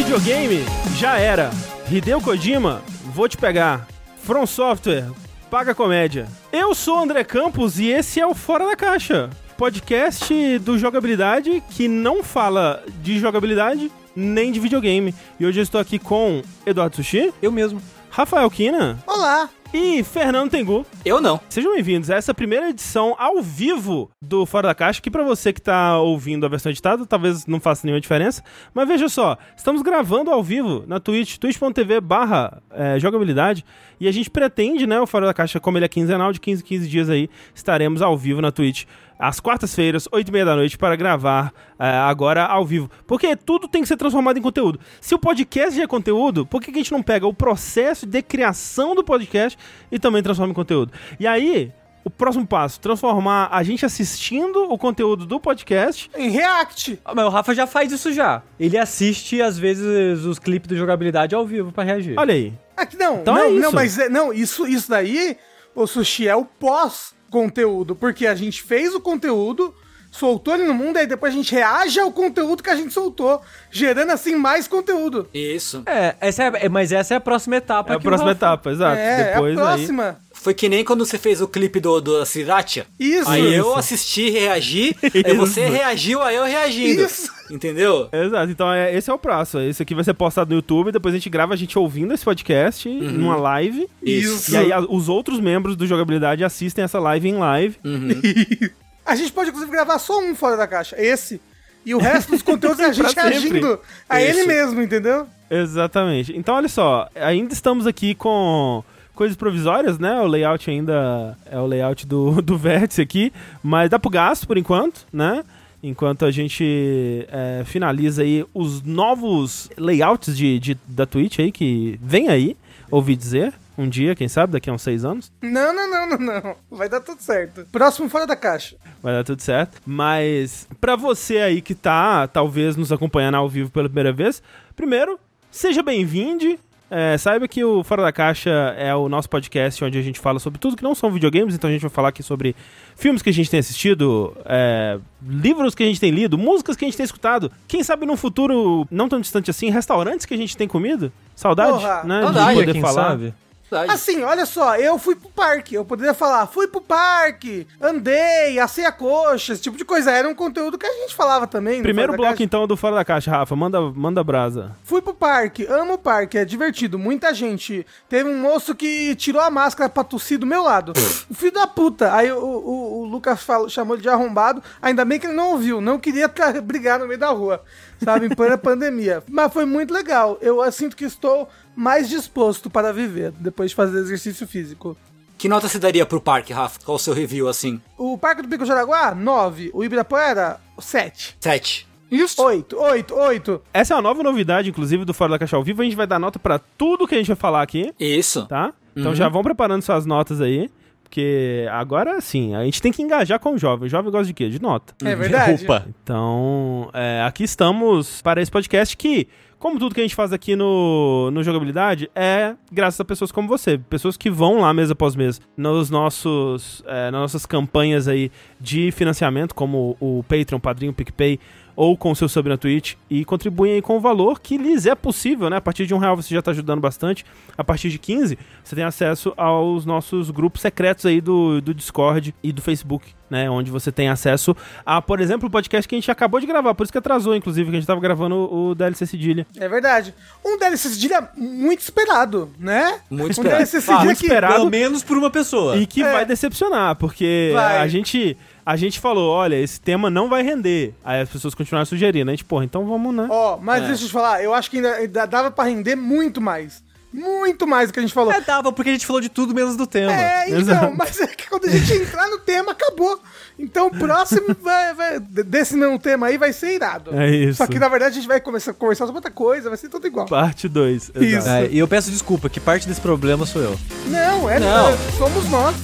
Videogame, já era. Hideo Kojima, vou te pegar. From Software, paga comédia. Eu sou o André Campos e esse é o Fora da Caixa. Podcast do jogabilidade que não fala de jogabilidade nem de videogame. E hoje eu estou aqui com Eduardo Sushi, Eu mesmo. Rafael Kina Olá! E Fernando Tengu. Eu não. Sejam bem-vindos a essa primeira edição ao vivo do Fora da Caixa, que pra você que tá ouvindo a versão editada, talvez não faça nenhuma diferença, mas veja só, estamos gravando ao vivo na Twitch, twitch.tv barra eh, jogabilidade, e a gente pretende, né, o Fora da Caixa, como ele é quinzenal, de 15 em 15 dias aí, estaremos ao vivo na Twitch às quartas-feiras, 8 e meia da noite, para gravar eh, agora ao vivo. Porque tudo tem que ser transformado em conteúdo. Se o podcast já é conteúdo, por que, que a gente não pega o processo de criação do podcast e também transforma em conteúdo? E aí, o próximo passo, transformar a gente assistindo o conteúdo do podcast. Em React! Ah, Mas o Rafa já faz isso já. Ele assiste, às vezes, os clipes do jogabilidade ao vivo pra reagir. Olha aí. Aqui não, Então não, é isso. não, mas é- não, isso, isso daí, o sushi é o pós-conteúdo, porque a gente fez o conteúdo, soltou ele no mundo, aí depois a gente reage ao conteúdo que a gente soltou, gerando assim mais conteúdo. Isso. É, essa é, é- mas essa é a próxima etapa. É a próxima Rafa- etapa, exato. é, Depois é a aí. próxima. Foi que nem quando você fez o clipe do, do Sriracha. Isso. Aí eu assisti, reagi, aí você reagiu, aí eu reagindo. Isso. Entendeu? Exato, então é, esse é o prazo. Esse aqui vai ser postado no YouTube, depois a gente grava a gente ouvindo esse podcast numa live. Isso. E aí a- os outros membros do Jogabilidade assistem essa live em live. A gente pode, inclusive, gravar só um fora da caixa, esse. E o resto dos conteúdos é a gente reagindo a Isso. ele mesmo, entendeu? Exatamente. Então, olha só, ainda estamos aqui com coisas provisórias, né? O layout ainda é o layout do, do vértice aqui, mas dá pro gasto por enquanto, né? Enquanto a gente é, finaliza aí os novos layouts de, de- da Twitch aí, que vem aí, ouvi dizer, um dia, quem sabe, daqui a uns seis anos. Não, não, não, não, não. Vai dar tudo certo. Próximo fora da caixa. Vai dar tudo certo. Mas pra você aí que tá, talvez, nos acompanhando ao vivo pela primeira vez, primeiro, seja bem-vindo. É, saiba que o Fora da Caixa é o nosso podcast onde a gente fala sobre tudo que não são videogames, então a gente vai falar aqui sobre filmes que a gente tem assistido, é, livros que a gente tem lido, músicas que a gente tem escutado, quem sabe num futuro não tão distante assim, restaurantes que a gente tem comido. Saudade, Porra, né? saudade, de poder quem falar. sabe? Assim, olha só, eu fui pro parque. Eu poderia falar, fui pro parque, andei, assei a coxa, esse tipo de coisa. Era um conteúdo que a gente falava também. Primeiro bloco, Caixa. então, do Fora da Caixa, Rafa. Manda, manda brasa. Fui pro parque, amo o parque, é divertido, muita gente. Teve um moço que tirou a máscara pra tossir do meu lado. o filho da puta. Aí o, o- o Lucas falou- chamou ele de arrombado. Ainda bem que ele não ouviu, não queria brigar no meio da rua, sabe, em plena pandemia. Mas foi muito legal. Eu sinto que estou mais disposto para viver depois de fazer exercício físico. Que nota você daria pro parque, Rafa? Qual o seu review, assim? O Parque do Pico Jaraguá, 9. O Ibirapuera, 7. Sete. Isso. 8, 8, 8. Essa é uma nova novidade, inclusive, do Fora da Caixa ao Vivo. A gente vai dar nota pra tudo que a gente vai falar aqui, Isso. tá? Então já vão preparando suas notas aí. Porque agora sim, a gente tem que engajar com o jovem. O jovem gosta de quê? De nota. É verdade. Opa. Então, é, aqui estamos para esse podcast que, como tudo que a gente faz aqui no, no Jogabilidade, é graças a pessoas como você. Pessoas que vão lá mês após mês nos nossos, é, nas nossas campanhas aí de financiamento, como o Patreon, o Padrinho, o PicPay, ou com o seu sub na Twitch, e contribuem aí com o valor que lhes é possível, né? A partir de um real você já está ajudando bastante. A partir de 15, você tem acesso aos nossos grupos secretos aí do, do Discord e do Facebook, né? Onde você tem acesso a, por exemplo, o podcast que a gente acabou de gravar, por isso que atrasou, inclusive, que a gente estava gravando o, DLC Cedilha. É verdade. Um DLC Cedilha muito esperado, né? Muito um esperado. DLC Ah, Cedilha muito que... esperado. Pelo menos por uma pessoa. E que É. vai decepcionar, porque Vai. a gente a gente falou, olha, esse tema não vai render. Aí as pessoas continuaram sugerindo, a gente, porra, então vamos, né? Ó, mas É. deixa eu te falar, eu acho que ainda, ainda dava pra render muito mais. Muito mais do que a gente falou. É, dava, porque a gente falou de tudo menos do tema. É, então, Exato. mas é que quando a gente entrar no tema, acabou. Então o próximo vai, vai- desse mesmo tema aí vai ser irado. É isso. Só que na verdade a gente vai começar a conversar sobre outra coisa, vai ser tudo igual. Parte 2. Isso. É, e eu peço desculpa, que parte desse problema sou eu. Não, é Não. não. somos nós.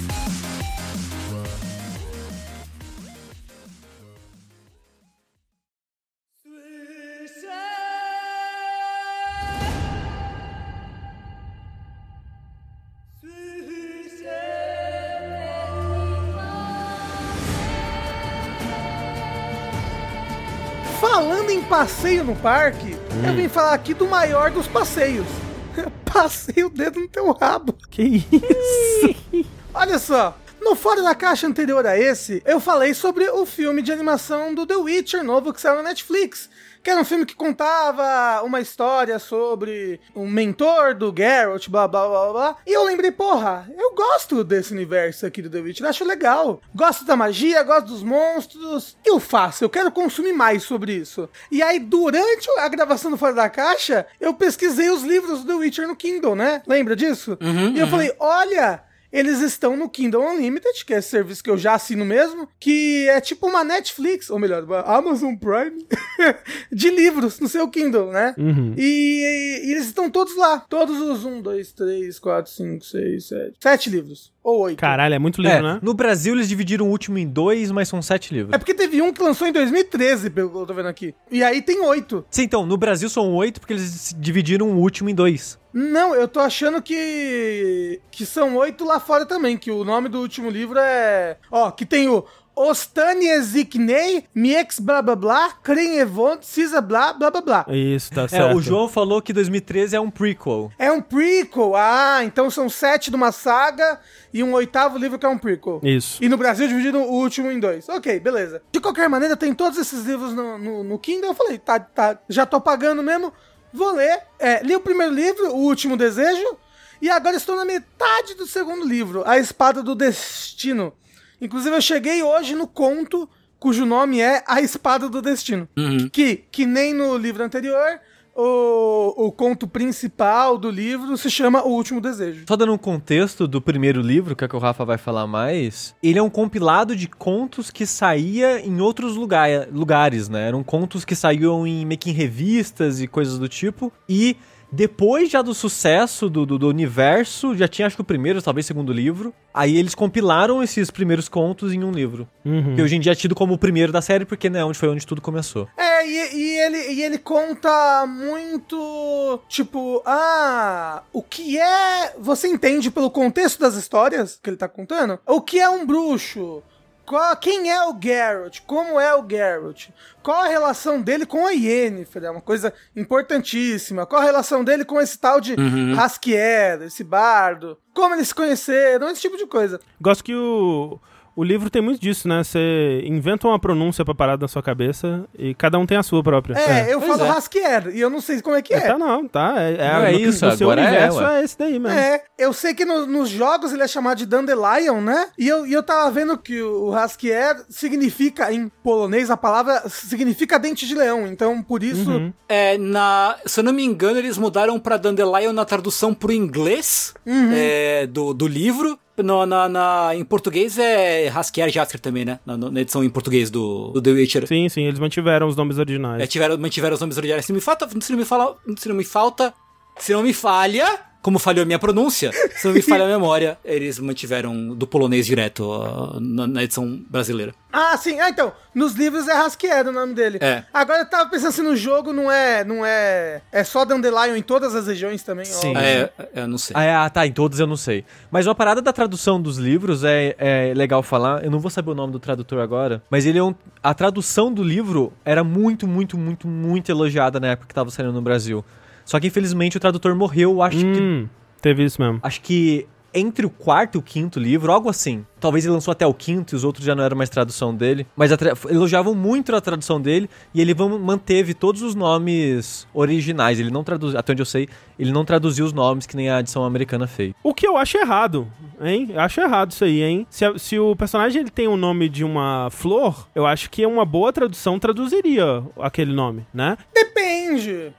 Passeio no parque, eu vim falar aqui do maior dos passeios. Passei o dedo no teu rabo. Que isso? Olha só. No Fora da Caixa anterior a esse, eu falei sobre o filme de animação do The Witcher novo que saiu na Netflix. Que era um filme que contava uma história sobre um mentor do Geralt, blá blá blá blá. E eu lembrei, porra, eu gosto desse universo aqui do The Witcher, acho legal. Gosto da magia, gosto dos monstros. O que eu faço? Eu quero consumir mais sobre isso. E aí, durante a gravação do Fora da Caixa, eu pesquisei os livros do The Witcher no Kindle, né? Lembra disso? e eu falei, olha, eles estão no Kindle Unlimited, que é esse serviço que eu já assino mesmo, que é tipo uma Netflix, ou melhor, uma Amazon Prime, de livros no seu Kindle, né? E, e eles estão todos lá. Todos os 1, 2, 3, 4, 5, 6, 7. 7 livros. Ou 8. Caralho, é muito livro, É, né? no Brasil eles dividiram o último em dois, mas são sete livros. É porque teve um que lançou em 2013, pelo que eu tô vendo aqui. E aí tem 8. Sim, então, no Brasil são oito porque eles dividiram o último em dois. Não, eu tô achando que. que são oito lá fora também, que o nome do último livro é. Ó, que tem o. Ostani Eziknei, Miex blá blá blá, Kren Evon, Cisa blá blá blá blá. Isso, tá É, certo. o João falou que 2013 é um prequel. É um prequel. Ah, então são sete de uma saga e um oitavo livro que é um prequel. Isso. E no Brasil dividiram o último em dois. Ok, beleza. De qualquer maneira, tem todos esses livros no, no, no Kindle. Eu falei, tá, tá, já tô pagando mesmo, vou ler. É, li o primeiro livro, O Último Desejo, e agora estou na metade do segundo livro, A Espada do Destino. Inclusive, eu cheguei hoje no conto cujo nome é A Espada do Destino. Que, que nem no livro anterior, o, o conto principal do livro se chama O Último Desejo. Só dando um contexto do primeiro livro, que é que o Rafa vai falar mais, ele é um compilado de contos que saía em outros lugar, lugares, né? Eram contos que saíam em meio que em revistas e coisas do tipo. E depois já do sucesso do, do, do universo, já tinha acho que o primeiro, talvez o segundo livro. Aí eles compilaram esses primeiros contos em um livro. Que hoje em dia é tido como o primeiro da série, porque né, onde foi onde tudo começou. É, e, e ele, e ele conta muito. Tipo, ah, o que é. Você entende pelo contexto das histórias que ele tá contando? O que é um bruxo? Qual, quem é o Geralt? Como é o Geralt? Qual a relação dele com a Yennefer? É uma coisa importantíssima. Qual a relação dele com esse tal de Haskier, esse bardo? Como eles se conheceram? Esse tipo de coisa. Gosto que o, o livro tem muito disso, né? Você inventa uma pronúncia pra parada na sua cabeça e cada um tem a sua própria. É, eu pois falo é. Haskier e eu não sei como é que é. Tá, não, tá. É, é, Não é no, isso, no seu agora é, universo ué. é, esse daí mesmo. É, eu sei que no- nos jogos ele é chamado de Dandelion, né? E eu, e eu tava vendo que o Haskier significa, em polonês, a palavra significa dente de leão. Então, por isso. Uhum. É, na, se eu não me engano, eles mudaram pra Dandelion na tradução pro inglês é, do, do livro. No, na, na- em português é Haskier Jasker também, né? Na, na edição em português do, do The Witcher. Sim, sim, eles mantiveram os nomes originais. É, tiveram, mantiveram os nomes originais. Se não me falta, se não me fala, se não me falta, se não me falha, como falhou a minha pronúncia, se não me falha a memória, eles mantiveram do polonês direto ó, na, na edição brasileira. Ah, sim. Ah, então. Nos livros é Haskier o nome dele. É. Agora eu tava pensando se no jogo não é. Não é. É só Dandelion em todas as regiões também. Sim. ó. É, é, eu não sei. Ah, é, ah, tá, em todos eu não sei. Mas uma parada da tradução dos livros é, é legal falar. Eu não vou saber o nome do tradutor agora, mas ele é um. A tradução do livro era muito, muito, muito, muito elogiada na época que tava saindo no Brasil. Só que infelizmente o tradutor morreu, acho que. Hum, teve isso mesmo. Acho que entre o quarto e o quinto livro, algo assim. Talvez ele lançou até o quinto e os outros já não eram mais tradução dele. Mas tra- elogiavam muito a tradução dele e ele manteve todos os nomes originais. Ele não traduziu, até onde eu sei, ele não traduziu os nomes que nem a edição americana fez. O que eu acho errado, hein? Eu acho errado isso aí, hein? Se, a- se o personagem ele tem o nome de uma flor, eu acho que uma boa tradução traduziria aquele nome, né? Depende.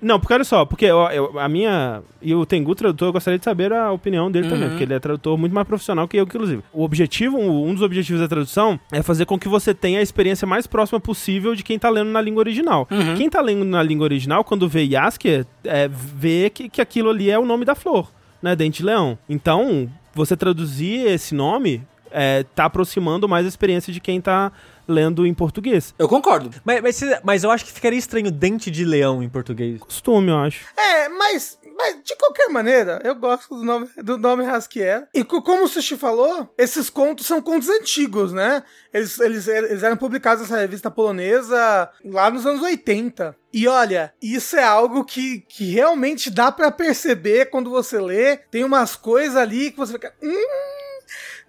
Não, porque olha só, porque eu- eu- a minha. E o Tengu tradutor, eu gostaria de saber a opinião dele também, porque ele é tradutor muito mais profissional que eu, inclusive. O objetivo, um dos objetivos da tradução é fazer com que você tenha a experiência mais próxima possível de quem tá lendo na língua original. Quem tá lendo na língua original, quando vê Yasker, é, vê que, que aquilo ali é o nome da flor, né? Dente de leão. Então, você traduzir esse nome. É, tá aproximando mais a experiência de quem tá lendo em português. Eu concordo. Mas, mas, mas eu acho que ficaria estranho dente de leão em português. Costume, eu acho. É, mas Mas, de qualquer maneira, eu gosto do nome, do nome Haskier. E co- como o Sushi falou, esses contos são contos antigos, né? Eles, eles, eles eram publicados nessa revista polonesa lá nos anos 80. E olha, isso é algo que, que realmente dá pra perceber quando você lê. Tem umas coisas ali que você fica. Hum,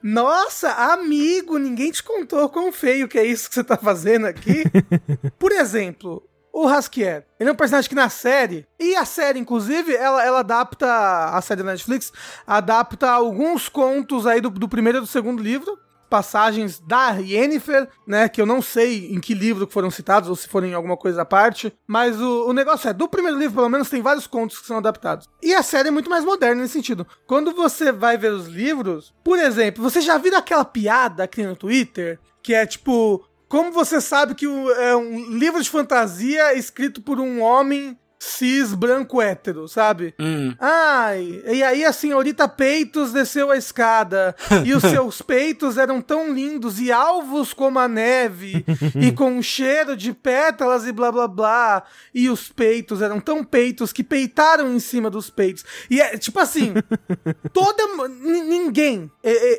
nossa, amigo, ninguém te contou quão feio que é isso que você tá fazendo aqui. Por exemplo, o Haskier. Ele é um personagem que na série, e a série, inclusive, ela, ela adapta, a série da Netflix, adapta alguns contos aí do, do primeiro e do segundo livro, passagens da Yennefer, né, que eu não sei em que livro que foram citados, ou se foram em alguma coisa à parte, mas o, o negócio é, do primeiro livro, pelo menos, tem vários contos que são adaptados. E a série é muito mais moderna nesse sentido. Quando você vai ver os livros, por exemplo, você já viu aquela piada aqui no Twitter, que é tipo, como você sabe que é um livro de fantasia escrito por um homem cis branco hétero, sabe? Hum. Ai, e aí a senhorita Peitos desceu a escada e os seus peitos eram tão lindos e alvos como a neve e com um cheiro de pétalas e blá blá blá. E os peitos eram tão peitos que peitaram em cima dos peitos. E é tipo assim, toda ninguém,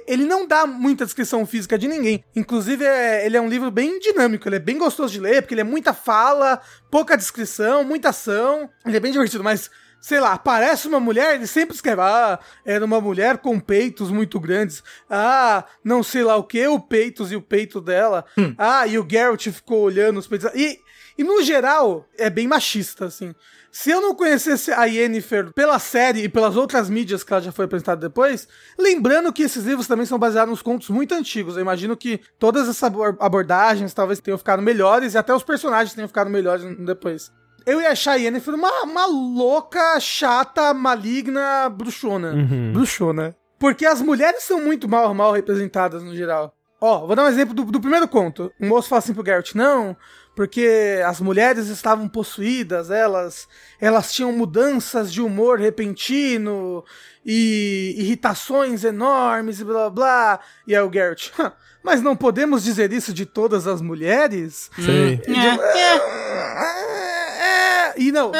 ele não dá muita descrição física de ninguém. Inclusive é- ele é um livro bem dinâmico, ele é bem gostoso de ler porque ele é muita fala, pouca descrição, muita ação. Ele é bem divertido, mas sei lá, aparece uma mulher, ele sempre escreve, ah, era uma mulher com peitos muito grandes, ah, não sei lá o que, o peitos e o peito dela, ah, e o Geralt ficou olhando os peitos, e, e no geral, é bem machista, assim. Se eu não conhecesse a Yennefer pela série e pelas outras mídias que ela já foi apresentada depois, lembrando que esses livros também são baseados nos contos muito antigos, eu imagino que todas essas abor- abordagens talvez tenham ficado melhores e até os personagens tenham ficado melhores depois. Eu ia achar a Yennefer uma, uma louca, chata, maligna, bruxona. Bruxona. Porque as mulheres são muito mal, mal representadas no geral. Ó, vou dar um exemplo do, do primeiro conto. Um moço fala assim pro Geralt, não, porque as mulheres estavam possuídas, elas, elas tinham mudanças de humor repentino e irritações enormes e blá blá blá. E aí o "Hã, mas não podemos dizer isso de todas as mulheres? Sei. E, de- É, e não.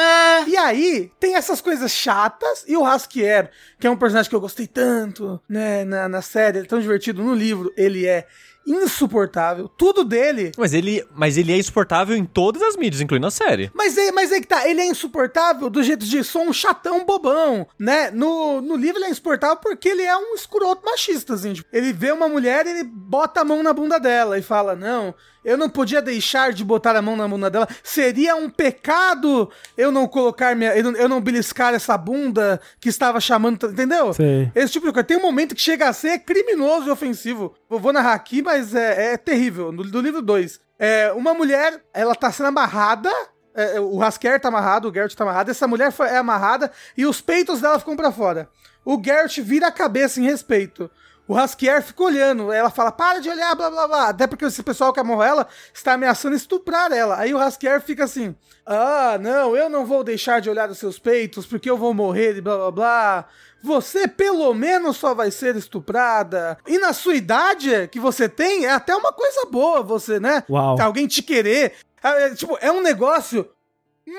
E aí, tem essas coisas chatas, e o Haskier, que é um personagem que eu gostei tanto, né, na, na série, ele é tão divertido no livro, ele é insuportável. Tudo dele. Mas ele, mas ele é insuportável em todas as mídias, incluindo a série. Mas é, mas é que tá, ele é insuportável do jeito de sou um chatão bobão, né? No, no livro ele é insuportável porque ele é um escroto machista, assim. tipo, ele vê uma mulher e ele bota a mão na bunda dela e fala: Não, eu não podia deixar de botar a mão na bunda dela. Seria um pecado eu não colocar minha. Eu não, eu não beliscar essa bunda que estava chamando. Entendeu? Sei. Esse tipo de coisa. Tem um momento que chega a ser criminoso e ofensivo. Eu vou narrar aqui, mas é, é terrível. No, do livro 2. É, uma mulher, ela tá sendo amarrada. é, o Hasker tá amarrado, o Geralt tá amarrado. Essa mulher foi, é amarrada e os peitos dela ficam pra fora. O Geralt vira a cabeça em respeito. O Haskier fica olhando, ela fala, para de olhar, blá blá blá. Até porque esse pessoal que amarrou ela está ameaçando estuprar ela. Aí o Haskier fica assim, ah, não, eu não vou deixar de olhar os seus peitos porque eu vou morrer e blá blá blá. Você pelo menos só vai ser estuprada. E na sua idade que você tem, é até uma coisa boa você, né? Uau. Alguém te querer. É, é, tipo, é um negócio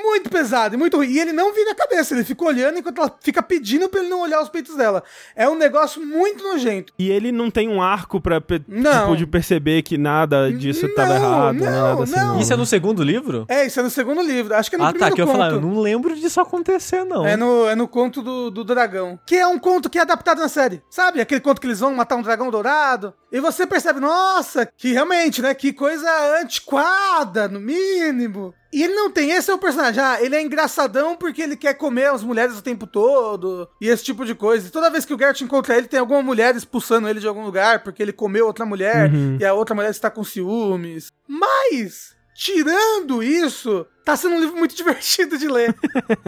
muito pesado e muito ruim. E ele não vira a cabeça, ele fica olhando enquanto ela fica pedindo pra ele não olhar os peitos dela. É um negócio muito nojento. E ele não tem um arco pra pe- Não. tipo, de perceber que nada disso Não, tava errado, não, nada assim. não. Isso é no segundo livro? É, isso é no segundo livro. Acho que é no ah, tá. primeiro Que eu ia conto. falar, eu não lembro disso acontecer, não. É no, é no conto do, do dragão. Que é um conto que é adaptado na série. Sabe? Aquele conto que eles vão matar um dragão dourado. E você percebe, nossa, que realmente, né? Que coisa antiquada, no mínimo. E ele não tem, esse é o personagem. Ah, ele é engraçadão porque ele quer comer as mulheres o tempo todo. E esse tipo de coisa. E toda vez que o Geralt encontra ele, tem alguma mulher expulsando ele de algum lugar porque ele comeu outra mulher. Uhum. E a outra mulher está com ciúmes. Mas, tirando isso, tá sendo um livro muito divertido de ler.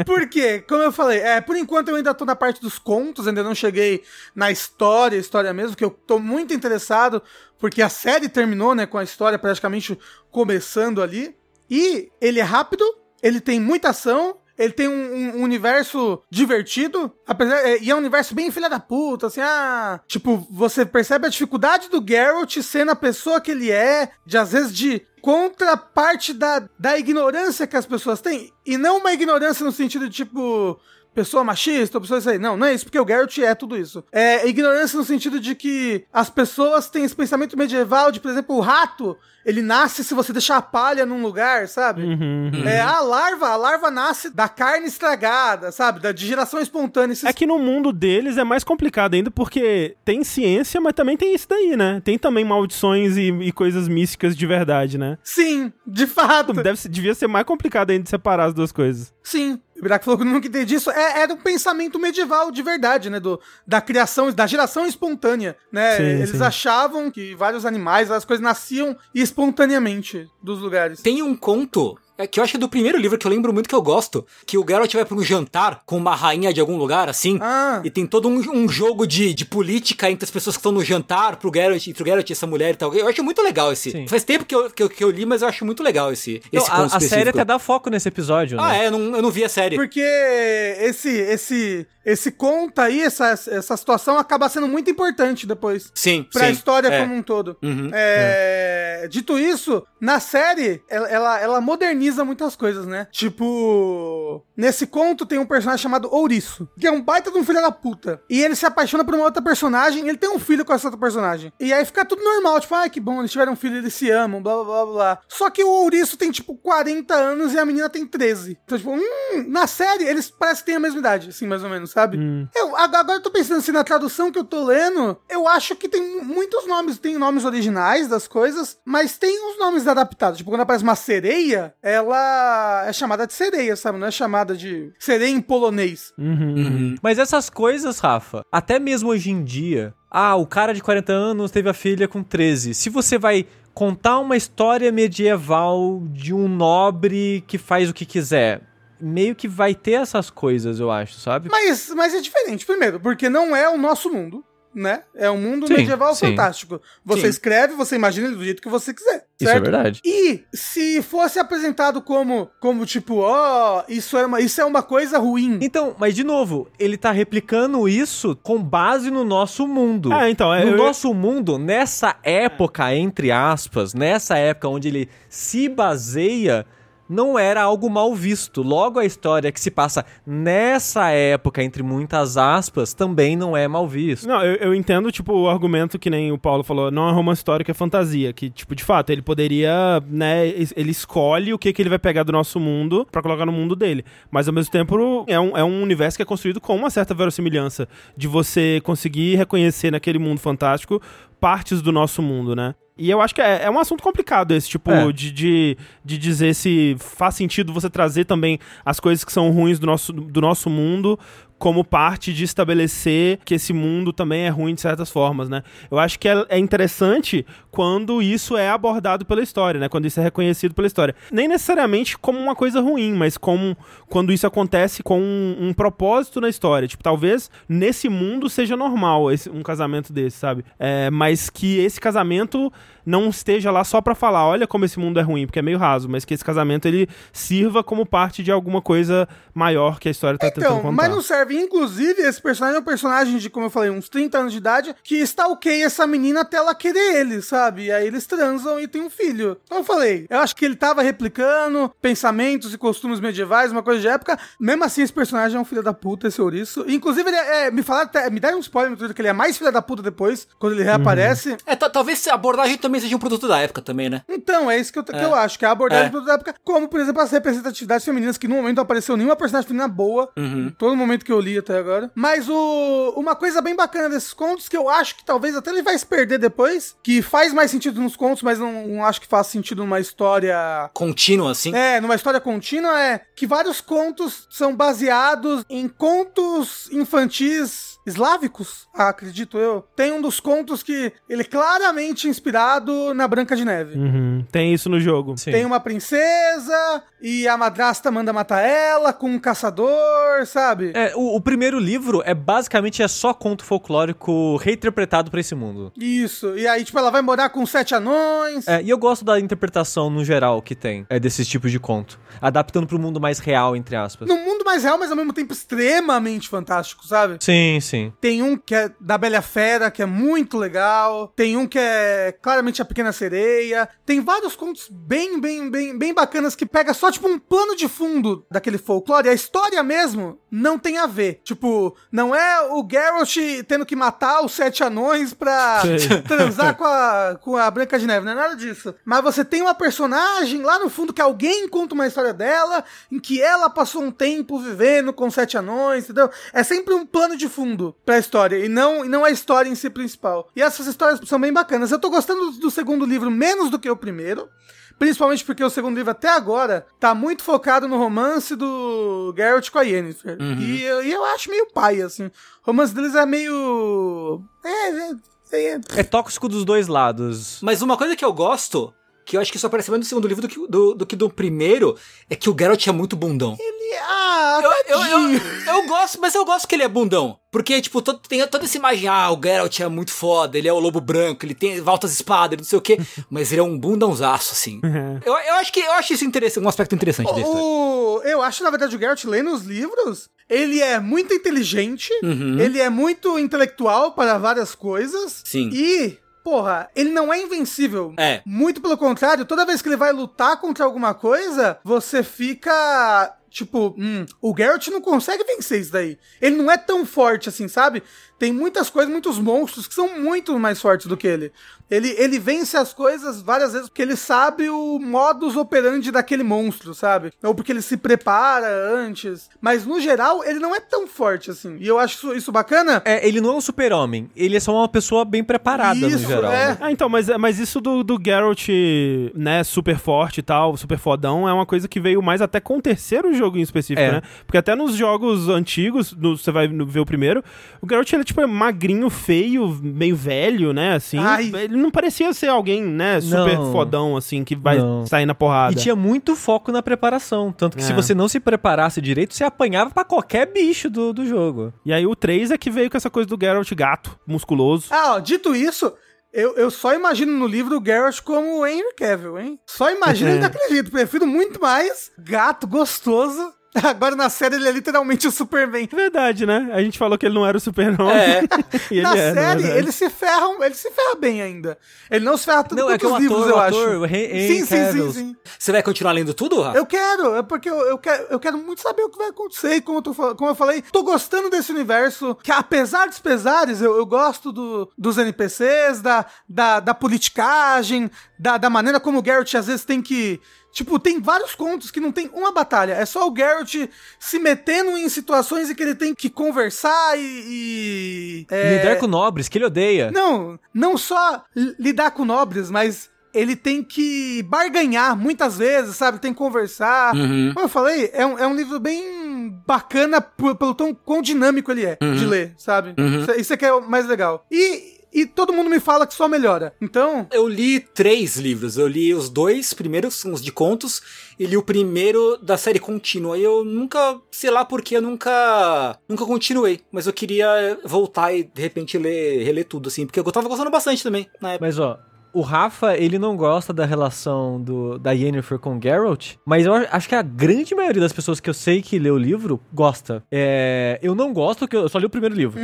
Por quê? Como eu falei, é, por enquanto eu ainda tô na parte dos contos, ainda não cheguei na história, história mesmo, que eu tô muito interessado, porque a série terminou, né, com a história praticamente começando ali. E ele é rápido, ele tem muita ação, ele tem um, um universo divertido, apesar, é, e é um universo bem filha da puta, assim, ah, tipo, você percebe a dificuldade do Geralt sendo a pessoa que ele é, de às vezes de contraparte da, da ignorância que as pessoas têm, e não uma ignorância no sentido de tipo, pessoa machista, pessoa isso aí. Não, não é isso, porque o Geralt é tudo isso. É ignorância no sentido de que as pessoas têm esse pensamento medieval de, por exemplo, o rato, ele nasce se você deixar a palha num lugar, sabe? Uhum. É, a larva, a larva nasce da carne estragada, sabe? Da de geração espontânea. Esses... É que no mundo deles é mais complicado ainda, porque tem ciência, mas também tem isso daí, né? Tem também maldições e, e coisas místicas de verdade, né? Sim, de fato. Deve, ser- devia ser mais complicado ainda de separar as duas coisas. Sim. O Birac falou que nunca entendi isso. É, era um pensamento medieval de verdade, né? Do, da criação, da geração espontânea, né? Sim, Eles sim. achavam que vários animais, as coisas nasciam espontaneamente dos lugares. Tem um conto é, que eu acho que é do primeiro livro que eu lembro muito que eu gosto, que o Geralt vai pra um jantar com uma rainha de algum lugar, assim, Ah. e tem todo um, um jogo de, de política entre as pessoas que estão no jantar, pro Geralt, entre o Geralt e essa mulher e tal. Eu acho muito legal esse. Sim. Faz tempo que eu, que, eu, que eu li, mas eu acho muito legal esse, Não, esse a, a série até dá foco nesse episódio, Ah, né? é, eu não, eu não vi a série. Porque esse, esse, esse conta aí, essa, essa situação acaba sendo muito importante depois. Sim, Pra sim. história é. como um todo. Uhum. É, Dito isso, na série, ela, ela, ela moderniza muitas coisas, né? Tipo, nesse conto tem um personagem chamado Ouriço, que é um baita de um filho da puta. E ele se apaixona por uma outra personagem, e ele tem um filho com essa outra personagem. E aí fica tudo normal, tipo, ai que bom, eles tiveram um filho, eles se amam, blá blá blá blá. Só que o Ouriço tem, tipo, 40 anos e a menina tem 13. Então, tipo, hum, na série, eles parecem que têm a mesma idade, assim, mais ou menos, sabe? Eu, ag- agora eu tô pensando assim, na tradução que eu tô lendo, eu acho que tem mu- muitos nomes, tem nomes originais das coisas, mas tem os nomes adaptados. Tipo, quando aparece uma sereia, ela é chamada de sereia, sabe? Não é chamada de sereia em polonês. Uhum. Mas essas coisas, Rafa, até mesmo hoje em dia, ah, o cara de 40 anos teve a filha com 13. Se você vai contar uma história medieval de um nobre que faz o que quiser, meio que vai ter essas coisas, eu acho, sabe? Mas, mas é diferente, primeiro, porque não é o nosso mundo. Né? É um mundo Sim, medieval sim. fantástico. Você Sim. escreve, você imagina ele do jeito que você quiser. Isso é certo? verdade. E se fosse apresentado como, como tipo, ó, isso, é uma, isso é uma coisa ruim. Então, mas de novo, ele tá replicando isso com base no nosso mundo. Ah, então, é- no eu- nosso mundo, nessa época, entre aspas, nessa época onde ele se baseia, não era algo mal visto. Logo, a história que se passa nessa época, entre muitas aspas, também não é mal visto. Não, eu, eu entendo, tipo, o argumento que nem o Paulo falou, não é romance histórico, é fantasia. Que, tipo, de fato, ele poderia, né, ele escolhe o que, que ele vai pegar do nosso mundo pra colocar no mundo dele. Mas, ao mesmo tempo, é um, é um universo que é construído com uma certa verossimilhança. De você conseguir reconhecer naquele mundo fantástico partes do nosso mundo, né? E eu acho que é, é um assunto complicado esse, tipo, É. de, de, de dizer se faz sentido você trazer também as coisas que são ruins do nosso, do nosso mundo como parte de estabelecer que esse mundo também é ruim de certas formas, né? Eu acho que é, é interessante quando isso é abordado pela história, né? Quando isso é reconhecido pela história. Nem necessariamente como uma coisa ruim, mas como quando isso acontece com um, um propósito na história. Tipo, talvez nesse mundo seja normal esse, um casamento desse, sabe? É, mas que esse casamento não esteja lá só pra falar, olha como esse mundo é ruim, porque é meio raso, mas que esse casamento ele sirva como parte de alguma coisa maior que a história tá tentando Então, contar. mas não serve. Inclusive, esse personagem é um personagem de, como eu falei, uns 30 anos de idade, que stalkeia essa menina até ela querer ele, sabe? E aí eles transam e tem um filho. Então eu falei, eu acho que ele tava replicando pensamentos e costumes medievais, uma coisa de época. Mesmo assim, esse personagem é um filho da puta, esse ouriço. Inclusive, ele é, é, me falaram até, me deram um spoiler no Twitter que ele é mais filho da puta depois, quando ele reaparece. É, ta- talvez a abordagem também seja um produto da época também, né? Então, é isso que eu, que eu acho, que é a abordagem É. do produto da época, como, por exemplo, as representatividades femininas, que no momento não apareceu nenhuma personagem feminina boa, Uhum. todo momento que eu li até agora. Mas o, uma coisa bem bacana desses contos, que eu acho que talvez até ele vai se perder depois, que faz mais sentido nos contos, mas não, não acho que faz sentido numa história Contínuo, assim. é, numa história contínua é que vários contos são baseados em contos infantis eslávicos, ah, acredito eu. Tem um dos contos que ele é claramente inspirado na Branca de Neve. Uhum, Tem isso no jogo. Sim. Tem uma princesa e a madrasta manda matar ela com um caçador, sabe? É, o, o primeiro livro é basicamente é só conto folclórico reinterpretado pra esse mundo. Isso. E aí, tipo, ela vai morar com sete anões. É, e eu gosto da interpretação no geral que tem é, desses tipos de conto. Adaptando pro mundo mais real, entre aspas. No mundo mais mais real, mas ao mesmo tempo extremamente fantástico, sabe? Sim, sim. Tem um que é da Bela Fera, que é muito legal. Tem um que é claramente a Pequena Sereia. Tem vários contos bem, bem, bem, bem bacanas que pega só, tipo, um plano de fundo daquele folclore. A história mesmo não tem a ver. Tipo, não é o Geralt tendo que matar os sete anões pra Sei. transar com a, com a Branca de Neve. Não é nada disso. Mas você tem uma personagem lá no fundo que alguém conta uma história dela, em que ela passou um tempo vivendo com sete anões, entendeu? É sempre um plano de fundo pra história, e não, e não a história em si principal. E essas histórias são bem bacanas. Eu tô gostando do segundo livro menos do que o primeiro. Principalmente porque o segundo livro até agora tá muito focado no romance do Geralt com a Yennefer. E, eu- e eu acho meio pai, assim. O romance deles é meio. É, é, é, É tóxico dos dois lados. Mas uma coisa que eu gosto, que eu acho que só aparece mais no segundo livro do que do, do que do primeiro, é que o Geralt é muito bundão. ele- ah, Eu, eu, eu, eu gosto, mas eu gosto que ele é bundão. Porque, tipo, todo- tem toda essa imagem, ah, o Geralt é muito foda, ele é o lobo branco, ele tem altas espadas, não sei o quê. mas ele é um bundãozaço, assim. eu, eu acho que eu acho isso interessante, um aspecto interessante. O, eu acho, na verdade, o Geralt lendo os livros, ele é muito inteligente, Uhum. ele é muito intelectual para várias coisas. Sim. E, porra, ele não é invencível. É. Muito pelo contrário, toda vez que ele vai lutar contra alguma coisa, você fica. Tipo, hum, o Geralt não consegue vencer isso daí. Ele não é tão forte assim, sabe? Tem muitas coisas, muitos monstros que são muito mais fortes do que ele. Ele, ele vence as coisas várias vezes porque ele sabe o modus operandi daquele monstro, sabe? Ou porque ele se prepara antes. Mas no geral, ele não é tão forte assim. E eu acho isso, isso bacana. É, ele não é um super-homem. Ele é só uma pessoa bem preparada Isso, no geral. é. né? Ah, então, mas, mas isso do, do Geralt, né, super forte e tal, super fodão, é uma coisa que veio mais até com o terceiro jogo em específico, É. né? Porque até nos jogos antigos, no- você vai ver o primeiro, o Geralt, ele, tipo, é magrinho, feio, meio velho, né, assim. Ai. Ele não parecia ser alguém, né, super Não. fodão, assim, que vai Não. sair na porrada. E tinha muito foco na preparação. Tanto que se É. você não se preparasse direito, você apanhava pra qualquer bicho do, do jogo. E aí o 3 é que veio com essa coisa do Geralt gato, musculoso. Ah, ó, dito isso, eu, eu só imagino no livro o Geralt como o Henry Cavill, hein? Só imagino ele daquele jeito. Prefiro muito mais gato gostoso. Agora na série ele é literalmente o Superman. Verdade, né? A gente falou que ele não era o super-homem. É. e ele na é, série, verdade. ele se ferra, ele se ferra bem ainda. Ele não se ferra tanto Não, é que o os livros, ator- eu o acho. sim, sim, sim, sim. Você vai continuar lendo tudo, Rafa? Eu quero, é porque eu, eu quero, eu quero muito saber o que vai acontecer. E como, eu tô como eu falei, tô gostando desse universo. Que apesar dos pesares, eu, eu gosto do- dos NPCs, da, da, da politicagem, da, da maneira como o Geralt às vezes tem que. Tipo, tem vários contos que não tem uma batalha. É só o Geralt se metendo em situações em que ele tem que conversar e. e é, Lidar com nobres, que ele odeia. não, não só li- lidar com nobres, mas ele tem que barganhar muitas vezes, sabe? Tem que conversar. Uhum. Como eu falei, é um, é um livro bem bacana pelo tão quão dinâmico ele é de ler, sabe? Isso, isso é que é o mais legal. E, e todo mundo me fala que só melhora. Então, Eu li três livros. Eu li os dois primeiros, são os de contos, e li o primeiro da série contínua. E eu nunca, sei lá porque eu nunca, nunca continuei. Mas eu queria voltar e de repente ler, reler tudo, assim, porque eu tava gostando bastante também na época. Mas ó, o Rafa, ele não gosta da relação do, da Yennefer com o Geralt, mas eu acho que a grande maioria das pessoas que eu sei que lê o livro gosta. É, eu não gosto, porque eu só li o primeiro livro.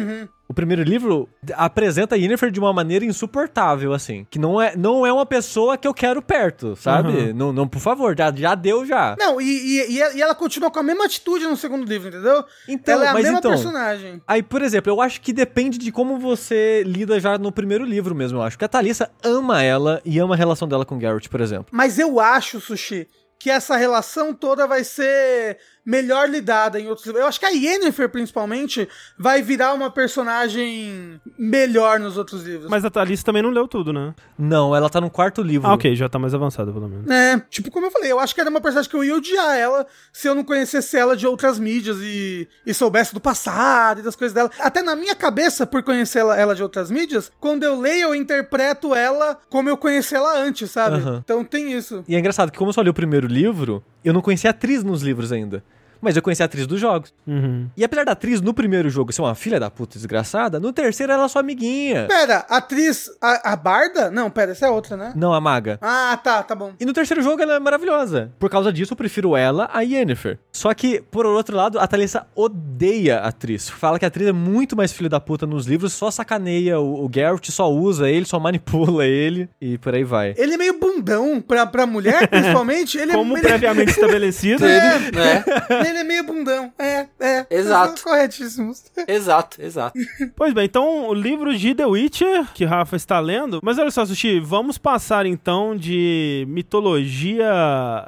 O primeiro livro apresenta a Yennefer de uma maneira insuportável, assim. Que não é, não é uma pessoa que eu quero perto, sabe? Não, não, por favor, já, já deu já. não, e, e, e- ela continua com a mesma atitude no segundo livro, entendeu? Então, ela é a mas mesma então- personagem. Aí, por exemplo, eu acho que depende de como você lida já no primeiro livro mesmo, eu acho. Que a Thalissa ama ela e ama a relação dela com o Geralt, por exemplo. Mas eu acho, Sushi, que essa relação toda vai ser melhor lidada em outros livros. Eu acho que a Yennefer, principalmente, vai virar uma personagem melhor nos outros livros. Mas a Thalissa também não leu tudo, né? Não, ela tá no quarto livro. Ah, ok, já tá mais avançado, pelo menos. É, tipo, como eu falei, eu acho que era uma personagem que eu ia odiar ela se eu não conhecesse ela de outras mídias e, e soubesse do passado e das coisas dela. Até na minha cabeça, por conhecer ela, ela de outras mídias, quando eu leio, eu interpreto ela como eu conheci ela antes, sabe? Aham. Então tem isso. E é engraçado que como eu só li o primeiro livro, eu não conhecia a atriz nos livros ainda. Mas eu conheci a atriz dos jogos. Uhum. E apesar da atriz no primeiro jogo ser uma filha da puta desgraçada, no terceiro ela é sua amiguinha. Pera, a atriz. A, a Barda? Não, pera, essa é outra, né? Não, a maga. Ah, tá, tá bom. E no terceiro jogo ela é maravilhosa. Por causa disso, eu prefiro ela a Yennefer. Só que, por outro lado, a Thalissa odeia a atriz. Fala que a atriz é muito mais filho da puta nos livros, só sacaneia o, o Geralt, só usa ele, só manipula ele e por aí vai. Ele é meio bundão pra, pra mulher, principalmente. Ele Como é, ele, previamente estabelecido. É. né? ele é meio bundão. É, é. Exato. Corretíssimos. exato, exato. Pois bem, então o livro de The Witcher, que Rafa está lendo. Mas olha só, Sushi, vamos passar então de mitologia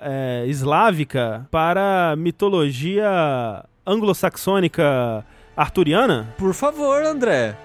é, eslávica para mitologia anglo-saxônica arturiana? Por favor, André.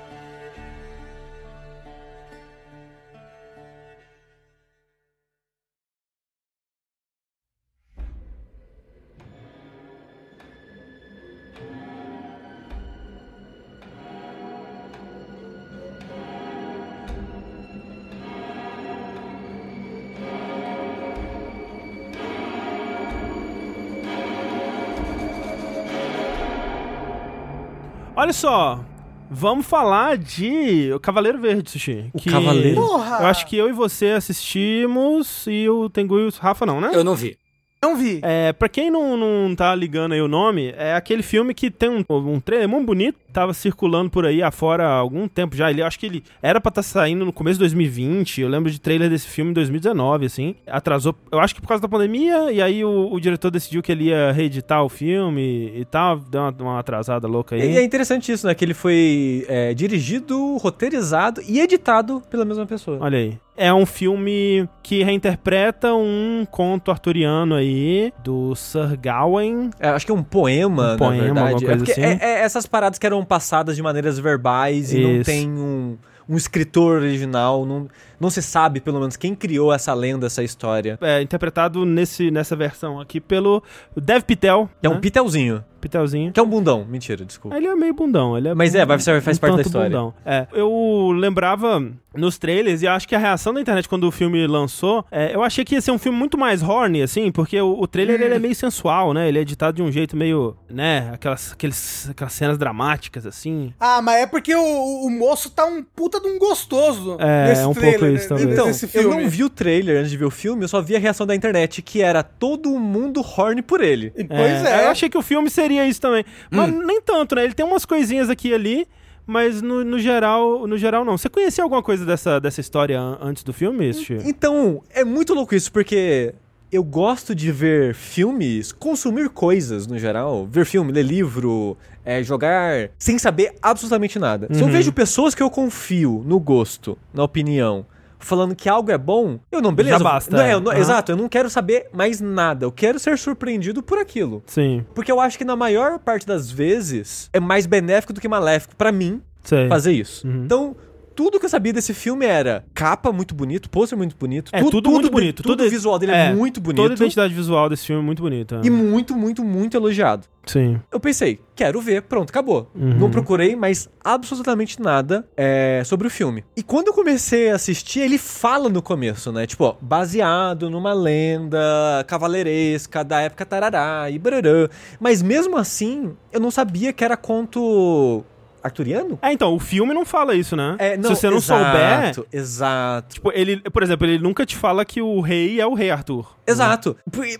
Olha só, vamos falar de O Cavaleiro Verde, Sushi. O Cavaleiro? Porra! Eu acho que eu e você assistimos e o Tengu e o Rafa não, né? Eu não vi. Não vi. É, pra quem não, não tá ligando aí o nome, é aquele filme que tem um, um trailer muito bonito, tava circulando por aí afora há algum tempo já. Ele, eu acho que ele era pra estar saindo no começo de 2020, eu lembro de trailer desse filme em 2019, assim. Atrasou, eu acho que por causa da pandemia, e aí o, o diretor decidiu que ele ia reeditar o filme e tal, deu uma, uma atrasada louca aí. E é interessante isso, né? Que ele foi é, dirigido, roteirizado e editado pela mesma pessoa. Olha aí. É um filme que reinterpreta um conto arturiano aí, do Sir Gawain. É, acho que é um poema, Um poema, na alguma verdade. coisa é assim. é- é essas paradas que eram passadas de maneiras verbais e não Isso. tem um, um escritor original, não, não se sabe, pelo menos, quem criou essa lenda, essa história. É interpretado nesse, nessa versão aqui pelo Dev Patel. É um né? pitelzinho, Pitelzinho. que é um bundão. Mentira, desculpa. Ele é meio bundão. Ele é Mas é, vai- faz um parte da tanto história. Bundão. É, eu lembrava nos trailers e acho que a reação da internet quando o filme lançou, é, eu achei que ia ser um filme muito mais horny, assim, porque o, o trailer ele é meio sensual, né? Ele é editado de um jeito meio, né? Aquelas, aqueles, aquelas cenas dramáticas, assim. Ah, mas é porque o, o moço tá um puta de um gostoso. É, nesse é um trailer, pouco né, isso, talvez. Então, desse eu não vi o trailer antes de ver o filme, eu só vi a reação da internet, que era todo mundo horny por ele. E, Pois é. Eu achei que o filme seria isso também. Mas nem tanto, né? Ele tem umas coisinhas aqui e ali, mas no, no geral, no geral não. Você conhecia alguma coisa dessa, dessa história an- antes do filme, Sushi? Então, é muito louco isso, porque eu gosto de ver filmes, consumir coisas no geral, ver filme, ler livro, é, jogar, sem saber absolutamente nada. Se eu Uhum. vejo pessoas que eu confio no gosto, na opinião, falando que algo é bom, eu não, beleza. Já basta, Não, é. eu não- Aham. Exato, eu não quero saber mais nada. Eu quero ser surpreendido por aquilo. Sim, Porque eu acho que na maior parte das vezes é mais benéfico do que maléfico pra mim sei. fazer isso. Uhum. Então, tudo que eu sabia desse filme era capa muito bonito, pôster muito bonito, É, tudo muito bonito, Tudo, tudo- o visual dele é, é, muito bonito. Toda a identidade visual desse filme é muito bonita. E muito, muito, muito elogiado. Sim. Eu pensei, quero ver, pronto, acabou. Uhum. Não procurei mais absolutamente nada é, sobre o filme. E quando eu comecei a assistir, ele fala no começo, né? Tipo, ó, baseado numa lenda cavaleiresca da época tarará e brarã. Mas mesmo assim, eu não sabia que era conto arturiano? É, então, o filme não fala isso, né? É, Se você não souber, exato, Exato. tipo, ele, por exemplo, ele nunca te fala que o rei é o rei Arthur. Exato.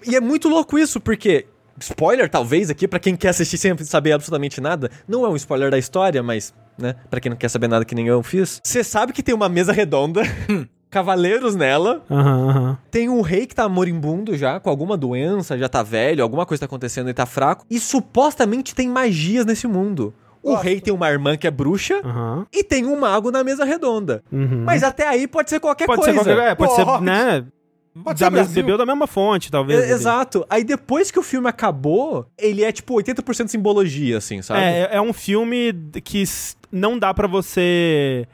E é muito louco isso, porque. Spoiler, talvez, aqui, pra quem quer assistir sem saber absolutamente nada. Não é um spoiler da história, mas, né? Pra quem não quer saber nada que nem eu fiz. Você sabe que tem uma mesa redonda, cavaleiros nela. Aham, aham. Tem um rei que tá moribundo já, com alguma doença, já tá velho, alguma coisa tá acontecendo e tá fraco. E supostamente tem magias nesse mundo. O rei tem uma irmã que é bruxa. Aham. E tem um mago na mesa redonda. Uhum. Mas até aí pode ser qualquer pode coisa. ser qualquer, é, pode ser, Pode. né? Pode da ser mes- Brasil. bebeu da mesma fonte, talvez. É, exato. Aí depois que o filme acabou, ele é tipo 80% simbologia, assim, sabe? É, é um filme que não dá pra você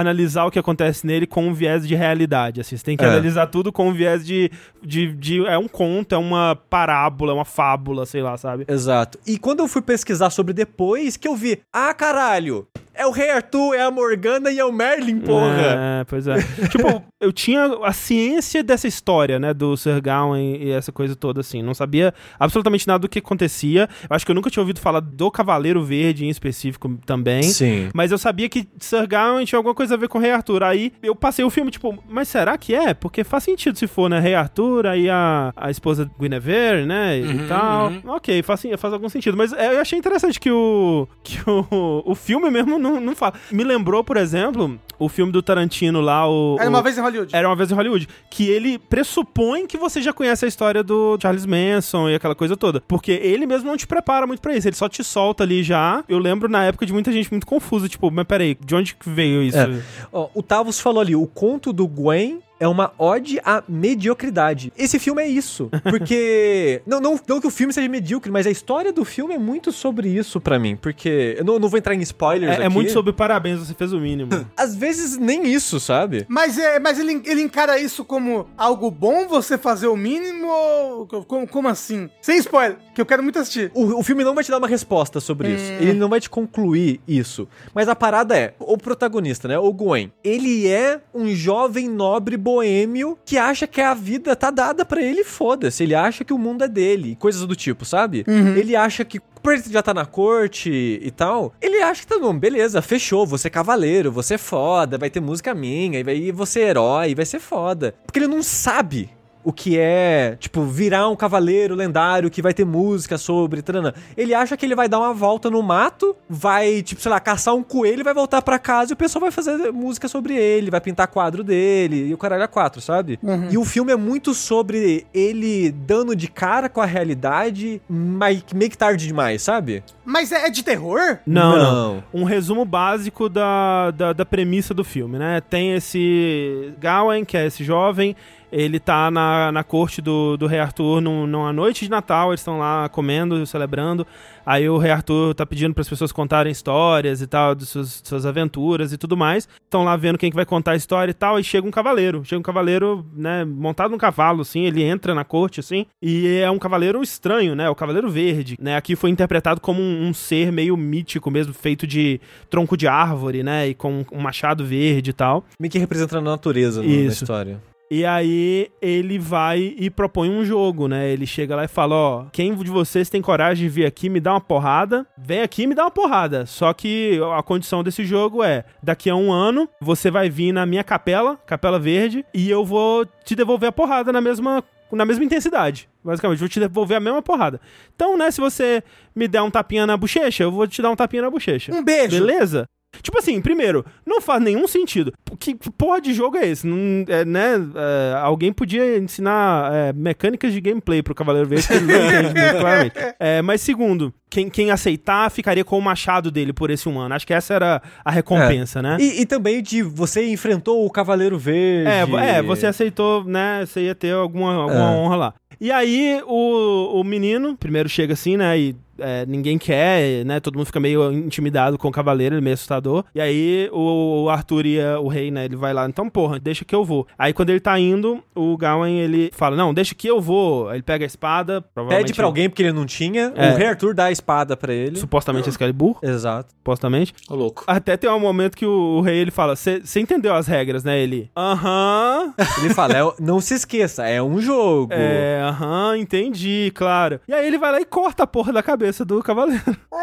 analisar o que acontece nele com um viés de realidade, assim. Você tem que É. analisar tudo com um viés de, de, de... É um conto, é uma parábola, é uma fábula, sei lá, sabe? Exato. E quando eu fui pesquisar sobre depois, que eu vi, ah, caralho, É o Rei Arthur, é a Morgana e é o Merlin, porra. É, pois é. tipo, eu tinha a ciência dessa história, né, do Sir Gawain e essa coisa toda, assim. Não sabia absolutamente nada do que acontecia. Eu acho que eu nunca tinha ouvido falar do Cavaleiro Verde em específico também. Sim. Mas eu sabia que Sir Gawain tinha alguma coisa a ver com o Rei Arthur. Aí eu passei o filme, tipo, mas será que é? Porque faz sentido se for, né? Rei Arthur, aí a, a esposa Guinevere, né? Uhum, e tal. uhum. Ok, faz, faz algum sentido. Mas eu achei interessante que o, que o, o filme mesmo não, não fala. Me lembrou, por exemplo, o filme do Tarantino lá, o. Era o- uma vez em Hollywood. Era uma vez em Hollywood. Que ele pressupõe que você já conhece a história do Charles Manson e aquela coisa toda. Porque ele mesmo não te prepara muito pra isso. Ele só te solta ali já. Eu lembro na época de muita gente muito confusa. Tipo, mas peraí, de onde que veio isso? É. Ó, o Tavos falou ali, o conto do Gwen é uma ode à mediocridade. Esse filme é isso. Porque. não, não, não que o filme seja medíocre, mas a história do filme é muito sobre isso pra mim. Porque. Eu não, não vou entrar em spoilers É, aqui. é muito sobre parabéns, você fez o mínimo. Às vezes nem isso, sabe? Mas, é, mas ele, ele encara isso como algo bom, você fazer o mínimo ou... Como, como assim? Sem spoiler, que eu quero muito assistir. O, o filme não vai te dar uma resposta sobre isso. Hum. Ele não vai te concluir isso. Mas a parada é, o protagonista, né, o Gwen, ele é um jovem nobre boêmio que acha que a vida tá dada pra ele, foda-se. Ele acha que o mundo é dele, coisas do tipo, sabe? Ele acha que por ele já tá na corte e tal, ele acha que tá bom, beleza, fechou, você é cavaleiro, você é foda, vai ter música minha, e vai você é herói, vai ser foda. Porque ele não sabe o que é, tipo, virar um cavaleiro lendário que vai ter música sobre, tranã. Ele acha que ele vai dar uma volta no mato, vai, tipo, sei lá, caçar um coelho e vai voltar pra casa e o pessoal vai fazer música sobre ele, vai pintar quadro dele e o caralho é quatro, sabe? E o filme é muito sobre ele dando de cara com a realidade, mas meio que tarde demais, sabe? Mas é, é de terror? Não, não, Não. Um resumo básico da, da, da premissa do filme, né? Tem esse Gawain, que é esse jovem, ele tá na, na corte do, do Rei Arthur num- numa noite de Natal, eles estão lá comendo, celebrando. Aí o Rei Arthur tá pedindo para as pessoas contarem histórias e tal, de suas, suas aventuras e tudo mais. Estão lá vendo quem que vai contar a história e tal, e chega um cavaleiro. Chega um cavaleiro, né, montado num cavalo, assim, ele entra na corte, assim, e é um cavaleiro estranho, né, o Cavaleiro Verde, né, aqui foi interpretado como um, um ser meio mítico mesmo, feito de tronco de árvore, né, e com um machado verde e tal. Meio que representando a natureza no- na Isso. história. E aí ele vai e propõe um jogo, né? Ele chega lá e fala: Ó, quem de vocês tem coragem de vir aqui me dar uma porrada? Vem aqui e me dá uma porrada. Só que a condição desse jogo é: daqui a um ano você vai vir na minha capela, Capela Verde, e eu vou te devolver a porrada na mesma. Na mesma intensidade, basicamente, vou te devolver a mesma porrada. Então, né, se você me der um tapinha na bochecha, eu vou te dar um tapinha na bochecha. Um beijo. Beleza? Tipo assim, primeiro, não faz nenhum sentido. Que que porra de jogo é esse? Não, é, né, é, alguém podia ensinar é, mecânicas de gameplay pro Cavaleiro Verde, que ele não entende muito claramente. É, mas segundo, quem, quem aceitar ficaria com o machado dele por esse um ano. Acho que essa era a recompensa, né? E, e também de você enfrentou o Cavaleiro Verde. É, é, você aceitou, né? Você ia ter alguma, alguma É. honra lá. E aí, o, o menino, primeiro chega assim, né? E é, ninguém quer, né? Todo mundo fica meio intimidado com o cavaleiro, ele é meio assustador. E aí, o, o Arthur e a- o rei, né? Ele vai lá, então, porra, deixa que eu vou. Aí, quando ele tá indo, o Gawain, ele fala, não, deixa que eu vou. Aí ele pega a espada, provavelmente... Pede pra alguém porque ele não tinha. É. O Rei Arthur dá a espada pra ele. Supostamente Excalibur, Exato. supostamente. Ô, louco. Até tem um momento que o, o rei, ele fala, você entendeu as regras, né? Ele, aham... Ele fala, é- não se esqueça, é um jogo. É, aham, entendi, claro. E aí ele vai lá e corta a porra da cabeça do cavaleiro.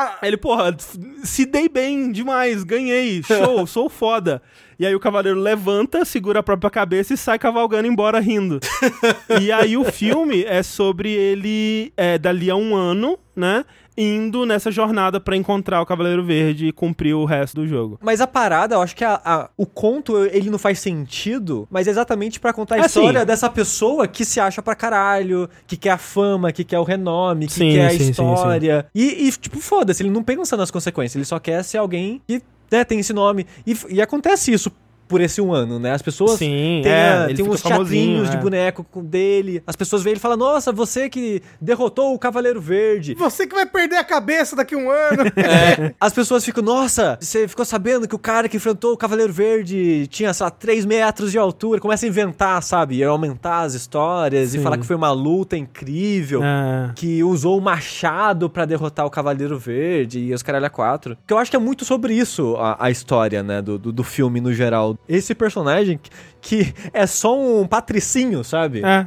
Ah, Aí ele, porra, se dei bem demais, ganhei, show, sou foda. E aí o cavaleiro levanta, segura a própria cabeça e sai cavalgando embora rindo. e aí o filme é sobre ele, é, dali a um ano, né, indo nessa jornada pra encontrar o Cavaleiro Verde e cumprir o resto do jogo. Mas a parada, eu acho que a- a- o conto, ele não faz sentido, mas é exatamente pra contar a Assim. história dessa pessoa que se acha pra caralho, que quer a fama, que quer o renome, que Sim, quer a sim, sim, história. E, e, tipo, foda-se, ele não pensa nas consequências, ele só quer ser alguém que né, tem esse nome. E, e acontece isso por esse um ano, né? As pessoas Sim, tem, é, a- ele tem uns teatrinhos de é. boneco com- dele. As pessoas veem ele e falam, nossa, você que derrotou o Cavaleiro Verde. Você que vai perder a cabeça daqui a um ano. As pessoas ficam, nossa, você ficou sabendo que o cara que enfrentou o Cavaleiro Verde tinha, sei lá, 3 metros de altura. Começa a inventar, sabe? E aumentar as histórias e Sim. falar que foi uma luta incrível. É. Que usou o machado pra derrotar o Cavaleiro Verde e os caralho a quatro. Que eu acho que é muito sobre isso a, a história, né? Do, do, do filme no geral. Esse personagem que, é só um patricinho, sabe? É,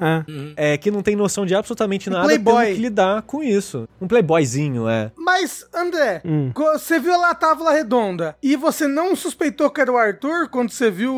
é. É, que não tem noção de absolutamente nada, playboy. tendo que lidar com isso. Um playboyzinho, é. Mas, André, Hum. você viu lá a tábua redonda e você não suspeitou que era o Arthur quando você viu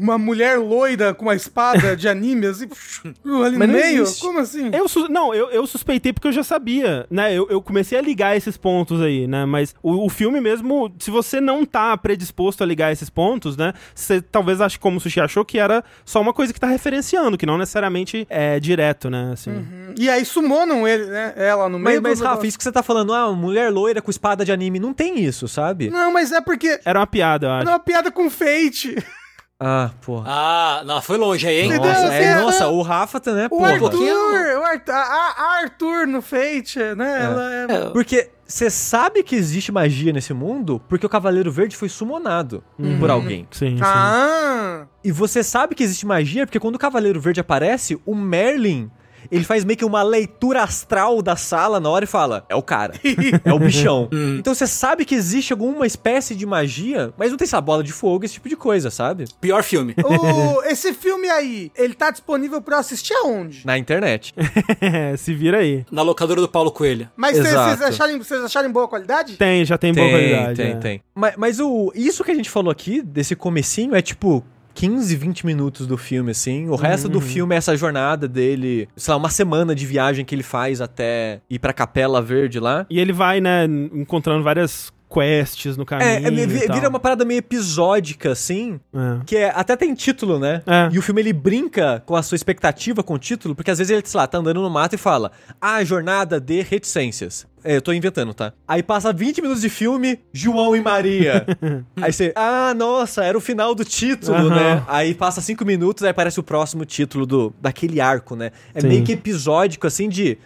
uma mulher loira com uma espada de anime assim, ali no Mas não meio? existe. Como assim? Eu não, eu, eu suspeitei porque eu já sabia, né? Eu, eu comecei a ligar esses pontos aí, né? Mas o, o filme mesmo, se você não tá predisposto a ligar esses pontos, né? Você talvez ache como o Sushi achou que era só uma coisa que tá referenciando, que não necessariamente é direto, né? Assim. E aí sumonam ele, né? Ela no Mas, meio mas do Rafa, isso que você tá falando, ah, mulher loira com espada de anime, não tem isso, sabe? Não, mas é porque Era uma piada, eu era acho. uma piada com Fate. Ah, porra. Ah, não, foi longe aí, hein? Nossa, é, nossa, o Rafa, tá, né, O porra. Arthur, o Arthur, a, a Arthur no Fate, né? Ela é... Porque você sabe que existe magia nesse mundo porque o Cavaleiro Verde foi sumonado por alguém. Sim, sim. Ah, E você sabe que existe magia porque quando o Cavaleiro Verde aparece, o Merlin, ele faz meio que uma leitura astral da sala na hora e fala: é o cara, é o bichão. então você sabe que existe alguma espécie de magia, mas não tem essa bola de fogo, esse tipo de coisa, sabe? Pior filme. o, esse filme aí, ele tá disponível pra eu assistir aonde? Na internet. Se vira aí. Na locadora do Paulo Coelho. Mas vocês acharem, vocês acharem boa qualidade? Tem, já tem, boa qualidade. Tem, é. tem. Mas, mas o, isso que a gente falou aqui, desse comecinho, é tipo 15, 20 minutos do filme, assim. O resto Uhum. do filme é essa jornada dele, sei lá, uma semana de viagem que ele faz até ir pra Capela Verde lá. E ele vai, né, encontrando várias quests no caminho. É, é, vi- tal. vira uma parada meio episódica, assim. É. Que é, até tem título, né? É. E o filme ele brinca com a sua expectativa com o título, porque às vezes ele, sei lá, tá andando no mato e fala: A jornada de reticências. É, eu tô inventando, tá? Aí passa 20 minutos de filme, João e Maria. aí você, ah, nossa, era o final do título, Aham. né? Aí passa 5 minutos, aí aparece o próximo título do, daquele arco, né? É Sim. meio que episódico, assim, de.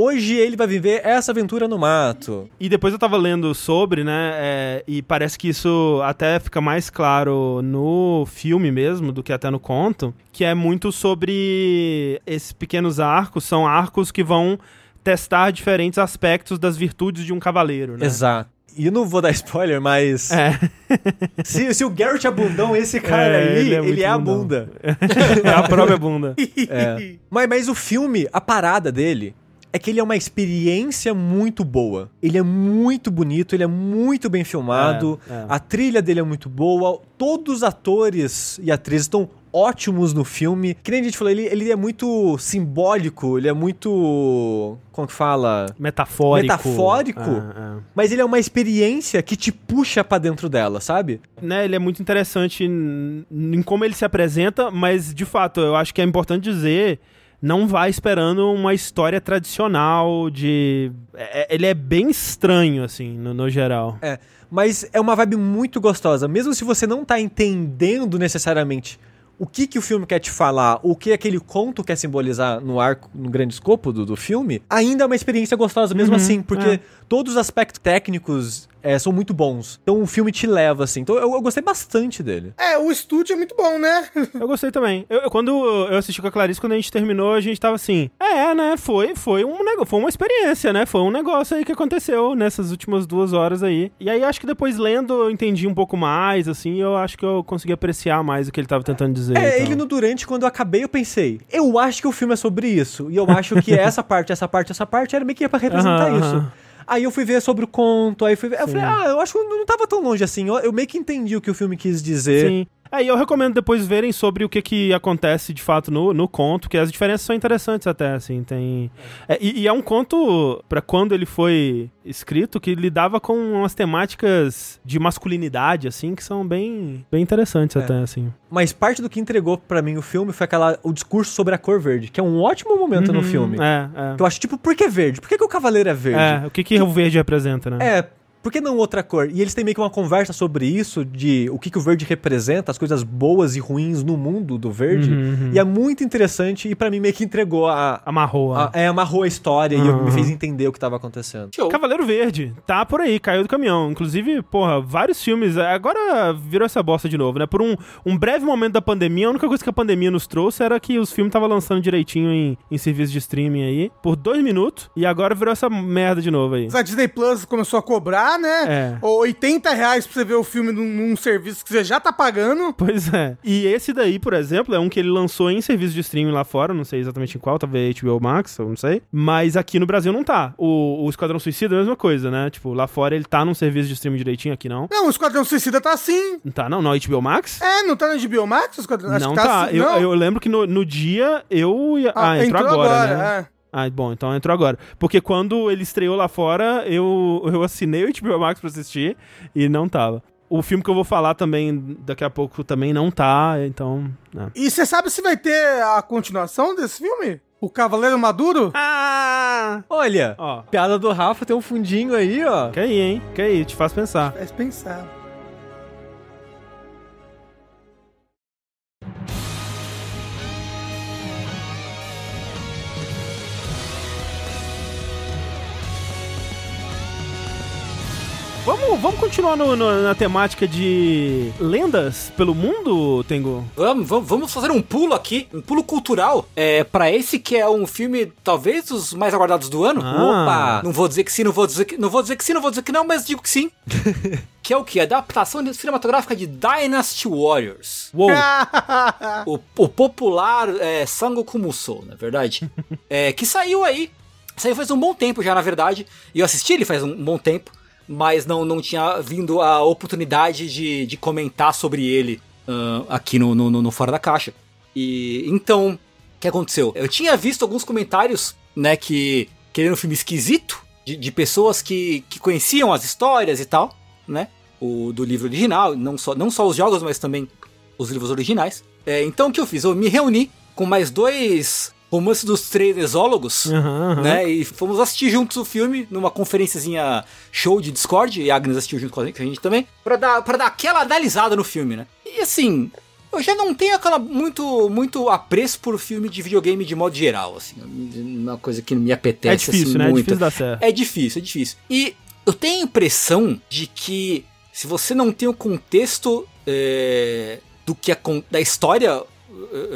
Hoje ele vai viver essa aventura no mato. E depois eu tava lendo sobre, né? é, e parece que isso até fica mais claro no filme mesmo do que até no conto. Que é muito sobre esses pequenos arcos, são arcos que vão testar diferentes aspectos das virtudes de um cavaleiro, né? Exato. E eu não vou dar spoiler, mas. É, Se, se o Garrett é bundão, esse cara É, aí, ele ele é é, muito a bunda. é a própria bunda. É. Mas, mas o filme, a parada dele é que ele é uma experiência muito boa. Ele é muito bonito, ele é muito bem filmado, É, é. a trilha dele é muito boa, todos os atores e atrizes estão ótimos no filme. Que nem a gente falou, ele, ele é muito simbólico, ele é muito. Como que fala? Metafórico. Metafórico? É, é. Mas ele é uma experiência que te puxa pra dentro dela, sabe? né, ele é muito interessante em, em como ele se apresenta, mas de fato, eu acho que é importante dizer, não vai esperando uma história tradicional de é- é- ele é bem estranho assim, no, no geral. É, mas é uma vibe muito gostosa. Mesmo se você não tá entendendo necessariamente o que, que o filme quer te falar, o que aquele conto quer simbolizar no arco, no grande escopo do, do filme, ainda é uma experiência gostosa mesmo Uhum, assim, porque é. todos os aspectos técnicos é, são muito bons. Então o filme te leva, assim. Então eu, eu gostei bastante dele. É, o estúdio é muito bom, né? Eu gostei também. Eu, eu- quando eu assisti com a Clarice, quando a gente terminou, a gente tava assim, é, né, foi, foi um negócio, foi uma experiência, né, foi um negócio aí que aconteceu nessas últimas duas horas aí. E aí acho que depois lendo eu entendi um pouco mais, assim, eu acho que eu consegui apreciar mais o que ele tava tentando dizer. É, e tal. ele no durante, quando eu acabei, eu pensei, eu acho que o filme é sobre isso. E eu acho que essa parte, essa parte, essa parte era meio que pra representar Aham, isso. aham. Aí eu fui ver sobre o conto, aí fui ver. Eu falei, ah, eu acho que não tava tão longe assim. Eu, eu meio que entendi o que o filme quis dizer. Sim. É, e eu recomendo depois verem sobre o que, que acontece de fato no, no conto, que as diferenças são interessantes até, assim, tem... É, e, e é um conto, pra quando ele foi escrito, que lidava com umas temáticas de masculinidade, assim, que são bem, bem interessantes É. até, assim. Mas parte do que entregou pra mim o filme foi aquela, o discurso sobre a cor verde, que é um ótimo momento no Uhum, filme. É, é. Que eu acho, tipo, por que verde? Por que, que o cavaleiro é verde? É, o que, que o verde representa, né? É, por que não outra cor? E eles têm meio que uma conversa sobre isso, de o que, que o verde representa, as coisas boas e ruins no mundo do verde. Uhum, E é muito interessante e pra mim meio que entregou a. Amarrou. a- a- é, amarrou a história e Uhum. me fez entender o que tava acontecendo. Show. Cavaleiro Verde, tá por aí, caiu do caminhão. Inclusive, porra, vários filmes. Agora virou essa bosta de novo, né? Por um, um breve momento da pandemia, a única coisa que a pandemia nos trouxe era que os filmes estavam lançando direitinho em, em serviço de streaming aí, por dois minutos, e agora virou essa merda de novo aí. A Disney Plus começou a cobrar, né? É. Ou 80 reais pra você ver o filme num, num serviço que você já tá pagando. Pois é. E esse daí, por exemplo, é um que ele lançou em serviço de streaming lá fora, não sei exatamente em qual, talvez HBO Max, eu não sei. Mas aqui no Brasil não tá. O, o Esquadrão Suicida é a mesma coisa, né? Tipo, lá fora ele tá num serviço de streaming direitinho, aqui não. Não, o Esquadrão Suicida tá assim. Não tá, não? Não, HBO Max? É, não tá no HBO Max o Esquadrão? Acho não que tá. assim. Eu, não. eu lembro que no, no dia eu ia. Ah, entrou, agora, né? é. Ah, bom, então entrou agora. Porque quando ele estreou lá fora, eu, eu assinei o HBO Max pra assistir e não tava. O filme que eu vou falar também, daqui a pouco, também não tá, então. é. E você sabe se vai ter a continuação desse filme? O Cavaleiro Maduro? Ah! Olha, Ó, piada do Rafa tem um fundinho aí, ó. que aí, hein? Que aí, te faz pensar. Faz pensar. Continuar no- no- na temática de lendas pelo mundo, Tengu? Vamos, vamos, vamos fazer um pulo aqui, um pulo cultural, é, para esse que é um filme, talvez, dos mais aguardados do ano. Ah. Opa! Não vou dizer que sim, não vou dizer que, não vou dizer que sim, não vou dizer que não, mas digo que sim. que é o que? Adaptação cinematográfica de Dynasty Warriors. Uou! o, o popular é, Sangoku Musou, na verdade. é, que saiu aí. Saiu faz um bom tempo já, na verdade. E eu assisti ele faz um bom tempo. Mas não, não tinha vindo a oportunidade de, de comentar sobre ele ah, aqui no, no, no- no Fora da Caixa. E então, o que aconteceu? Eu tinha visto alguns comentários, né, que querendo um filme esquisito, de, de pessoas que, que conheciam as histórias e tal, né? O, do livro original, não só, não só os jogos, mas também os livros originais. É, então o que eu fiz? Eu me reuni com mais dois romances dos trainersólogos, Aham, aham. né? E fomos assistir juntos o filme numa conferenciazinha show de Discord, e a Agnes assistiu junto com a gente, também, pra dar, pra dar aquela analisada no filme, né? E assim, eu já não tenho aquela muito, muito apreço por filme de videogame de modo geral, assim, uma coisa que me apetece É difícil, assim, né? É muito. difícil dar certo. É difícil, é difícil. E eu tenho a impressão de que se você não tem o contexto é, do que a, con- da história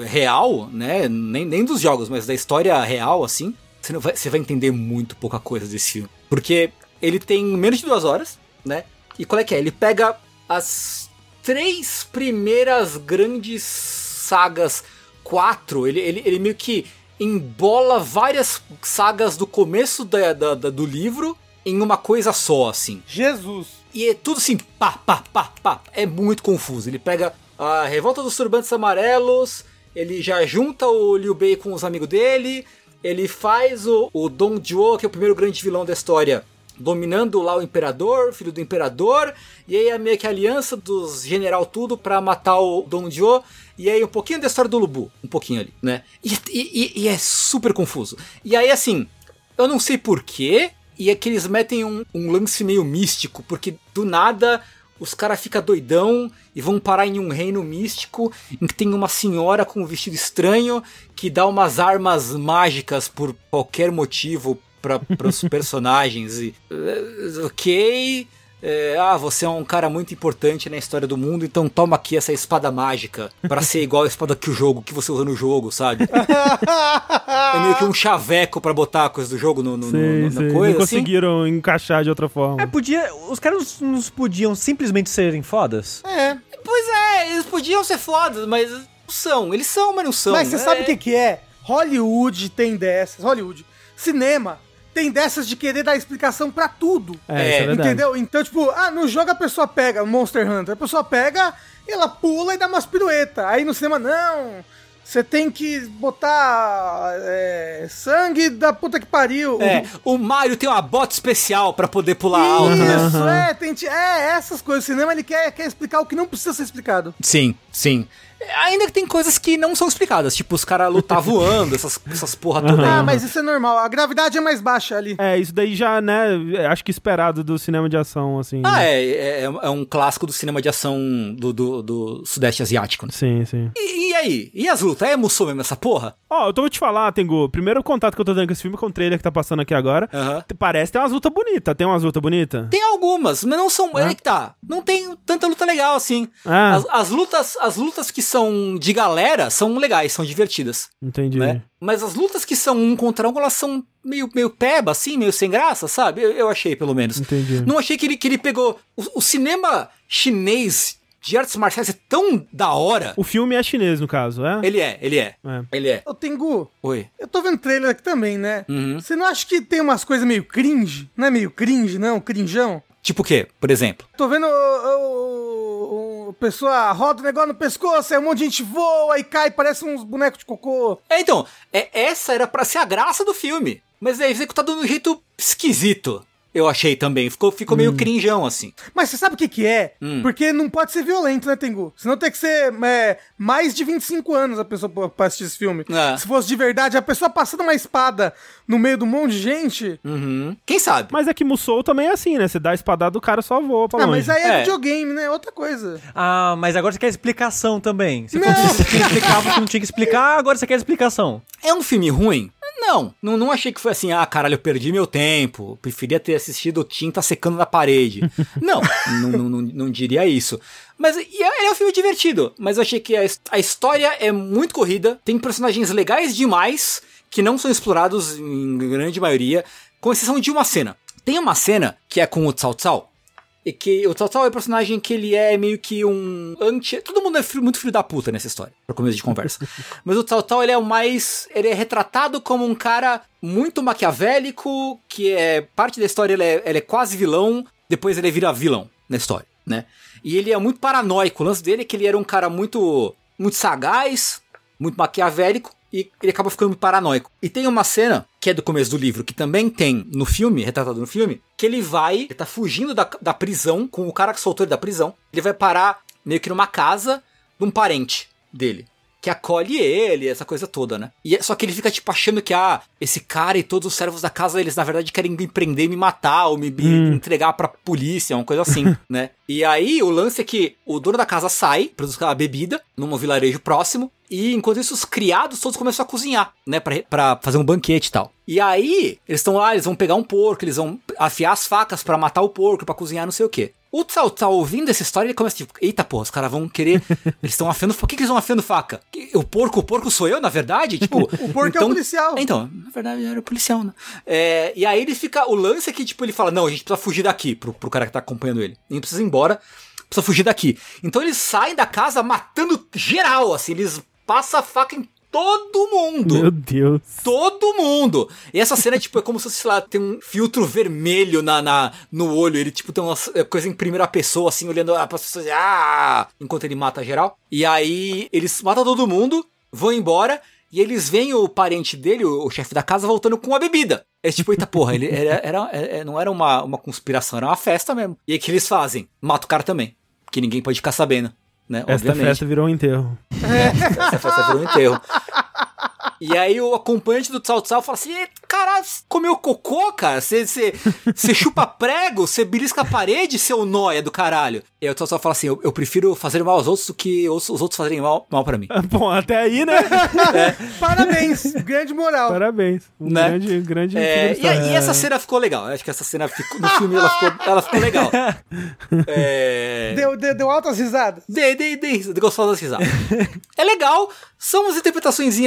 real, né? Nem, nem dos jogos, mas da história real, assim, você, vai, você vai entender muito pouca coisa desse filme. Porque ele tem menos de duas horas, né? E qual é que é? Ele pega as três primeiras grandes sagas, quatro, ele, ele, ele meio que embola várias sagas do começo da, da- da- do livro em uma coisa só, assim. Jesus. E é tudo assim, pá, pá, pá, pá. É muito confuso. Ele pega a Revolta dos Turbantes Amarelos, ele já junta o Liu Bei com os amigos dele, ele faz o, o Dong Zhuo, que é o primeiro grande vilão da história, dominando lá o Imperador, filho do Imperador, e aí é meio que a aliança dos general tudo pra matar o Dong Zhuo, e aí um pouquinho da história do Lubu, um pouquinho ali, né? E- e- e é super confuso. E aí, assim, eu não sei porquê, e é que eles metem um, um lance meio místico, porque do nada os caras ficam doidão e vão parar em um reino místico em que tem uma senhora com um vestido estranho que dá umas armas mágicas por qualquer motivo para os personagens. E, eh, ok. Eh, ah, você é um cara muito importante na história do mundo, então toma aqui essa espada mágica para ser igual a espada que o jogo que você usa no jogo, sabe? É meio que um chaveco pra botar a coisa do jogo no, no- no- Sim, na sim. coisa. Não assim. conseguiram encaixar de outra forma. É, podia. Os caras não podiam simplesmente serem fodas? É. Pois é, eles podiam ser fodas, mas não são. Eles são, mas não são. Mas você É- sabe o que, que é? Hollywood tem dessas. Hollywood. Cinema tem dessas de querer dar explicação pra tudo. É, isso é. Entendeu? Então, tipo, ah, no jogo a pessoa pega, Monster Hunter, a pessoa pega, ela pula e dá umas piruetas. Aí no cinema, não. Você tem que botar é, sangue da puta que pariu. É, o Mario tem uma bota especial pra poder pular alto, né? Isso, é, tem, é, essas coisas. O cinema ele quer, quer explicar o que não precisa ser explicado. Sim, sim. Ainda que tem coisas que não são explicadas, tipo os caras lutar voando, essas, essas porra toda Ah, aí. mas isso é normal. A gravidade é mais baixa ali. É, isso daí já, né, é, acho que esperado do cinema de ação, assim. Ah, é, é, é um clássico do cinema de ação do, do, do Sudeste Asiático. né? Sim, sim. E, e aí? E as lutas? É Musou mesmo essa porra? Ó, eu tô vou te falar, Tengu, primeiro contato que eu tô tendo com esse filme com o trailer que tá passando aqui agora. Aham. Parece ter umas lutas bonitas. Tem umas lutas bonitas? Tem algumas, mas não são. É que tá. Não tem tanta luta legal assim. Ah. As, as lutas, as lutas que são de galera são legais, são divertidas. Entendi. né? Mas as lutas que são um contra um, elas são meio, meio peba, assim, meio sem graça, sabe? Eu, eu achei, pelo menos. Entendi. Não achei que ele, que ele pegou. O, o cinema chinês de artes marciais é tão da hora. O filme é chinês, no caso, é? Ele é, ele é. É. Ele é. Ô, Tengu, Oi. eu tô vendo trailer aqui também, né? Uhum. Você não acha que tem umas coisas meio cringe? Não é meio cringe, não? Crinjão? Tipo o quê, por exemplo? Tô vendo o, o, o pessoa roda o negócio no pescoço, aí um monte de gente voa e cai, parece uns bonecos de cocô. É, então, é, essa era pra ser a graça do filme. Mas é executado de um jeito esquisito. Eu achei também. Ficou, ficou meio crinjão, assim. Mas você sabe o que que é? Hum. Porque não pode ser violento, né, Tengu? Senão tem que ser é, mais de 25 anos a pessoa pra- assistir esse filme. É. Se fosse de verdade, a pessoa passando uma espada no meio de um monte de gente... Uhum. Quem sabe? Mas é que Musou também é assim, né? Você dá a espadada, o cara só voa pra Ah, longe. mas aí é, É. videogame, né? Outra coisa. Ah, mas agora você quer explicação também. Você o que não tinha que explicar, agora você quer explicação. É um filme ruim? Não, não, não achei que foi assim, ah, caralho, eu perdi meu tempo, preferia ter assistido tinta secando na parede. não, não, não, não, diria isso. Mas e é, é um filme divertido, mas eu achei que a, a história é muito corrida, tem personagens legais demais, que não são explorados em grande maioria, com exceção de uma cena. Tem uma cena que é com o Tsao Tsao, e que o Tsao é um personagem que ele é meio que um anti... Todo mundo é filho- muito filho da puta nessa história, pra começo de conversa. Mas o Tsao, ele é o mais... Ele é retratado como um cara muito maquiavélico, que é... Parte da história, ele é, ele é quase vilão, depois ele vira vilão na história, né? E ele é muito paranoico. O lance dele é que ele era um cara muito... Muito sagaz, muito maquiavélico, e ele acaba ficando muito paranoico. E tem uma cena, que é do começo do livro, que também tem no filme, retratado no filme, que ele vai, ele tá fugindo da, da prisão, com o cara que soltou ele da prisão, ele vai parar meio que numa casa de um parente dele. Que acolhe ele, essa coisa toda, né? E é- só que ele fica, tipo, achando que, ah, esse cara e todos os servos da casa, eles na verdade querem me prender, me matar, ou me, me entregar pra polícia, uma coisa assim, né? E aí o lance é que o dono da casa sai pra buscar a bebida num vilarejo próximo, e enquanto isso, os criados todos começam a cozinhar, né? Pra, pra fazer um banquete e tal. E aí, eles estão lá, eles vão pegar um porco, eles vão afiar as facas pra matar o porco, pra cozinhar, não sei o quê. O Tsao Tsao ouvindo essa história, ele começa tipo, eita porra, os caras vão querer. Eles estão afiando. Por que, que eles estão afiando faca? O porco, o porco sou eu, na verdade? Tipo, O porco é o policial. Então, na verdade, era o policial, né? É, e aí ele fica. O lance é que, tipo, ele fala: não, a gente precisa fugir daqui, pro, pro cara que tá acompanhando ele. A gente precisa ir embora, precisa fugir daqui. Então eles saem da casa matando geral, assim, eles passam a faca em todo mundo. Meu Deus. Todo mundo! E essa cena, tipo, é como se, sei lá, tem um filtro vermelho na, na, no olho. Ele, tipo, tem uma é, coisa em primeira pessoa, assim, olhando para as pessoas. Ah! Enquanto ele mata geral. E aí, eles matam todo mundo, vão embora. E eles veem o parente dele, o, o chefe da casa, voltando com a bebida. É tipo, eita porra, ele era, era- é- não era uma, uma conspiração, era uma festa mesmo. E aí o que eles fazem? Mata o cara também. Que ninguém pode ficar sabendo, né? Esta festa virou um enterro. Essa festa virou um enterro. E aí o acompanhante do Tsao Tsao fala assim: "Ê, caralho, você comeu cocô, cara? Você, você, você chupa prego? Você belisca a parede, seu nóia do caralho? E aí o Tsao Tsao fala assim: eu, eu prefiro fazer mal aos outros do que os, os outros fazerem mal, mal pra mim. Bom, até aí, né? Parabéns, grande moral. Parabéns. Um Né? grande, grande. É, e, e essa cena ficou legal. Eu acho que essa cena ficou, no filme ela ficou, ela ficou legal. É... Deu, deu, deu altas risadas. Dei, dei, dei, dei gostosas risadas. é legal, são umas interpretações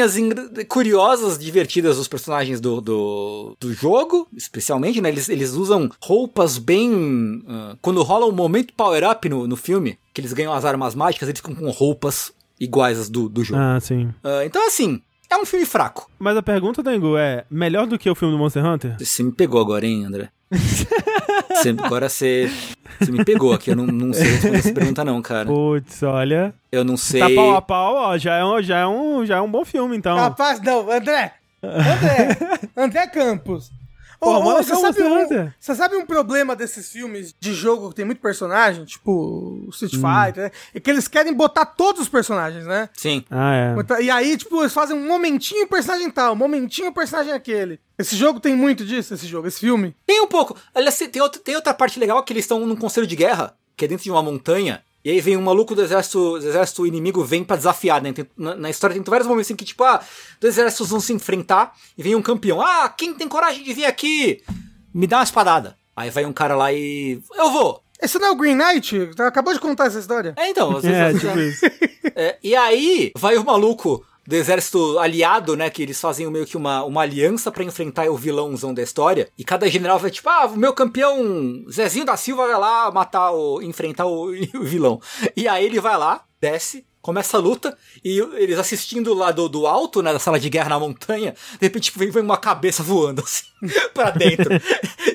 curiosas, divertidas dos personagens do, do, do jogo, especialmente, né? Eles, eles usam roupas bem. ah, quando rola um momento power-up no, no filme, que eles ganham as armas mágicas, eles ficam com roupas iguais às do, do jogo. Ah, sim. Ah, então, assim, é um filme fraco. Mas a pergunta, Tengu, é melhor do que o filme do Monster Hunter? Você me pegou agora, hein, André? Você- agora você, você me pegou aqui. Eu não, não sei responder essa pergunta, não, cara. Putz, olha. Eu não sei. Tá pau a pau, ó. Já é um, já é um, já é um bom filme, então. Rapaz, não, André. André. André Campos. Pô, ô, mano, você, é sabe um, você sabe um problema desses filmes de jogo que tem muito personagem? Tipo, Street Hum. Fighter, né? É que eles querem botar todos os personagens, né? Sim. Ah, é. E aí, tipo, eles fazem um momentinho personagem tal, um momentinho personagem aquele. Esse jogo tem muito disso, esse jogo, esse filme. Tem um pouco. Aliás, tem, outra- tem outra parte legal que eles estão num conselho de guerra, que é dentro de uma montanha. E aí vem um maluco do exército, do exército inimigo, vem pra desafiar, né? Tem- na, na história tem vários momentos em que, tipo, ah, dois exércitos vão se enfrentar e vem um campeão. Ah, quem tem coragem de vir aqui? Me dá uma espadada. Aí vai um cara lá e. Eu vou! Esse não é o Green Knight? Acabou de contar essa história. É, então, às vezes. É, às tipo isso. É, e aí vai o maluco do exército aliado, né? Que eles fazem meio que uma, uma aliança pra enfrentar o vilãozão da história. E cada general vai tipo, ah, o meu campeão Zezinho da Silva vai lá matar o. enfrentar o, o vilão. E aí ele vai lá, desce. Começa a luta e eles assistindo lá do, do alto, né, da sala de guerra na montanha, de repente vem, vem uma cabeça voando assim pra dentro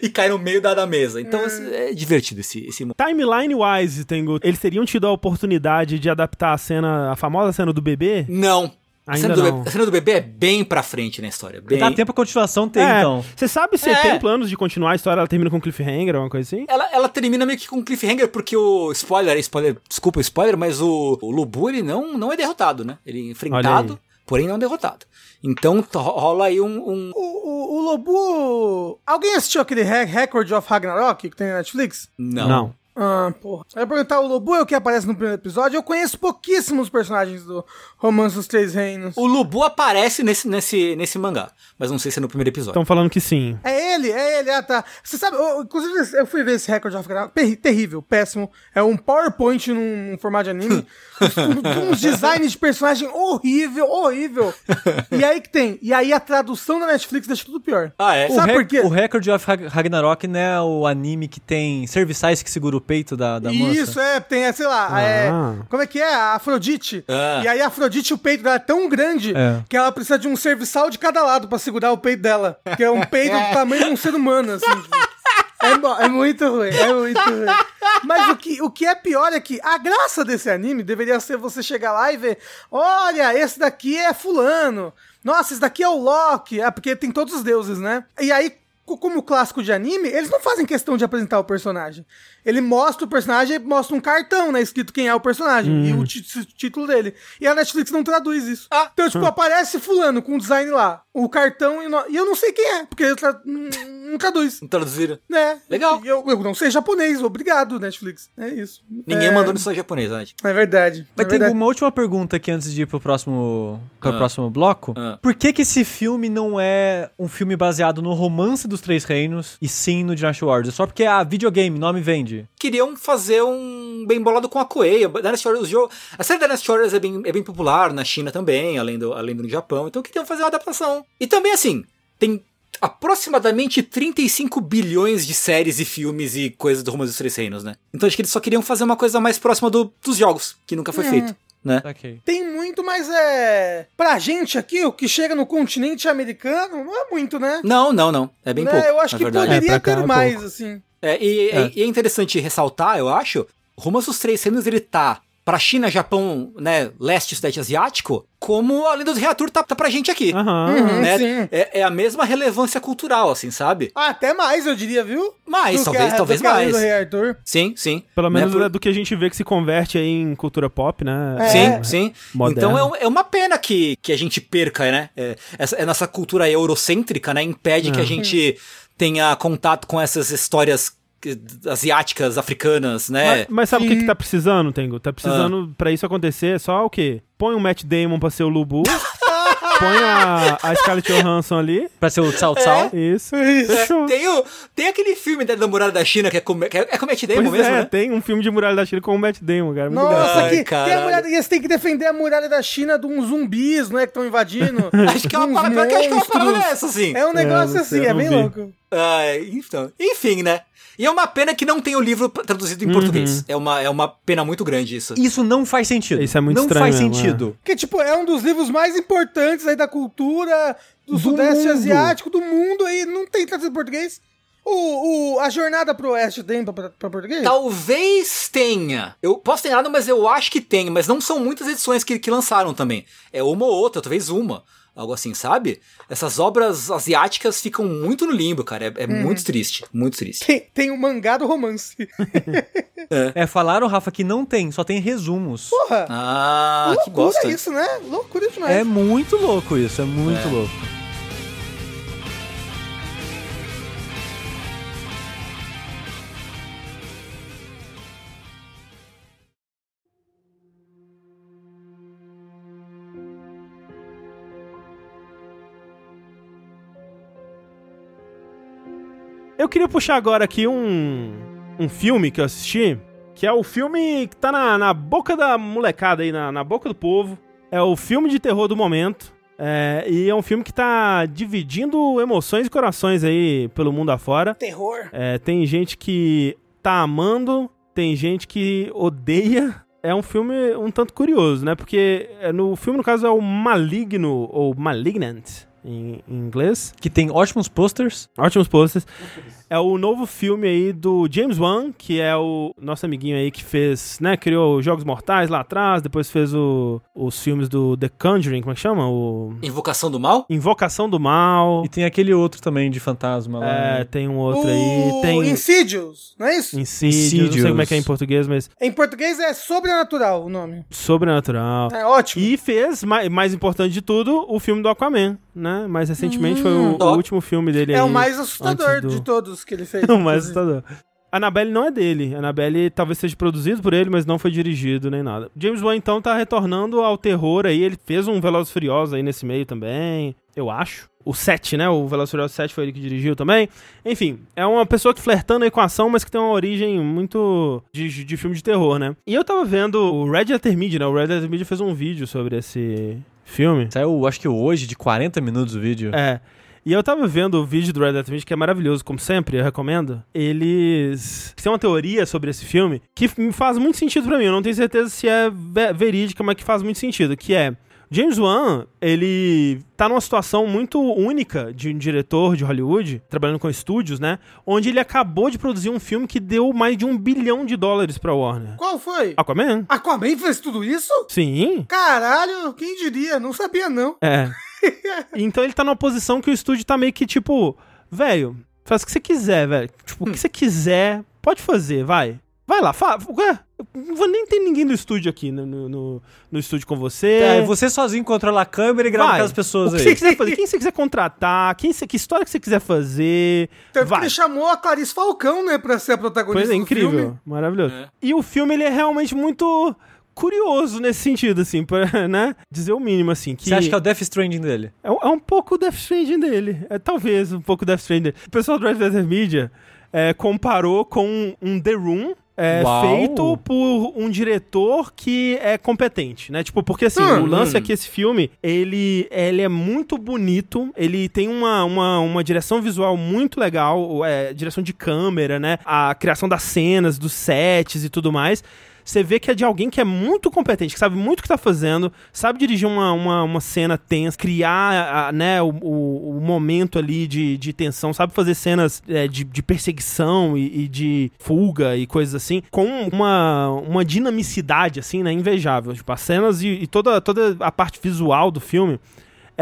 e cai no meio da, da mesa. Então assim, é divertido esse, esse Timeline wise, Tengu, eles teriam tido a oportunidade de adaptar a cena, a famosa cena do bebê? Não. A cena, do não. bebê, a cena do bebê é bem pra frente na história. Bem... Dá tempo a continuação ter, é, então. Você sabe se É. tem planos de continuar a história, ela termina com cliffhanger ou alguma coisa assim? Ela, ela termina meio que com cliffhanger, porque o. Spoiler, spoiler, desculpa o spoiler, mas o, o Lubu ele não, não é derrotado, né? Ele é enfrentado, porém não é derrotado. Então rola aí um. um- O, o, o Lobu. Alguém assistiu aquele Re- Record of Ragnarok que tem na Netflix? Não. Ah, porra. Eu ia perguntar, o Lobu é o que aparece no primeiro episódio? Eu conheço pouquíssimos personagens do Romance dos Três Reinos. O Lubu aparece nesse, nesse, nesse mangá, mas não sei se é no primeiro episódio. Estão falando que sim. É ele, é ele, ah tá. Você sabe, eu- inclusive eu fui ver esse Record of terrível, péssimo. É um PowerPoint num, num formato de anime. uns, uns designs de personagem horrível, horrível. E aí que tem, e aí a tradução da Netflix deixa tudo pior. Ah, é? O, Sabe por quê? o Record of Rag- Ragnarok não é o anime que tem serviçais que segura o peito da, da moça? Isso, é, tem, é, sei lá, é, Ah. como é que é? A Afrodite. Ah. E aí a Afrodite, o peito dela é tão grande É. que ela precisa de um serviçal de cada lado pra segurar o peito dela. Que é um peito do tamanho de um ser humano, assim. É, é muito ruim, é muito ruim. Mas o que, o que é pior é que a graça desse anime deveria ser você chegar lá e ver: olha, esse daqui é Fulano. Nossa, esse daqui é o Loki. É, porque tem todos os deuses, né? E aí, como clássico de anime, eles não fazem questão de apresentar o personagem. Ele mostra o personagem e mostra um cartão, né? Escrito quem é o personagem e o ti- título dele. E a Netflix não traduz isso. Ah. Então, tipo, aparece fulano com o design lá, o cartão e, no- e eu não sei quem é, porque ele tra- não, traduz. Não traduziram. Né? Legal. E Eu, eu não sei japonês, obrigado, Netflix. É isso. Ninguém é, mandou no japonês, né? É verdade. Mas é tem verdade. uma última pergunta aqui antes de ir pro próximo, pro Ah. próximo bloco. Ah. Por que que esse filme não é um filme baseado no romance dos Três Reinos e sim no Dynasty Warriors? Só porque a videogame, nome vende. Queriam fazer um bem bolado com a Koei. A Dynasty Warriors, o jogo- a série Dynasty Warriors é bem, é bem popular na China também, além do, além do Japão. Então queriam fazer uma adaptação. E também, assim, tem aproximadamente 35 bilhões de séries e filmes e coisas do Romance dos Três Reinos, né? Então acho que eles só queriam fazer uma coisa mais próxima do- dos jogos, que nunca foi Uhum. feito, né? Ok. Tem muito, mas é. Pra gente aqui, o que chega no continente americano, não é muito, né? Não, não, não. É bem Né? pouco, Eu acho que verdade. poderia É, ter é mais, pouco. assim. É, e, É. e é interessante ressaltar, eu acho, o Romance dos Três Reinos, ele tá pra China, Japão, né, leste e sudeste asiático, como a Lenda do Rei Arthur tá, tá pra gente aqui. Uhum. né? sim. É, é a mesma relevância cultural, assim, sabe? Ah, até mais, eu diria, viu? Mais, Do talvez, que a- talvez do que a Lenda mais. do Rei Arthur. Sim, sim. Pelo Né, menos por- é do que a gente vê que se converte aí em cultura pop, né? É. Sim, sim. Moderno. Então é, é uma pena que, que a gente perca, né? É, essa, é nossa cultura eurocêntrica, né? Impede que a gente tenha contato com essas histórias asiáticas, africanas, né? Mas, mas sabe o que, que tá precisando, Tengo? Tá precisando, pra isso acontecer, só o quê? Põe o Matt Damon pra ser o Lubu, põe a, a Scarlett Johansson ali, Pra ser o Tsao Tsao. isso, Isso. fechou. Tem, o, tem aquele filme da, da Muralha da China que é com, que é, é com Matt Damon Pois mesmo, é, né? tem um filme de Muralha da China com o Matt Damon, cara. Muito. Nossa, Ai, que, tem a muralha, e eles têm que defender a muralha da China de uns zumbis, não é? Que estão invadindo. Acho que é uma parada, pior que acho que é uma parada dessa, assim. É um negócio não assim, é bem vi. louco. Ah, então, enfim, né? E é uma pena que não tem o livro traduzido em Uhum. português. É uma, é uma pena muito grande isso. Isso não faz sentido. Isso é muito Não estranho faz mesmo, sentido. Que, tipo, é um dos livros mais importantes aí da cultura do, Do Sudeste mundo. Asiático, do mundo, aí não tem traduzido em português. O, o, a Jornada pro Oeste tem pra, pra, pra português? Talvez tenha. Eu posso ter nada, mas eu acho que tem. Mas não são muitas edições que, que lançaram também. É uma ou outra, talvez uma. Algo assim, sabe? Essas obras asiáticas ficam muito no limbo, cara. É, é muito triste, muito triste. Tem, tem o mangá do romance. É, falaram, Rafa, que não tem, só tem resumos. Porra! Ah, que loucura bosta. isso, né? Loucura demais. É muito louco isso, é muito É. louco. Eu queria puxar agora aqui um, um filme que eu assisti, que é o filme que tá na, na boca da molecada aí, na, na boca do povo. É o filme de terror do momento. É, e é um filme que tá dividindo emoções e corações aí pelo mundo afora. Terror. É, tem gente que tá amando, tem gente que odeia. É um filme um tanto curioso, né? Porque é, no filme, no caso, é o Maligno, ou Malignant, em, em inglês. Que tem ótimos posters. Ótimos posters. É o novo filme aí do James Wan, que é o nosso amiguinho aí que fez, né, criou Jogos Mortais lá atrás, depois fez o- os filmes do The Conjuring, como é que chama? O Invocação do Mal? Invocação do Mal. E tem aquele outro também de fantasma lá. É, né? tem um outro o aí, tem Insidious, não é isso? Insidious, não sei como é que é em Insidious. português, mas Em português é sobrenatural o nome. Sobrenatural. É ótimo. E fez, mais, mais importante de tudo, o filme do Aquaman, né? Mais recentemente foi o, o Ó. último filme dele é aí. o mais assustador do- de todos que ele fez. o mais inclusive. assustador. Annabelle não é dele. Annabelle talvez seja produzido por ele, mas não foi dirigido nem nada. James Wan, então, tá retornando ao terror aí. Ele fez um Velozes e Furiosos aí nesse meio também, eu acho. O 7, né? O Velozes e Furiosos 7 foi ele que dirigiu também. Enfim, é uma pessoa que flertando aí com a ação, mas que tem uma origem muito de, de filme de terror, né? E eu tava vendo o Red Letter Media, né? O Red Letter Media fez um vídeo sobre esse filme. Saiu, acho que hoje, de 40 minutos o vídeo. É. E eu tava vendo o vídeo do Red Dead Redemption, que é maravilhoso, como sempre, eu recomendo. Eles têm uma teoria sobre esse filme que me faz muito sentido pra mim. Eu não tenho certeza se é ve- verídica, mas que faz muito sentido. Que é, James Wan, ele tá numa situação muito única de um diretor de Hollywood, trabalhando com estúdios, né? Onde ele acabou de produzir um filme que deu mais de um bilhão de dólares pra Warner. Qual foi? Aquaman? Aquaman fez tudo isso? Sim. Caralho, quem diria? Não sabia, não. É. então ele tá numa posição que o estúdio tá meio que tipo, velho, faz o que você quiser, velho. Tipo, o que você quiser, pode fazer, vai. Vai lá, fala. Ué, não vou nem ter ninguém do estúdio aqui no, no, no- no estúdio com você. É, você sozinho controla a câmera e grava Vai. aquelas pessoas o que aí. você quiser fazer, quem você quiser contratar, quem você, que história que você quiser fazer. Que vai. ele chamou a Clarice Falcão, né, pra ser a protagonista Coisa do incrível, filme. maravilhoso. É. E o filme, ele é realmente muito curioso nesse sentido, assim, pra, né? Dizer o mínimo, assim. Que Você acha que é o Death Stranding dele? É, um- é um pouco o Death Stranding dele. É talvez um pouco o Death Stranding dele. O pessoal do Red Dead Media é, comparou com um The Room. é, feito por um diretor que é competente, né? Tipo, porque assim, Hum. o lance é que esse filme, ele, ele é muito bonito, ele tem uma, uma, uma direção visual muito legal, é, direção de câmera, né? A criação das cenas, dos sets e tudo mais. Você vê que é de alguém que é muito competente, que sabe muito o que tá fazendo, sabe dirigir uma, uma, uma cena tensa, criar a- né, o, o, o momento ali de, de tensão, sabe fazer cenas é, de, de perseguição e, e de fuga e coisas assim, com uma, uma dinamicidade, assim, né, invejável. Tipo, as cenas e, e toda, toda a parte visual do filme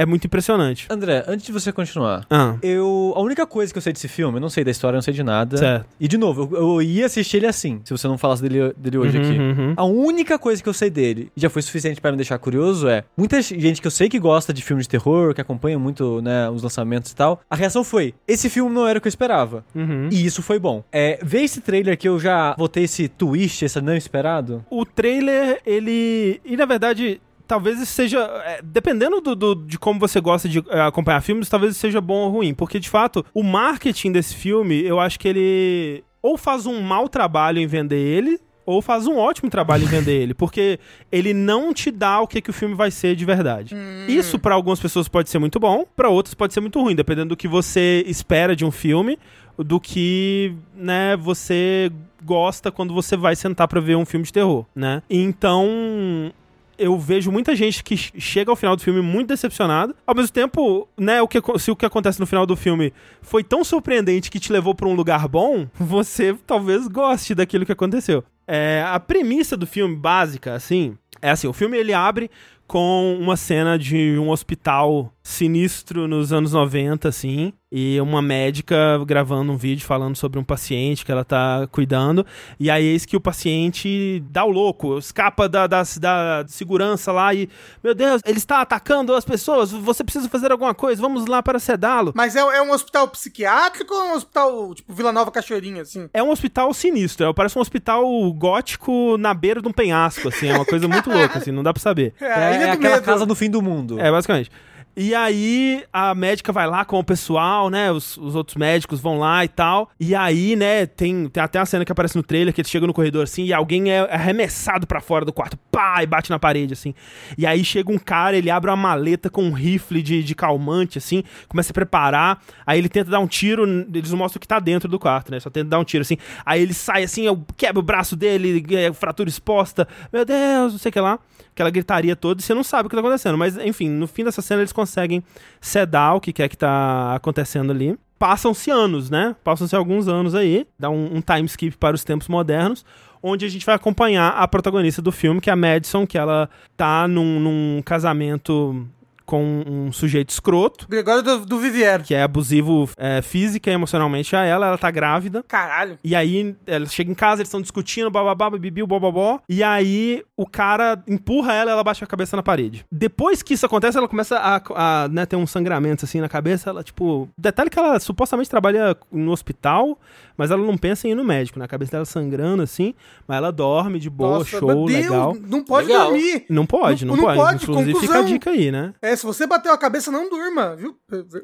é muito impressionante. André, antes de você continuar, Ah, eu. A única coisa que eu sei desse filme, eu não sei da história, eu não sei de nada. certo. E de novo, eu, eu ia assistir ele assim, se você não falasse dele, dele hoje Uhum, aqui. uhum. A única coisa que eu sei dele, e já foi suficiente pra me deixar curioso, é muita gente que eu sei que gosta de filmes de terror, que acompanha muito, né, os lançamentos e tal. A reação foi: esse filme não era o que eu esperava. Uhum. E isso foi bom. É, ver esse trailer que eu já botei esse twist, esse não esperado. o trailer, ele. E na verdade, talvez isso seja. é, dependendo do, do- de como você gosta de é, acompanhar filmes, talvez isso seja bom ou ruim. Porque, de fato, o marketing desse filme, eu acho que ele. Ou faz um mau trabalho em vender ele. Ou faz um ótimo trabalho em vender ele, porque ele não te dá o que, que o filme vai ser de verdade. Isso pra algumas pessoas pode ser muito bom, pra outras pode ser muito ruim, dependendo do que você espera de um filme, do que, né, você gosta quando você vai sentar pra ver um filme de terror, né? Então, eu vejo muita gente que ch- chega ao final do filme muito decepcionada. Ao mesmo tempo, né, o que, se o que acontece no final do filme foi tão surpreendente que te levou pra um lugar bom, você talvez goste daquilo que aconteceu. É, a premissa do filme básica, assim, é assim, o filme ele abre com uma cena de um hospital sinistro nos anos 90, assim, e uma médica gravando um vídeo falando sobre um paciente que ela tá cuidando, e aí eis que o paciente dá o louco, escapa da, da, da segurança lá e, meu Deus, ele está atacando as pessoas, você precisa fazer alguma coisa, vamos lá para sedá-lo. Mas é, é um hospital psiquiátrico ou é um hospital, tipo, Vila Nova Cachoeirinha, assim? É um hospital sinistro, é, parece um hospital gótico na beira de um penhasco, assim, é uma coisa muito louca, assim, não dá pra saber. É, é do aquela Medo. casa no fim do mundo. É, basicamente. E aí a médica vai lá com o pessoal, né? Os, os outros médicos vão lá e tal. E aí, né, tem, tem até uma cena que aparece no trailer que eles chegam no corredor assim e alguém é arremessado pra fora do quarto, pá, e bate na parede, assim. E aí chega um cara, ele abre uma maleta com um rifle de, de calmante, assim, começa a preparar. Aí ele tenta dar um tiro, eles mostram que tá dentro do quarto, né? Só tenta dar um tiro, assim. Aí ele sai assim, eu quebro o braço dele, é, fratura exposta. Meu Deus, não sei o que lá aquela gritaria toda e você não sabe o que tá acontecendo. Mas, enfim, no fim dessa cena eles conseguem sedar o que quer que tá acontecendo ali. Passam-se anos, né? Passam-se alguns anos aí, dá um, um time skip para os tempos modernos, onde a gente vai acompanhar a protagonista do filme, que é a Madison, que ela tá num, num casamento com um sujeito escroto, Gregório do, do Vivier. que é abusivo é, física e emocionalmente a ela, ela tá grávida. Caralho. E aí, ela chega em casa, eles estão discutindo, bababá, bibiu, bobobó. E aí, o cara empurra ela ela bate a cabeça na parede. Depois que isso acontece, ela começa a, a né, ter um sangramento assim na cabeça. Ela, tipo. Detalhe que ela supostamente trabalha no hospital, mas ela não pensa em ir no médico. Na cabeça dela sangrando assim, mas ela dorme de boa, Nossa, show, meu Deus, legal. não pode Legal. dormir. Não pode, não, Não- não pode. pode, Inclusive, fica a conclusão. dica aí, né? É, se você bateu a cabeça, não durma, viu,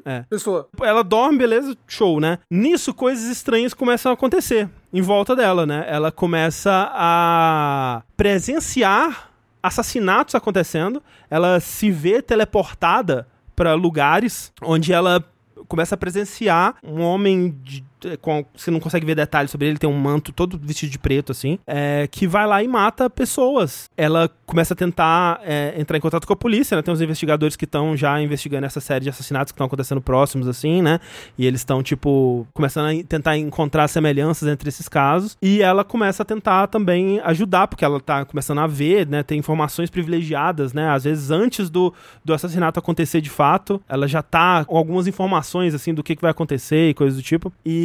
É. pessoa? Ela dorme, beleza, show, né? Nisso, coisas estranhas começam a acontecer em volta dela, né? Ela começa a presenciar assassinatos acontecendo, ela se vê teleportada para lugares onde ela começa a presenciar um homem de- com, você não consegue ver detalhes sobre ele, tem um manto todo vestido de preto, assim, é, que vai lá e mata pessoas. Ela começa a tentar é, entrar em contato com a polícia, né? Tem uns investigadores que estão já investigando essa série de assassinatos que estão acontecendo próximos, assim, né? E eles estão, tipo, começando a tentar encontrar semelhanças entre esses casos. E ela começa a tentar também ajudar, porque ela tá começando a ver, né? Tem informações privilegiadas, né? Às vezes antes do, do assassinato acontecer de fato, ela já tá com algumas informações, assim, do que, que vai acontecer e coisas do tipo. E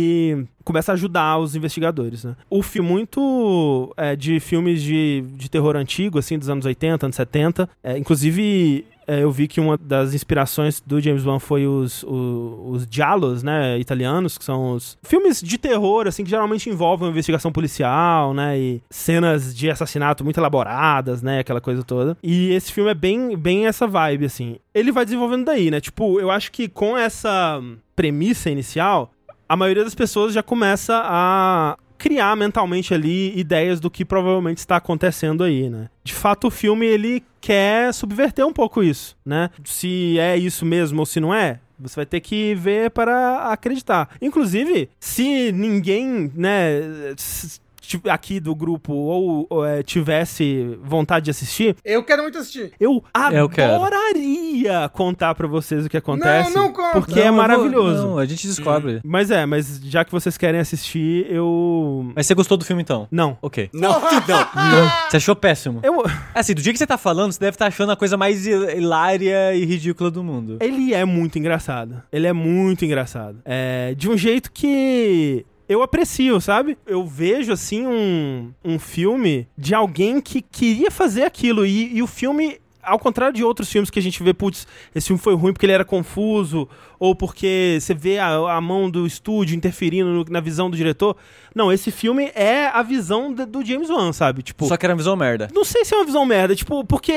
começa a ajudar os investigadores, né? O filme muito é, de filmes de, de terror antigo, assim, dos anos 80, anos 70. É, inclusive, é, eu vi que uma das inspirações do James Wan foi os, os, os giallos, né, italianos, que são os filmes de terror, assim, que geralmente envolvem investigação policial, né, e cenas de assassinato muito elaboradas, né, aquela coisa toda. E esse filme é bem, bem essa vibe, assim. Ele vai desenvolvendo daí, né, tipo, eu acho que com essa premissa inicial, a maioria das pessoas já começa a criar mentalmente ali ideias do que provavelmente está acontecendo aí, né? De fato, o filme ele quer subverter um pouco isso, né? Se é isso mesmo ou se não é, você vai ter que ver para acreditar. Inclusive, se ninguém, né, aqui do grupo ou, ou, é, tivesse vontade de assistir, Eu quero muito assistir. eu Eu quero. Contar pra vocês o que acontece, não conta. porque Não, é eu vou- maravilhoso. Não, a gente descobre. Mas é, mas já que vocês querem assistir, eu. Mas você gostou do filme então? Não. Ok. Não, não. Você achou péssimo? Eu... Assim, do dia que você tá falando, você deve estar achando a coisa mais hi- hilária e ridícula do mundo. Ele é muito engraçado. Ele é muito engraçado. É, de um jeito que. Eu aprecio, sabe? Eu vejo, assim, um, um filme de alguém que queria fazer aquilo. E, e o filme, ao contrário de outros filmes que a gente vê, putz, esse filme foi ruim porque ele era confuso, ou porque você vê a, a mão do estúdio interferindo no- na visão do diretor. Não, esse filme é a visão de- do James Wan, sabe? Tipo, Só que era uma visão merda. Não sei se é uma visão merda, tipo, porque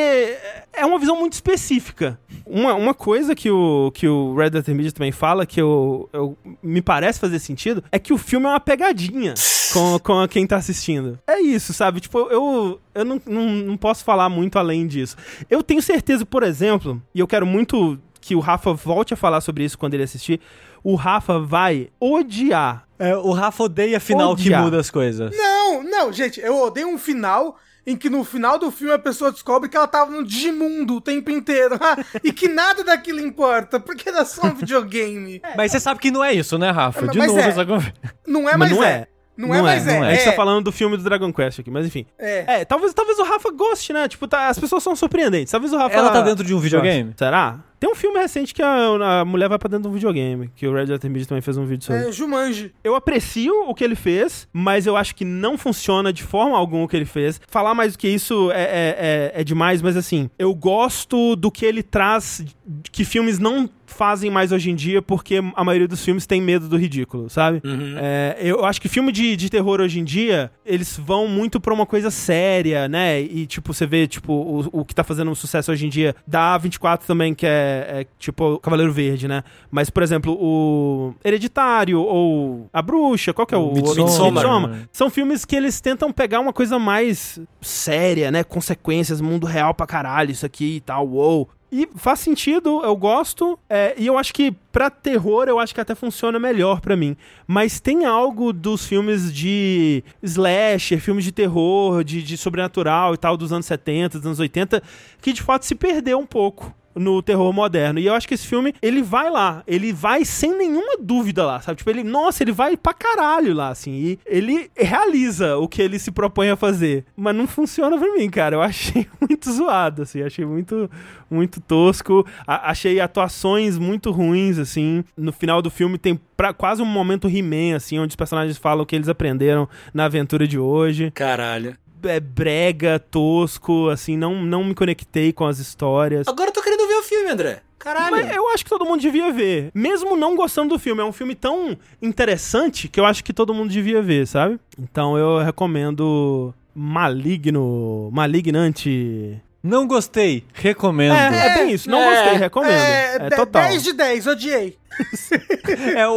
é uma visão muito específica. Uma, uma coisa que o, que o Red Dead Media também fala, que eu, eu- me parece fazer sentido, é que o filme é uma pegadinha com, com quem tá assistindo. É isso, sabe? Tipo, eu, eu não, não, não posso falar muito além disso. Eu tenho certeza, por exemplo, e eu quero muito que o Rafa volte a falar sobre isso quando ele assistir, o Rafa vai odiar. É, o Rafa odeia final que Odiar. muda as coisas. Não, não, gente, eu odeio um final em que no final do filme a pessoa descobre que ela tava no Digimundo o tempo inteiro. e que nada daquilo importa, porque era só um videogame. Mas você sabe que não é isso, né, Rafa? É, De mas novo é. essa conversa. Não é, Mas mas não é. É. Não, é, mas é. não é. A gente é. tá falando do filme do Dragon Quest aqui, mas enfim. É. É, talvez, talvez o Rafa goste, né? Tipo, tá- as pessoas são surpreendentes. Talvez o Rafa. Ela tá dentro de um videogame? Será? Tem um filme recente que a, a mulher vai pra dentro de um videogame, que o Red Letter Media também fez um vídeo sobre. É Jumanji. Eu aprecio o que ele fez, mas eu acho que não funciona de forma alguma o que ele fez. Falar mais do que isso é, é, é, é demais, mas assim, eu gosto do que ele traz, que filmes não fazem mais hoje em dia, porque a maioria dos filmes tem medo do ridículo, sabe? É, eu acho que filme de, de terror hoje em dia, eles vão muito pra uma coisa séria, né? E, tipo, você vê, tipo, o, o que tá fazendo um sucesso hoje em dia da A24 também, que é, é, tipo, o Cavaleiro Verde, né? Mas, por exemplo, o Hereditário ou A Bruxa, qual que é o... Midsommar. São filmes que eles tentam pegar uma coisa mais séria, né? Consequências, mundo real pra caralho, isso aqui e tal, uou. E faz sentido, eu gosto. é, e eu acho que pra terror, eu acho que até funciona melhor pra mim. Mas tem algo dos filmes de slasher, filmes de terror, de, de sobrenatural e tal, dos anos 70, dos anos 80, que de fato se perdeu um pouco no terror moderno. E eu acho que esse filme, ele vai lá, ele vai sem nenhuma dúvida lá, sabe? Tipo, ele, nossa, ele vai pra caralho lá, assim. E ele realiza o que ele se propõe a fazer. Mas não funciona pra mim, cara. Eu achei muito zoado, assim. Achei muito, muito tosco. A- achei atuações muito ruins, assim. No final do filme tem pra, quase um momento He-Man, assim, onde os personagens falam o que eles aprenderam na aventura de hoje Caralho. é brega, tosco, assim, não, não me conectei com as histórias. Agora eu tô o filme, André. Caralho. Mas eu acho que todo mundo devia ver. Mesmo não gostando do filme. É um filme tão interessante que eu acho que todo mundo devia ver, sabe? Então eu recomendo Maligno. Malignante. Não gostei, recomendo. É, é bem isso. Não É, gostei, recomendo. É, É, de- total. 10 de 10, odiei. É, o,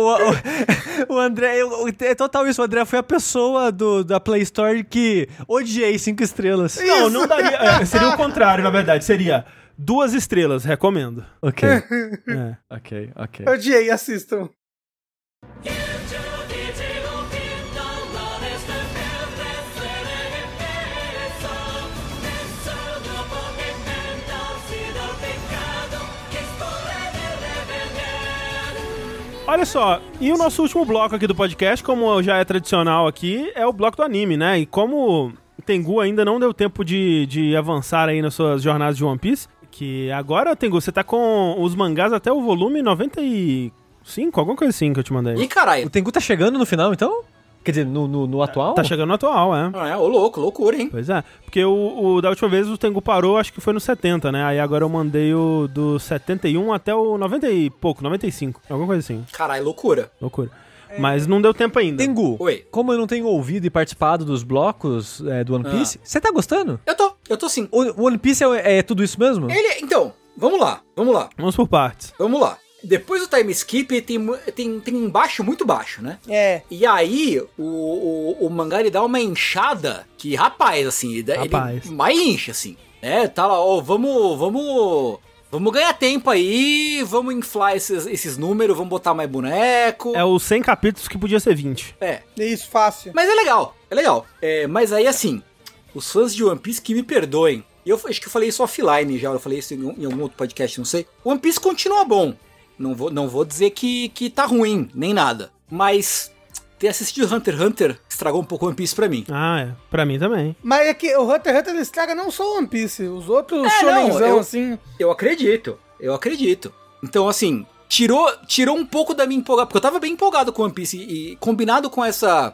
o, o André, o- é total isso. O André foi a pessoa do, da Play Store que odiei cinco estrelas. Não, não daria. é, seria o contrário, na verdade. Seria duas estrelas, recomendo. Ok, É. ok, ok. Odiei, assistam. Olha só, e o nosso último bloco aqui do podcast, como já é tradicional aqui, é o bloco do anime, né? E como Tengu ainda não deu tempo de, de avançar aí nas suas jornadas de One Piece, que agora, Tengu, você tá com os mangás até o volume 95, alguma coisa assim que eu te mandei. Ih, caralho. O Tengu tá chegando no final, então? Quer dizer, no, no, no atual? Tá chegando no atual, é. Ah, é, ô louco, loucura, hein? Pois é, porque o, o da última vez o Tengu parou, acho que foi no 70, né? Aí agora eu mandei o do 71 até o 90 e pouco, 95, alguma coisa assim, Caralho, loucura. loucura. Mas não deu tempo ainda. Tengu, Oi. como eu não tenho ouvido e participado dos blocos é, do One Piece, você tá gostando? Eu tô, eu tô sim. O, o One Piece é, é tudo isso mesmo? Ele, então, vamos lá, vamos lá, Vamos por partes. vamos lá. Depois do time skip tem, mu- tem, tem um baixo muito baixo, né? É. E aí, o, o, o mangá ele dá uma inchada que, rapaz, assim, ele, dá- Rapaz. ele mais incha, assim. É, tá lá, ó, vamos, vamos, vamos ganhar tempo aí, vamos inflar esses, esses números, vamos botar mais boneco. É os 100 capítulos que podia ser 20. É, Isso, fácil. mas é legal, é legal. É, mas aí, assim, os fãs de One Piece que me perdoem. E eu acho que eu falei isso offline já, eu falei isso em, em algum outro podcast, não sei. One Piece continua bom. Não vou, não vou dizer que, que tá ruim, nem nada. Mas ter assistido Hunter x Hunter estragou um pouco One Piece pra mim. Ah, é. Pra mim também. Mas é que o Hunter x Hunter ele estraga não só o One Piece, os outros É, shonenzão, não, eu- assim. Eu acredito, eu acredito. Então, assim, tirou, tirou um pouco da minha empolgação, porque eu tava bem empolgado com One Piece e, e combinado com essa.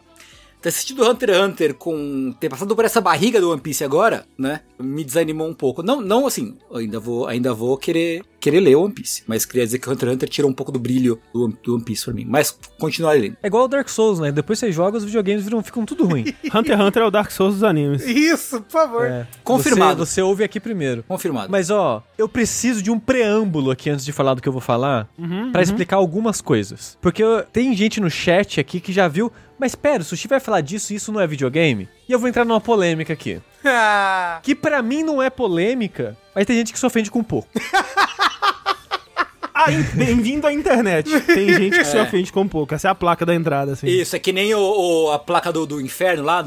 Ter assistido Hunter x Hunter com. ter passado por essa barriga do One Piece agora, né? Me desanimou um pouco. Não, não assim, eu ainda vou, ainda vou querer, querer ler One Piece. Mas queria dizer que Hunter x Hunter tirou um pouco do brilho do One, do One Piece pra mim. Mas continuar lendo. É igual o Dark Souls, né? Depois você joga, os videogames viram, ficam tudo ruim. Hunter x Hunter é o Dark Souls dos animes. Isso, por favor. É. Confirmado. Você, você ouve aqui primeiro. Confirmado. Mas ó, eu preciso de um preâmbulo aqui antes de falar do que eu vou falar, pra explicar algumas coisas. Porque eu- tem gente no chat aqui que já viu, mas pera, o Sushi vai falar disso e isso não é videogame? E eu vou entrar numa polêmica aqui. Que pra mim não é polêmica, mas tem gente que se ofende com um pouco. Ah, in- bem-vindo à internet. Tem gente que se É. ofende com pouco. Essa é a placa da entrada, assim. Isso, é que nem o, o- a placa do, do inferno lá,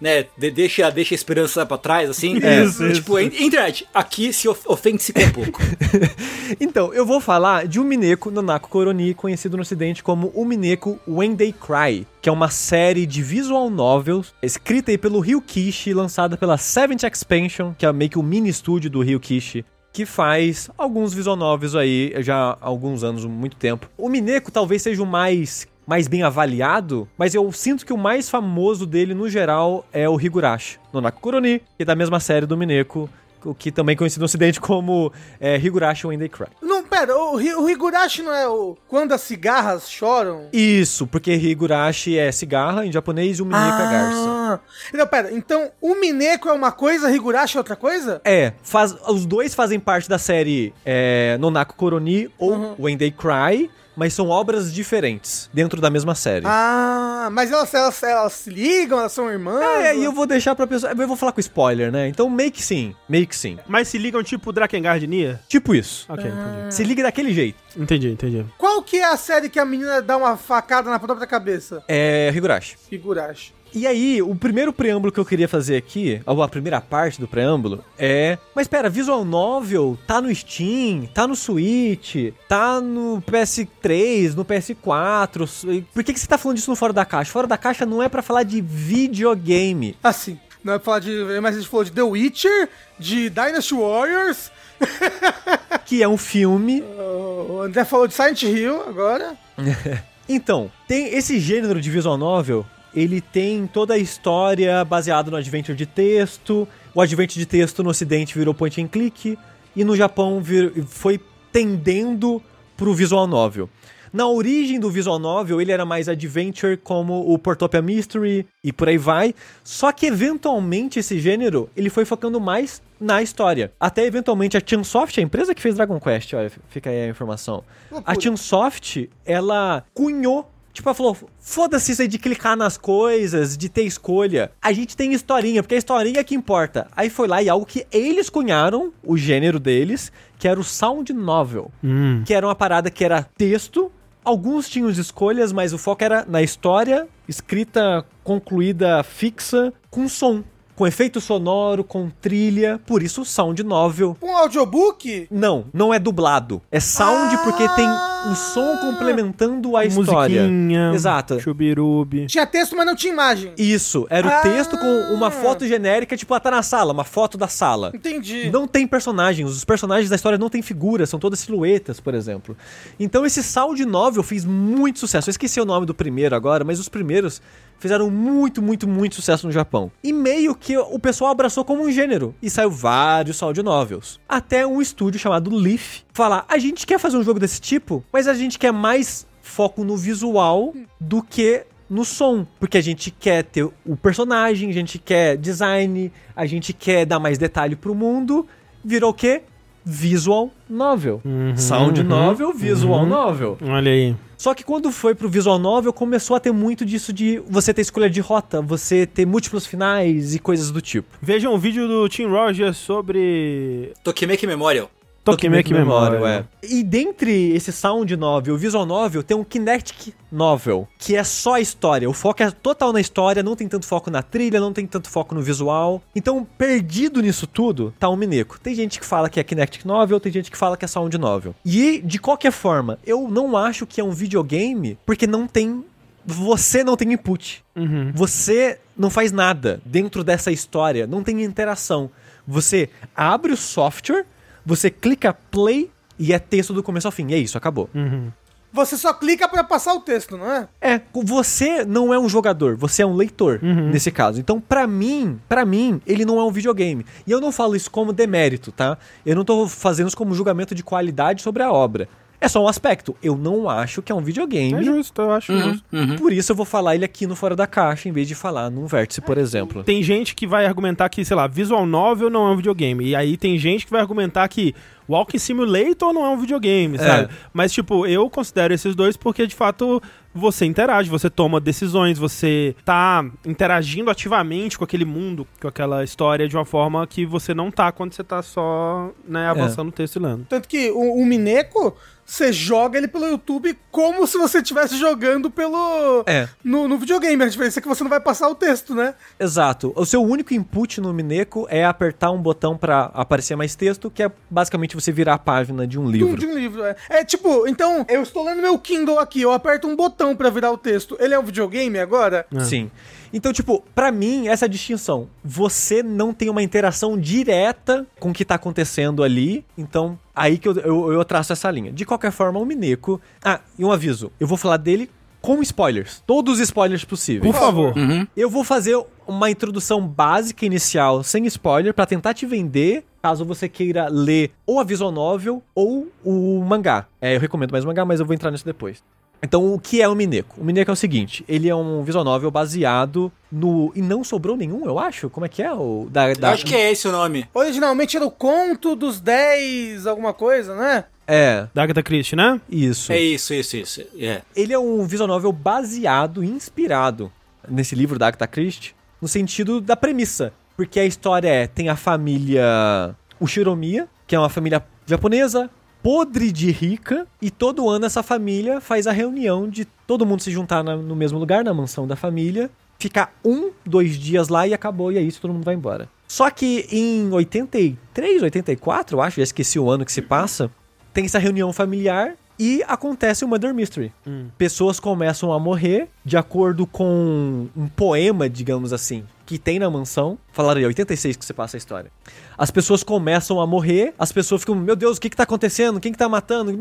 né? de- deixa, deixa a esperança pra trás, assim. É. Isso, Tipo, in- internet, aqui se of- ofende-se com pouco. Então, eu vou falar de um Mineko Nonako Koroni, conhecido no ocidente como o Mineko When They Cry, que é uma série de visual novels escrita aí pelo Ryukishi, lançada pela Seventh Expansion, que é meio que o mini estúdio do Ryukishi. Que faz alguns visual novels aí já há alguns anos, muito tempo. O Mineko talvez seja o mais mais bem avaliado, mas eu sinto que o mais famoso dele, no geral, é o Higurashi, no Nakukuroni, que é da mesma série do Mineko, o que também é conhecido no ocidente como é, Higurashi When They Cry. Não, pera, o, o Higurashi não é o. Quando as cigarras choram? Isso, porque Higurashi é cigarra em japonês e o Mineko é garça. Ah, Não, pera, então o Mineko é uma coisa, Higurashi é outra coisa? É, faz, os dois fazem parte da série é, Nonako Koroni ou Uhum. When They Cry, mas são obras diferentes dentro da mesma série. Ah, mas elas, elas, elas se ligam, elas são irmãs? É, e eu vou deixar pra pessoa. Eu vou falar com spoiler, né? Então, meio que sim. Meio que sim. Mas se ligam tipo Drakengard e Nia? Tipo isso. Ok, Ah. entendi. Se liga daquele jeito. Entendi, entendi. Qual que é a série que a menina dá uma facada na própria cabeça? É Higurashi. Higurashi. E aí, o primeiro preâmbulo que eu queria fazer aqui, ou a primeira parte do preâmbulo, é. Mas pera, Visual Novel tá no Steam, tá no Switch, tá no PS3, no PS4. Por que, que você tá falando disso no Fora da Caixa? Fora da Caixa não é pra falar de videogame. Assim, não é pra falar de. Mas a gente falou de The Witcher, de Dynasty Warriors. Que é um filme. O André falou de Silent Hill agora. Então, tem esse gênero de visual novel, ele tem toda a história baseada no adventure de texto. O adventure de texto no ocidente virou point and click e no Japão vir- foi tendendo pro visual novel. Na origem do visual novel, ele era mais adventure como o Portopia Mystery e por aí vai. Só que eventualmente esse gênero, ele foi focando mais na história. Até eventualmente a Chunsoft, a empresa que fez Dragon Quest, olha, fica aí a informação. A. Chunsoft, ela cunhou Tipo, ela falou: foda-se isso aí de clicar nas coisas, de ter escolha. A gente tem historinha, porque a historinha é que importa. Aí foi lá e algo que eles cunharam, o gênero deles, que era o Sound Novel. Hum. Que era uma parada que era texto. Alguns tinham as escolhas, mas o foco era na história, escrita concluída fixa, com som. Com efeito sonoro, com trilha. Por isso, Sound Novel. Um audiobook? Não, não é dublado. É sound Ah! porque tem um som complementando a história. Musiquinha. Exato. Chubirubi. Tinha texto, mas não tinha imagem. Isso, era o Ah! texto com uma foto genérica, tipo, ela tá na sala, uma foto da sala. Entendi. Não tem personagens, os personagens da história não têm figuras, são todas silhuetas, por exemplo. Então esse sound novel fez muito sucesso. Eu esqueci o nome do primeiro agora, mas os primeiros fizeram muito, muito, muito sucesso no Japão. E meio que o pessoal abraçou como um gênero e saiu vários sound novels. Até um estúdio chamado Leaf falar: "A gente quer fazer um jogo desse tipo, mas a gente quer mais foco no visual do que no som, porque a gente quer ter o personagem, a gente quer design, a gente quer dar mais detalhe pro mundo. Virou o quê? Visual novel. Sound uhum, novel, visual novel. Olha aí. Só que quando foi pro visual novel, começou a ter muito disso de você ter escolha de rota, você ter múltiplos finais e coisas do tipo. Vejam o vídeo do Tim Rogers sobre Tokimeki Memorial. Tokimeki Memorial. é. E dentre esse sound novel e o visual novel, tem um kinetic novel, que é só a história. O foco é total na história, não tem tanto foco na trilha, não tem tanto foco no visual. Então, perdido nisso tudo, tá o Mineco. Tem gente que fala que é kinetic novel, tem gente que fala que é sound novel. E, de qualquer forma, eu não acho que é um videogame, porque não tem... Você não tem input. Uhum. Você não faz nada dentro dessa história, não tem interação. Você abre o software, você clica play e é texto do começo ao fim. E é isso, acabou. Uhum. Você só clica pra passar o texto, não é? É, você não é um jogador, você é um leitor nesse caso. Então, pra mim, para mim, ele não é um videogame. E eu não falo isso como demérito, tá? Eu não tô fazendo isso como julgamento de qualidade sobre a obra. É só um aspecto. Eu não acho que é um videogame. É justo, eu acho justo. Por isso eu vou falar ele aqui no Fora da Caixa, em vez de falar num vértice, por exemplo. Tem gente que vai argumentar que, sei lá, visual novel não é um videogame. E aí tem gente que vai argumentar que Walking Simulator não é um videogame, É. sabe? Mas, tipo, eu considero esses dois porque, de fato, você interage, você toma decisões, você tá interagindo ativamente com aquele mundo, com aquela história de uma forma que você não tá quando você tá só, né, avançando o texto e lendo. Tanto que o, o Mineco, você joga ele pelo YouTube como se você estivesse jogando pelo. É. No, no videogame. A diferença é que você não vai passar o texto, né? Exato. O seu único input no Mineco é apertar um botão pra aparecer mais texto, que é basicamente você virar a página de um livro. de um livro, é. É tipo, então, eu estou lendo meu Kindle aqui, eu aperto um botão pra virar o texto. Ele é um videogame agora? Sim. Então, tipo, pra mim, essa é a distinção. Você não tem uma interação direta com o que tá acontecendo ali. Então, aí que eu, eu, eu traço essa linha. De qualquer forma, o Mineco. Ah, e um aviso: eu vou falar dele com spoilers. Todos os spoilers possíveis. Por favor. Eu vou fazer uma introdução básica inicial, sem spoiler, pra tentar te vender, caso você queira ler ou a visual novel ou o mangá. É, eu recomendo mais o mangá, mas eu vou entrar nisso depois. Então, o que é o Mineco? O Mineco é o seguinte, ele é um visual novel baseado no... E não sobrou nenhum, eu acho? Como é que é? O, da, Eu da- acho que é esse o nome. Originalmente era o conto dos 10, alguma coisa, né? É, Da Agatha Christie, né? isso. É isso, isso, isso. É. Ele é um visual novel baseado, inspirado nesse livro da Agatha Christie, no sentido da premissa. Porque a história é, tem a família Ushiromiya, que é uma família japonesa, podre de rica, e todo ano essa família faz a reunião de todo mundo se juntar na- no mesmo lugar, na mansão da família, ficar um, dois dias lá e acabou, e é isso, todo mundo vai embora. Só que em 83, 84, eu acho, já esqueci o ano que se passa, tem essa reunião familiar e acontece o Murder Mystery. Pessoas começam a morrer de acordo com um poema, digamos assim, que tem na mansão. Falaram aí, 86 que se passa a história. As pessoas começam a morrer, as pessoas ficam, meu Deus, o que que tá acontecendo? Quem que tá matando?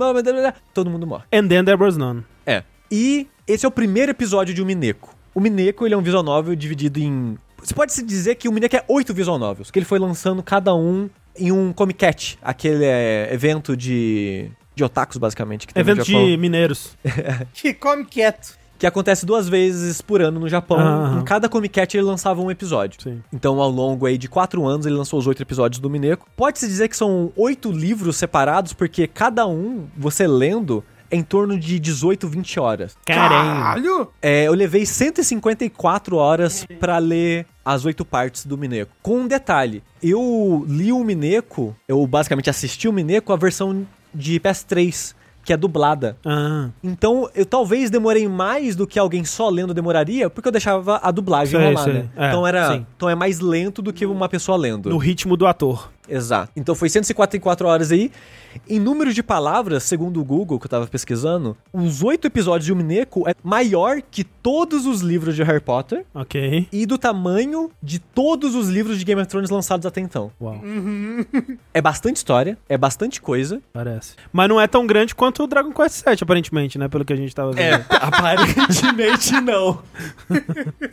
Todo mundo morre. And then there was none. É. E esse é o primeiro episódio de um Mineco. O Mineco, ele é um visual novel dividido em... Você pode se dizer que o Mineco é oito visual novels, que ele foi lançando cada um em um Comic Cat, aquele é, evento de... De otakus, basicamente, que tem no Evento Japão. de mineiros. Que come quieto. que acontece duas vezes por ano no Japão. Aham. Em cada Comic Cat ele lançava um episódio. Sim. Então, ao longo aí de quatro anos, ele lançou os oito episódios do Mineco. Pode-se dizer que são oito livros separados, porque cada um, você lendo, é em torno de 18, 20 horas. Caramba. Caralho! É, eu levei 154 horas pra ler as oito partes do Mineco. Com um detalhe, eu li o Mineco, eu basicamente assisti o Mineco a versão de PS3, que é dublada. Ah, Então, eu talvez demorei mais do que alguém só lendo demoraria, porque eu deixava a dublagem Sei, rolar, sei. né? É, então era, sim. então é mais lento do que uma pessoa lendo. no ritmo do ator. Exato. Então foi 154 horas aí. Em número de palavras, segundo o Google, que eu tava pesquisando, os oito episódios de Umineco é maior que todos os livros de Harry Potter Ok. e do tamanho de todos os livros de Game of Thrones lançados até então. Uau, É bastante história, é bastante coisa. parece. Mas não é tão grande quanto o Dragon Quest VII, aparentemente, né? Pelo que a gente tava vendo. É, aparentemente não.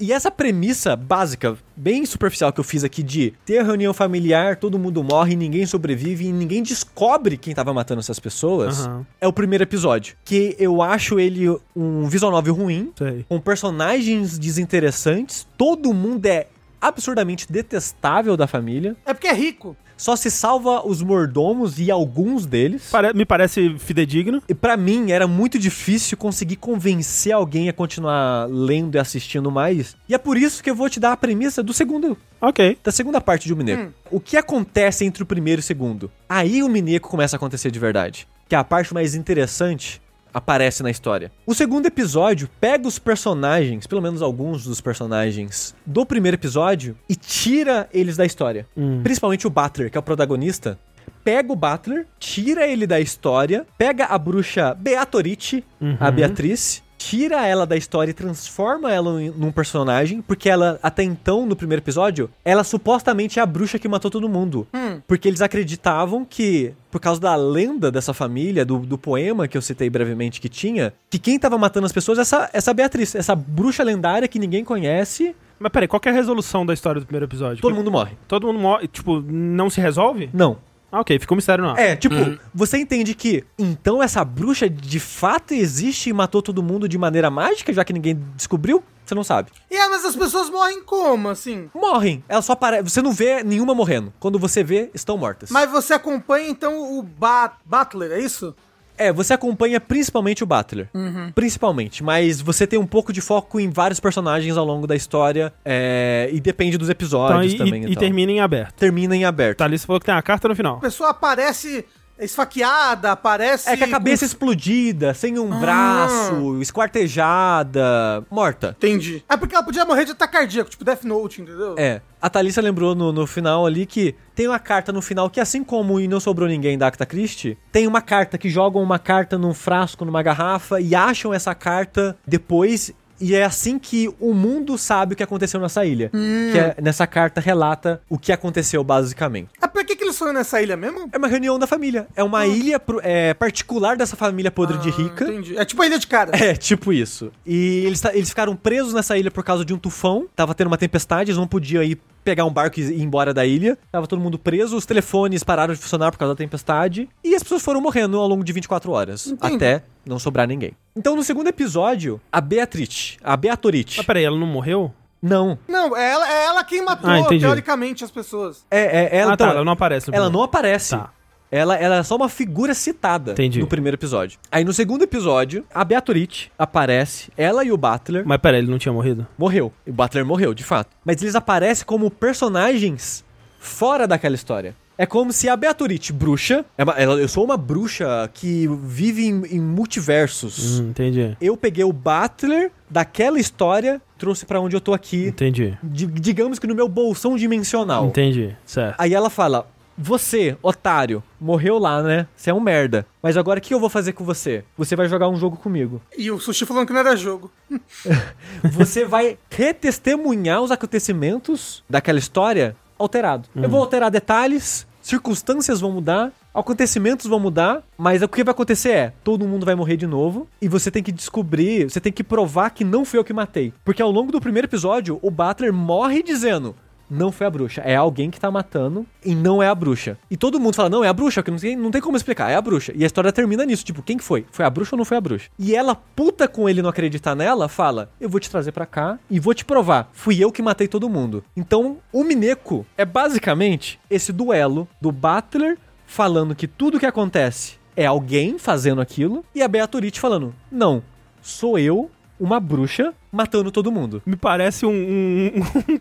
e essa premissa básica, bem superficial que eu fiz aqui de ter reunião familiar, todo mundo morre, ninguém sobrevive e ninguém descobre quem tava matando essas pessoas, Aham. é o primeiro episódio. Que eu acho ele um visual novel ruim, Sei. com personagens desinteressantes, todo mundo é absurdamente detestável da família. É porque é rico. Só se salva os mordomos e alguns deles. Pare- me parece fidedigno. E pra mim era muito difícil conseguir convencer alguém a continuar lendo e assistindo mais. E é por isso que eu vou te dar a premissa do segundo, Ok. da segunda parte de O Mineco. O que acontece entre o primeiro e o segundo? Aí o Mineco começa a acontecer de verdade. Que é a parte mais interessante aparece na história. O segundo episódio pega os personagens, pelo menos alguns dos personagens do primeiro episódio e tira eles da história. Principalmente o Butler, que é o protagonista. Pega o Butler, tira ele da história, pega a bruxa Beatrice, a Beatriz, tira ela da história e transforma ela num personagem, porque ela, até então, no primeiro episódio, ela supostamente é a bruxa que matou todo mundo. Porque eles acreditavam que, por causa da lenda dessa família, do, do poema que eu citei brevemente que tinha, que quem tava matando as pessoas é essa, essa Beatriz, essa bruxa lendária que ninguém conhece, Mas peraí, qual que é a resolução da história do primeiro episódio? todo mundo morre. Todo mundo morre. Tipo, não se resolve? Não. Ah, ok, ficou um mistério não. É, tipo, você entende que então essa bruxa de fato existe e matou todo mundo de maneira mágica, já que ninguém descobriu? Você não sabe. E é, mas as pessoas morrem como, assim? Morrem. Ela só aparece. Você não vê nenhuma morrendo. Quando você vê, estão mortas. Mas você acompanha, então, o ba Butler, é isso? É, você acompanha principalmente o Butler. Principalmente. Mas você tem um pouco de foco em vários personagens ao longo da história. é, e depende dos Então, episódios e, também. e- e e termina em aberto. Termina em aberto. Tá ali, você falou que tem a carta no final. A pessoa aparece esfaqueada, aparece... É com a cabeça explodida, sem um braço, esquartejada, morta. Entendi. É porque ela podia morrer de ataque cardíaco, tipo Death Note, entendeu? É. A Thalissa lembrou no, no final ali que tem uma carta no final que, assim como e não sobrou ninguém da Agatha Christie, tem uma carta que jogam uma carta num frasco, numa garrafa e acham essa carta depois. E é assim que o mundo sabe o que aconteceu nessa ilha. Que é- nessa carta relata o que aconteceu, basicamente. É pra que, que eles foram nessa ilha mesmo? É uma reunião da família. É uma ilha pro- é, particular dessa família podre de Ah, rica. Entendi. É tipo a ilha de cara. É, tipo isso. E eles, eles ficaram presos nessa ilha por causa de um tufão. Tava tendo uma tempestade, eles não podiam ir pegar um barco e ir embora da ilha. Tava todo mundo preso, os telefones pararam de funcionar por causa da tempestade. E as pessoas foram morrendo ao longo de 24 horas. Entendi. Até não sobrar ninguém. Então, no segundo episódio, a Beatriz, a Beatorite. Mas peraí, ela não morreu? Não. Não, é ela, é ela quem matou, Ah, teoricamente, as pessoas. É, é, ela, ah, então, tá, ela não aparece no ela não aparece. Tá. Ela, ela é só uma figura citada Entendi. no primeiro episódio. Aí no segundo episódio, a Beatorite aparece, ela e o Butler Mas peraí, ele não tinha morrido? morreu. O Butler morreu, de fato. Mas eles aparecem como personagens fora daquela história. É como se a Beatorite, bruxa, é ela- eu sou uma bruxa que vive em, em multiversos. Hum, entendi. Eu peguei o Butler daquela história, trouxe pra onde eu tô aqui, Entendi. di- digamos que no meu bolsão dimensional. Entendi. Certo. Aí ela fala: Você, otário, morreu lá, né? Você é um merda. Mas agora o que eu vou fazer com você? Você vai jogar um jogo comigo. E o Sushi falando que não era jogo. Você vai retestemunhar os acontecimentos daquela história alterado. Eu vou alterar detalhes, circunstâncias vão mudar, acontecimentos vão mudar, mas o que vai acontecer é, todo mundo vai morrer de novo e você tem que descobrir, você tem que provar que não foi eu que matei. Porque ao longo do primeiro episódio, o Butler morre dizendo: não foi a bruxa, é alguém que tá matando e não é a bruxa. E todo mundo fala, não, é a bruxa, que não tem, não tem como explicar, é a bruxa. E a história termina nisso, tipo, quem que foi? Foi a bruxa ou não foi a bruxa? E ela, puta com ele não acreditar nela, fala, eu vou te trazer pra cá e vou te provar, fui eu que matei todo mundo. Então, o Mineko é basicamente esse duelo do Butler falando que tudo que acontece é alguém fazendo aquilo e a Beatriz falando, não, sou eu, uma bruxa, matando todo mundo. Me parece um, um,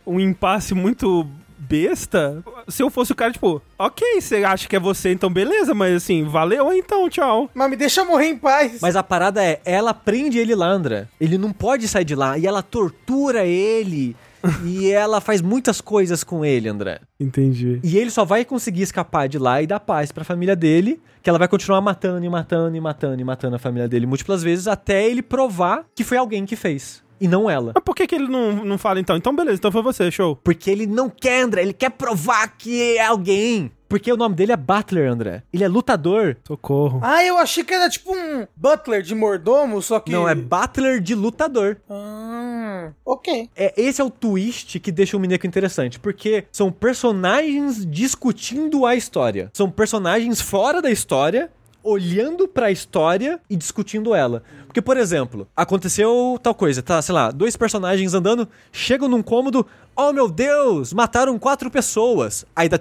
um impasse muito besta. Se eu fosse o cara, tipo, ok, você acha que é você, então beleza, mas assim, valeu então, tchau. Mas me deixa morrer em paz. Mas a parada é, ela prende ele lá, André. Ele não pode sair de lá. E ela tortura ele. e ela faz muitas coisas com ele, André. Entendi. E ele só vai conseguir escapar de lá e dar paz pra família dele, que ela vai continuar matando e matando e matando e matando a família dele múltiplas vezes até ele provar que foi alguém que fez. E não ela. Mas por que, que ele não, não fala então? Então beleza, então foi você, show. Porque ele não quer, André. Ele quer provar que é alguém. Porque o nome dele é Butler, André. Ele é lutador. Socorro. Ah, eu achei que era tipo um butler de mordomo, só que... Não, é Butler de lutador. Ah, ok. É, esse é o twist que deixa o Mineco interessante, porque são personagens discutindo a história. São personagens fora da história, olhando pra história e discutindo ela. Porque, por exemplo, aconteceu tal coisa, tá, sei lá, dois personagens andando, chegam num cômodo, oh meu Deus, mataram quatro pessoas. Aí dá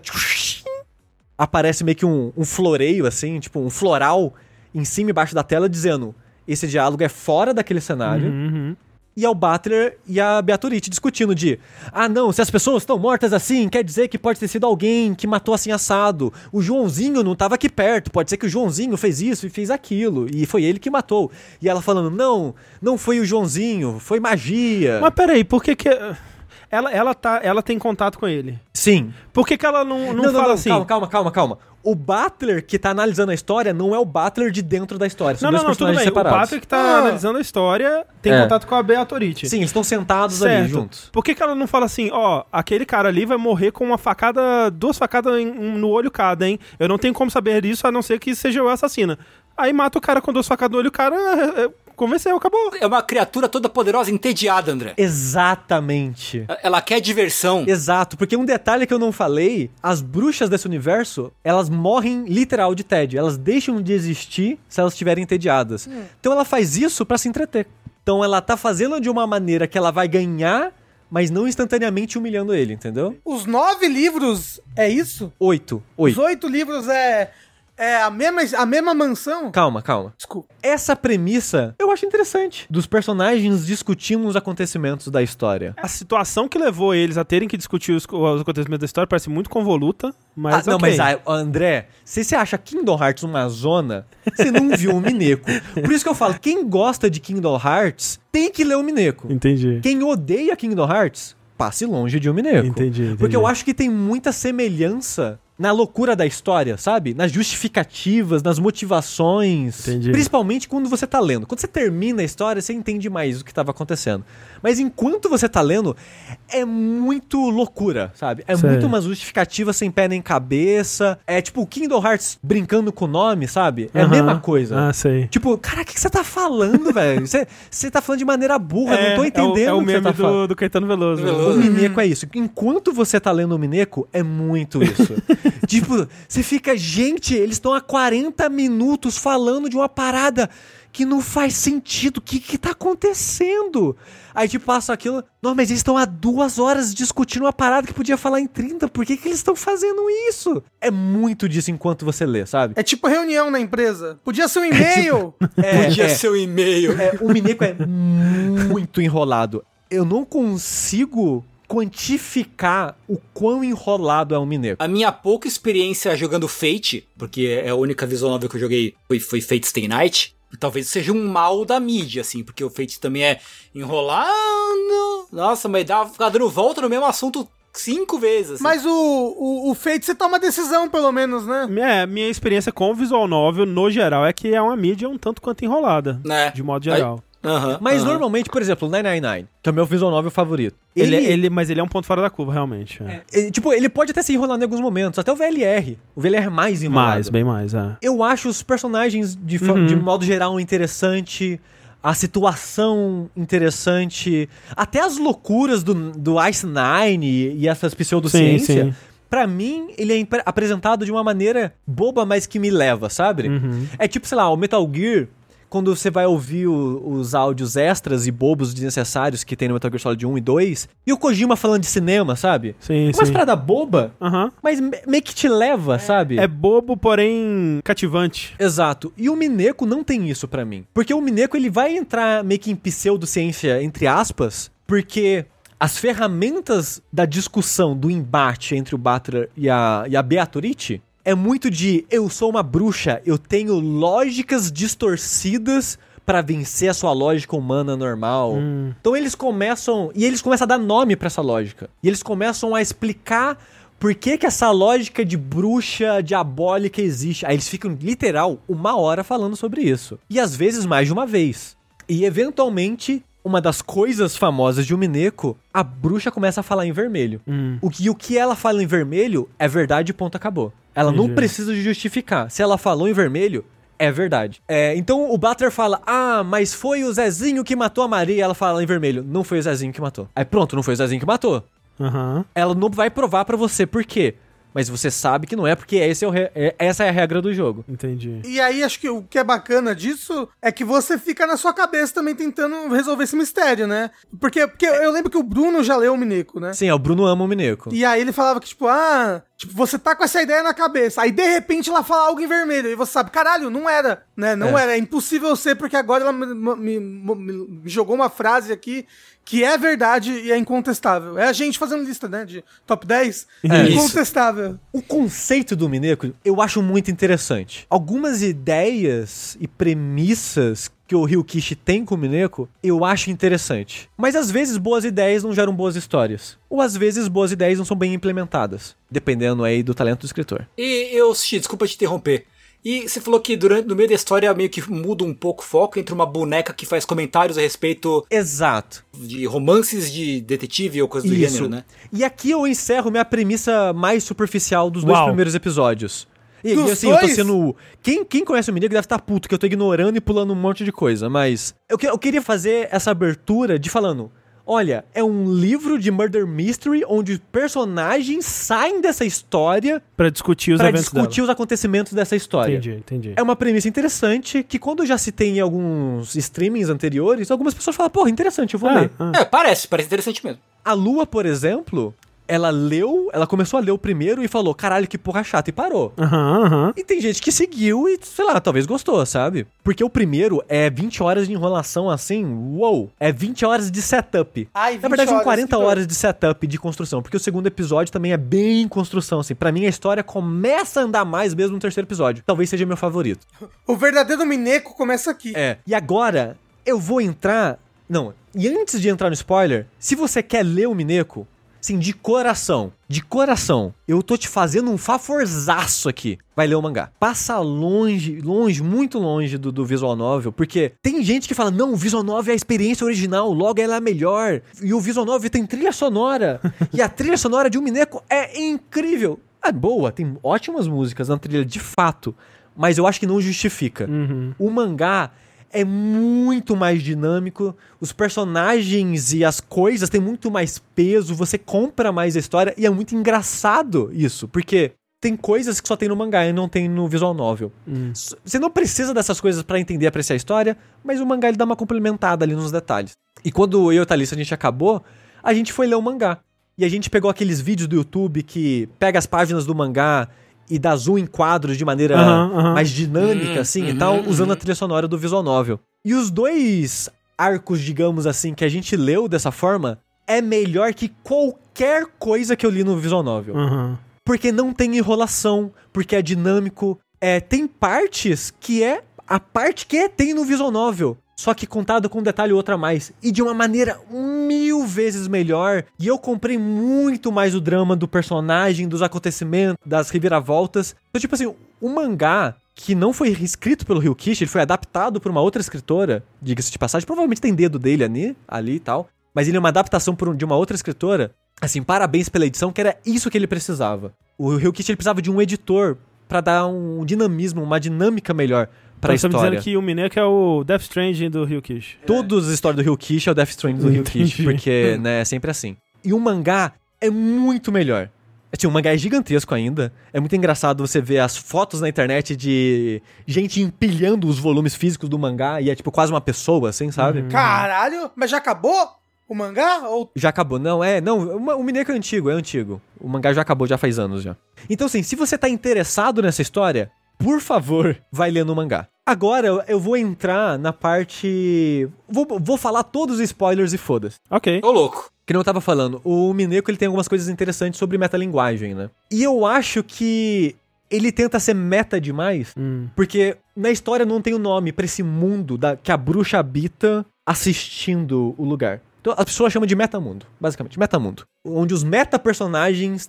aparece meio que um, um floreio, assim, tipo um floral em cima e embaixo da tela dizendo esse diálogo é fora daquele cenário Uhum. E é o Butler e a Beatriz discutindo de ah não, se as pessoas estão mortas assim, quer dizer que pode ter sido alguém que matou assim assado. O Joãozinho não tava aqui perto, pode ser que o Joãozinho fez isso e fez aquilo e foi ele que matou. E ela falando não, não foi o Joãozinho, foi magia. Mas peraí, por que que... Ela, ela, tá, ela tem contato com ele. Sim. Por que, que ela não, não, fala assim? calma, calma, calma, calma. O Butler que tá analisando a história não é o Butler de dentro da história, são Não, dois não, não, tudo personagens bem. O separados. Patrick tá Ah. analisando a história, tem É. contato com a Beatorite. Sim, eles estão sentados ali Certo. juntos. Por que, que ela não fala assim, ó, aquele cara ali vai morrer com uma facada, duas facadas em- um no olho cada, hein? Eu não tenho como saber disso, a não ser que seja eu a assassina. Aí mata o cara com duas facadas no olho, o cara é, é, convenceu, acabou. É uma criatura toda poderosa, entediada, André. Exatamente. Ela quer diversão. Exato, porque um detalhe que eu não falei, as bruxas desse universo, elas morrem literal de tédio. Elas deixam de existir se elas estiverem entediadas. Então ela faz isso pra se entreter. Então ela tá fazendo de uma maneira que ela vai ganhar, mas não instantaneamente humilhando ele, entendeu? Os nove livros é isso? Oito. Os Oito. oito livros é, é a, mesma, a mesma mansão? Calma, calma. Desculpa. Essa premissa eu acho interessante. Dos personagens discutindo os acontecimentos da história. A situação que levou eles a terem que discutir os, os acontecimentos da história parece muito convoluta, mas ah, não, mas ah, André, se você acha Kingdom Hearts uma zona, você não viu o Mineco. Por isso que eu falo, quem gosta de Kingdom Hearts tem que ler o Mineco. Entendi. Quem odeia Kingdom Hearts, passe longe de um Mineco. Entendi, entendi. Porque eu acho que tem muita semelhança na loucura da história, sabe? Nas justificativas, nas motivações. Entendi. Principalmente quando você tá lendo. Quando você termina a história, você entende mais o que tava acontecendo. Mas enquanto você tá lendo, é muito loucura, sabe? É Sei. muito uma justificativa sem pé nem cabeça. É tipo o Kingdom Hearts brincando com o nome, sabe? É a mesma coisa. Ah, sei. Tipo, cara, o que, que você tá falando, velho? Você, você tá falando de maneira burra, não tô entendendo é o, é o o meme tá do, do Caetano Veloso. Veloso. O Mineco é isso. Enquanto você tá lendo o Mineco, é muito isso. tipo, você fica, gente, eles estão há 40 minutos falando de uma parada que não faz sentido. O que que tá acontecendo? Aí te passa aquilo. Não, mas eles estão há duas horas discutindo uma parada que podia falar em 30. Por que que eles estão fazendo isso? É muito disso enquanto você lê, sabe? É tipo reunião na empresa. Podia ser um e-mail. É, Podia é. ser o e-mail. É, o Mineco é muito enrolado. Eu não consigo quantificar o quão enrolado é o Mineco. A minha pouca experiência jogando Fate, porque é a única visual novel que eu joguei foi, foi Fate Stay Night, talvez seja um mal da mídia, assim, porque o Fate também é enrolando. Nossa, mas dá, dando volta no mesmo assunto cinco vezes. assim. Mas o, o, o feito você toma decisão, pelo menos, né? É, minha experiência com o visual novel, no geral, é que é uma mídia um tanto quanto enrolada. Né? De modo geral. Mas normalmente, por exemplo, o 999, que é o meu visual novel favorito. Ele, Ele, ele, mas ele é um ponto fora da curva, realmente. É. ele- tipo, ele pode até se enrolar em alguns momentos, até o VLR. O VLR é mais enrolado. Mais, bem mais, é. Eu acho os personagens, de, Uhum. de modo geral, interessante. A situação interessante. Até as loucuras do, do Ice Nine e essas pseudociência. Sim, sim. Pra mim, ele é apresentado de uma maneira boba, mas que me leva, sabe? Uhum. É tipo, sei lá, o Metal Gear, quando você vai ouvir o- os áudios extras e bobos desnecessários que tem no Metal Gear Solid 1 e 2, e o Kojima falando de cinema, sabe? Sim, Uma sim. parada boba, Aham. mas me- meio que te leva, sabe? É bobo, porém cativante. Exato. E o Mineco não tem isso pra mim. Porque o Mineco ele vai entrar meio que em pseudociência, entre aspas, porque as ferramentas da discussão, do embate entre o Batra e a, e a Beatrice é muito de eu sou uma bruxa, eu tenho lógicas distorcidas pra vencer a sua lógica humana normal. Então eles começam. E eles começam a dar nome pra essa lógica. E eles começam a explicar por que, que essa lógica de bruxa diabólica existe. Aí eles ficam, literal, uma hora falando sobre isso. E às vezes mais de uma vez. E eventualmente. Uma das coisas famosas de Umineco, a bruxa começa a falar em vermelho. Hum. O que, o que ela fala em vermelho é verdade, ponto, acabou. Ela não precisa de justificar. Se ela falou em vermelho, é verdade. É, então o Butler fala: Ah, mas foi o Zezinho que matou a Maria. Ela fala em vermelho: Não foi o Zezinho que matou. Aí pronto, não foi o Zezinho que matou. Aham. Ela não vai provar pra você por quê. Mas você sabe que não é, porque esse é o re- é- essa é a regra do jogo. Entendi. E aí, acho que o que é bacana disso é que você fica na sua cabeça também tentando resolver esse mistério, né? Porque, porque eu lembro que o Bruno já leu o Mineco, né? Sim, é, o Bruno ama o Mineco. E aí ele falava que, tipo, ah, tipo, você tá com essa ideia na cabeça. Aí, de repente, ela fala algo em vermelho. E você sabe, caralho, não era, né? Não É. era. É impossível ser, porque agora ela me, me- me- me jogou uma frase aqui que é verdade e é incontestável. É a gente fazendo lista, né? De top 10. É. incontestável. O conceito do Mineco eu acho muito interessante. Algumas ideias e premissas que o Ryukishi tem com o Mineco, eu acho interessante. Mas às vezes boas ideias não geram boas histórias. Ou às vezes boas ideias não são bem implementadas. Dependendo aí do talento do escritor. E eu, Xi, desculpa te interromper. E você falou que durante, no meio da história meio que muda um pouco o foco entre uma boneca que faz comentários a respeito Exato. de romances de detetive ou coisa do Isso. gênero, né? E aqui eu encerro minha premissa mais superficial dos dois Uau. primeiros episódios. E, e assim, eu tô dois? sendo. Quem, quem conhece o Mineco deve estar puto, que eu tô ignorando e pulando um monte de coisa. Mas eu, que- eu queria fazer essa abertura de falando. Olha, é um livro de murder mystery onde personagens saem dessa história Pra discutir os pra eventos discutir os acontecimentos dessa dela. história. Entendi, entendi. É uma premissa interessante que quando eu já citei em alguns streamings anteriores, algumas pessoas falam, porra, interessante, eu vou Ah, ler. ah. É, parece, parece interessante mesmo. A Lua, por exemplo, ela leu, ela começou a ler o primeiro e falou, caralho, que porra chata, e parou. Aham, aham. E tem gente que seguiu e, sei lá, talvez gostou, sabe? Porque o primeiro é 20 horas de enrolação assim, uou! É 20 horas de setup. Ai, Na 20 verdade, são horas, 40 que dor. horas de setup de construção, porque o segundo episódio também é bem construção, assim. Pra mim, a história começa a andar mais mesmo no terceiro episódio. Talvez seja meu favorito. O verdadeiro Mineco começa aqui. É. E agora, eu vou entrar. Não, e antes de entrar no spoiler, se você quer ler o Mineco, assim, de coração, de coração, eu tô te fazendo um favorzaço aqui. Vai ler o mangá. Passa longe, longe, muito longe do, do visual novel, porque tem gente que fala, não, o visual novel é a experiência original, logo ela é melhor. E o visual novel tem trilha sonora. e a trilha sonora de um Mineco é incrível. É boa, tem ótimas músicas na trilha, de fato. Mas eu acho que não justifica. Uhum. O mangá é muito mais dinâmico, os personagens e as coisas têm muito mais peso, você compra mais a história e é muito engraçado isso, porque tem coisas que só tem no mangá e não tem no visual novel. Hum. Você não precisa dessas coisas pra entender e apreciar a história, mas o mangá ele dá uma complementada ali nos detalhes. E quando eu e a Thalissa a gente acabou, a gente foi ler o mangá. E a gente pegou aqueles vídeos do YouTube que pega as páginas do mangá e dá zoom em quadros de maneira Aham, aham. mais dinâmica, Uhum, assim, e uhum, tal, usando uhum. a trilha sonora do visual novel. E os dois arcos, digamos assim, que a gente leu dessa forma, é melhor que qualquer coisa que eu li no visual novel. Aham. Porque não tem enrolação, porque é dinâmico. É, tem partes que é a parte que tem no visual novel. Só que contado com um detalhe ou outra a mais. E de uma maneira mil vezes melhor. E eu comprei muito mais o drama do personagem, dos acontecimentos, das reviravoltas. Então, tipo assim, o mangá, que não foi escrito pelo Ryukishi, ele foi adaptado por uma outra escritora, diga-se de passagem. Provavelmente tem dedo dele ali, ali e tal. Mas ele é uma adaptação um- de uma outra escritora. Assim, parabéns pela edição, que era isso que ele precisava. O Ryukishi ele precisava de um editor pra dar um dinamismo, uma dinâmica melhor pra Então, história. dizendo que o Mineco é o Death Stranding do Ryukishi. Todas as histórias do Ryukishi é o Death Stranding do Ryukishi, porque, né, é sempre assim. E o mangá é muito melhor. Assim, o mangá é gigantesco ainda. É muito engraçado você ver as fotos na internet de gente empilhando os volumes físicos do mangá e é tipo quase uma pessoa, assim, sabe? Uhum. Caralho, mas já acabou o mangá? Ou Já acabou. Não, é. Não, o o Mineco é antigo, é antigo. O mangá já acabou, já faz anos já. Então, assim, se você tá interessado nessa história, por favor, vai ler no mangá. Agora eu- vou entrar na parte. Vou, vou falar todos os spoilers e foda-se. Ok. Ô, louco. Que nem eu tava falando, o Mineco ele tem algumas coisas interessantes sobre metalinguagem, né? E eu acho que ele tenta ser meta demais, Hum. porque na história não tem o nome pra esse mundo da, que a bruxa habita assistindo o lugar. Então as pessoas chamam de metamundo, basicamente, metamundo. Onde os meta-personagens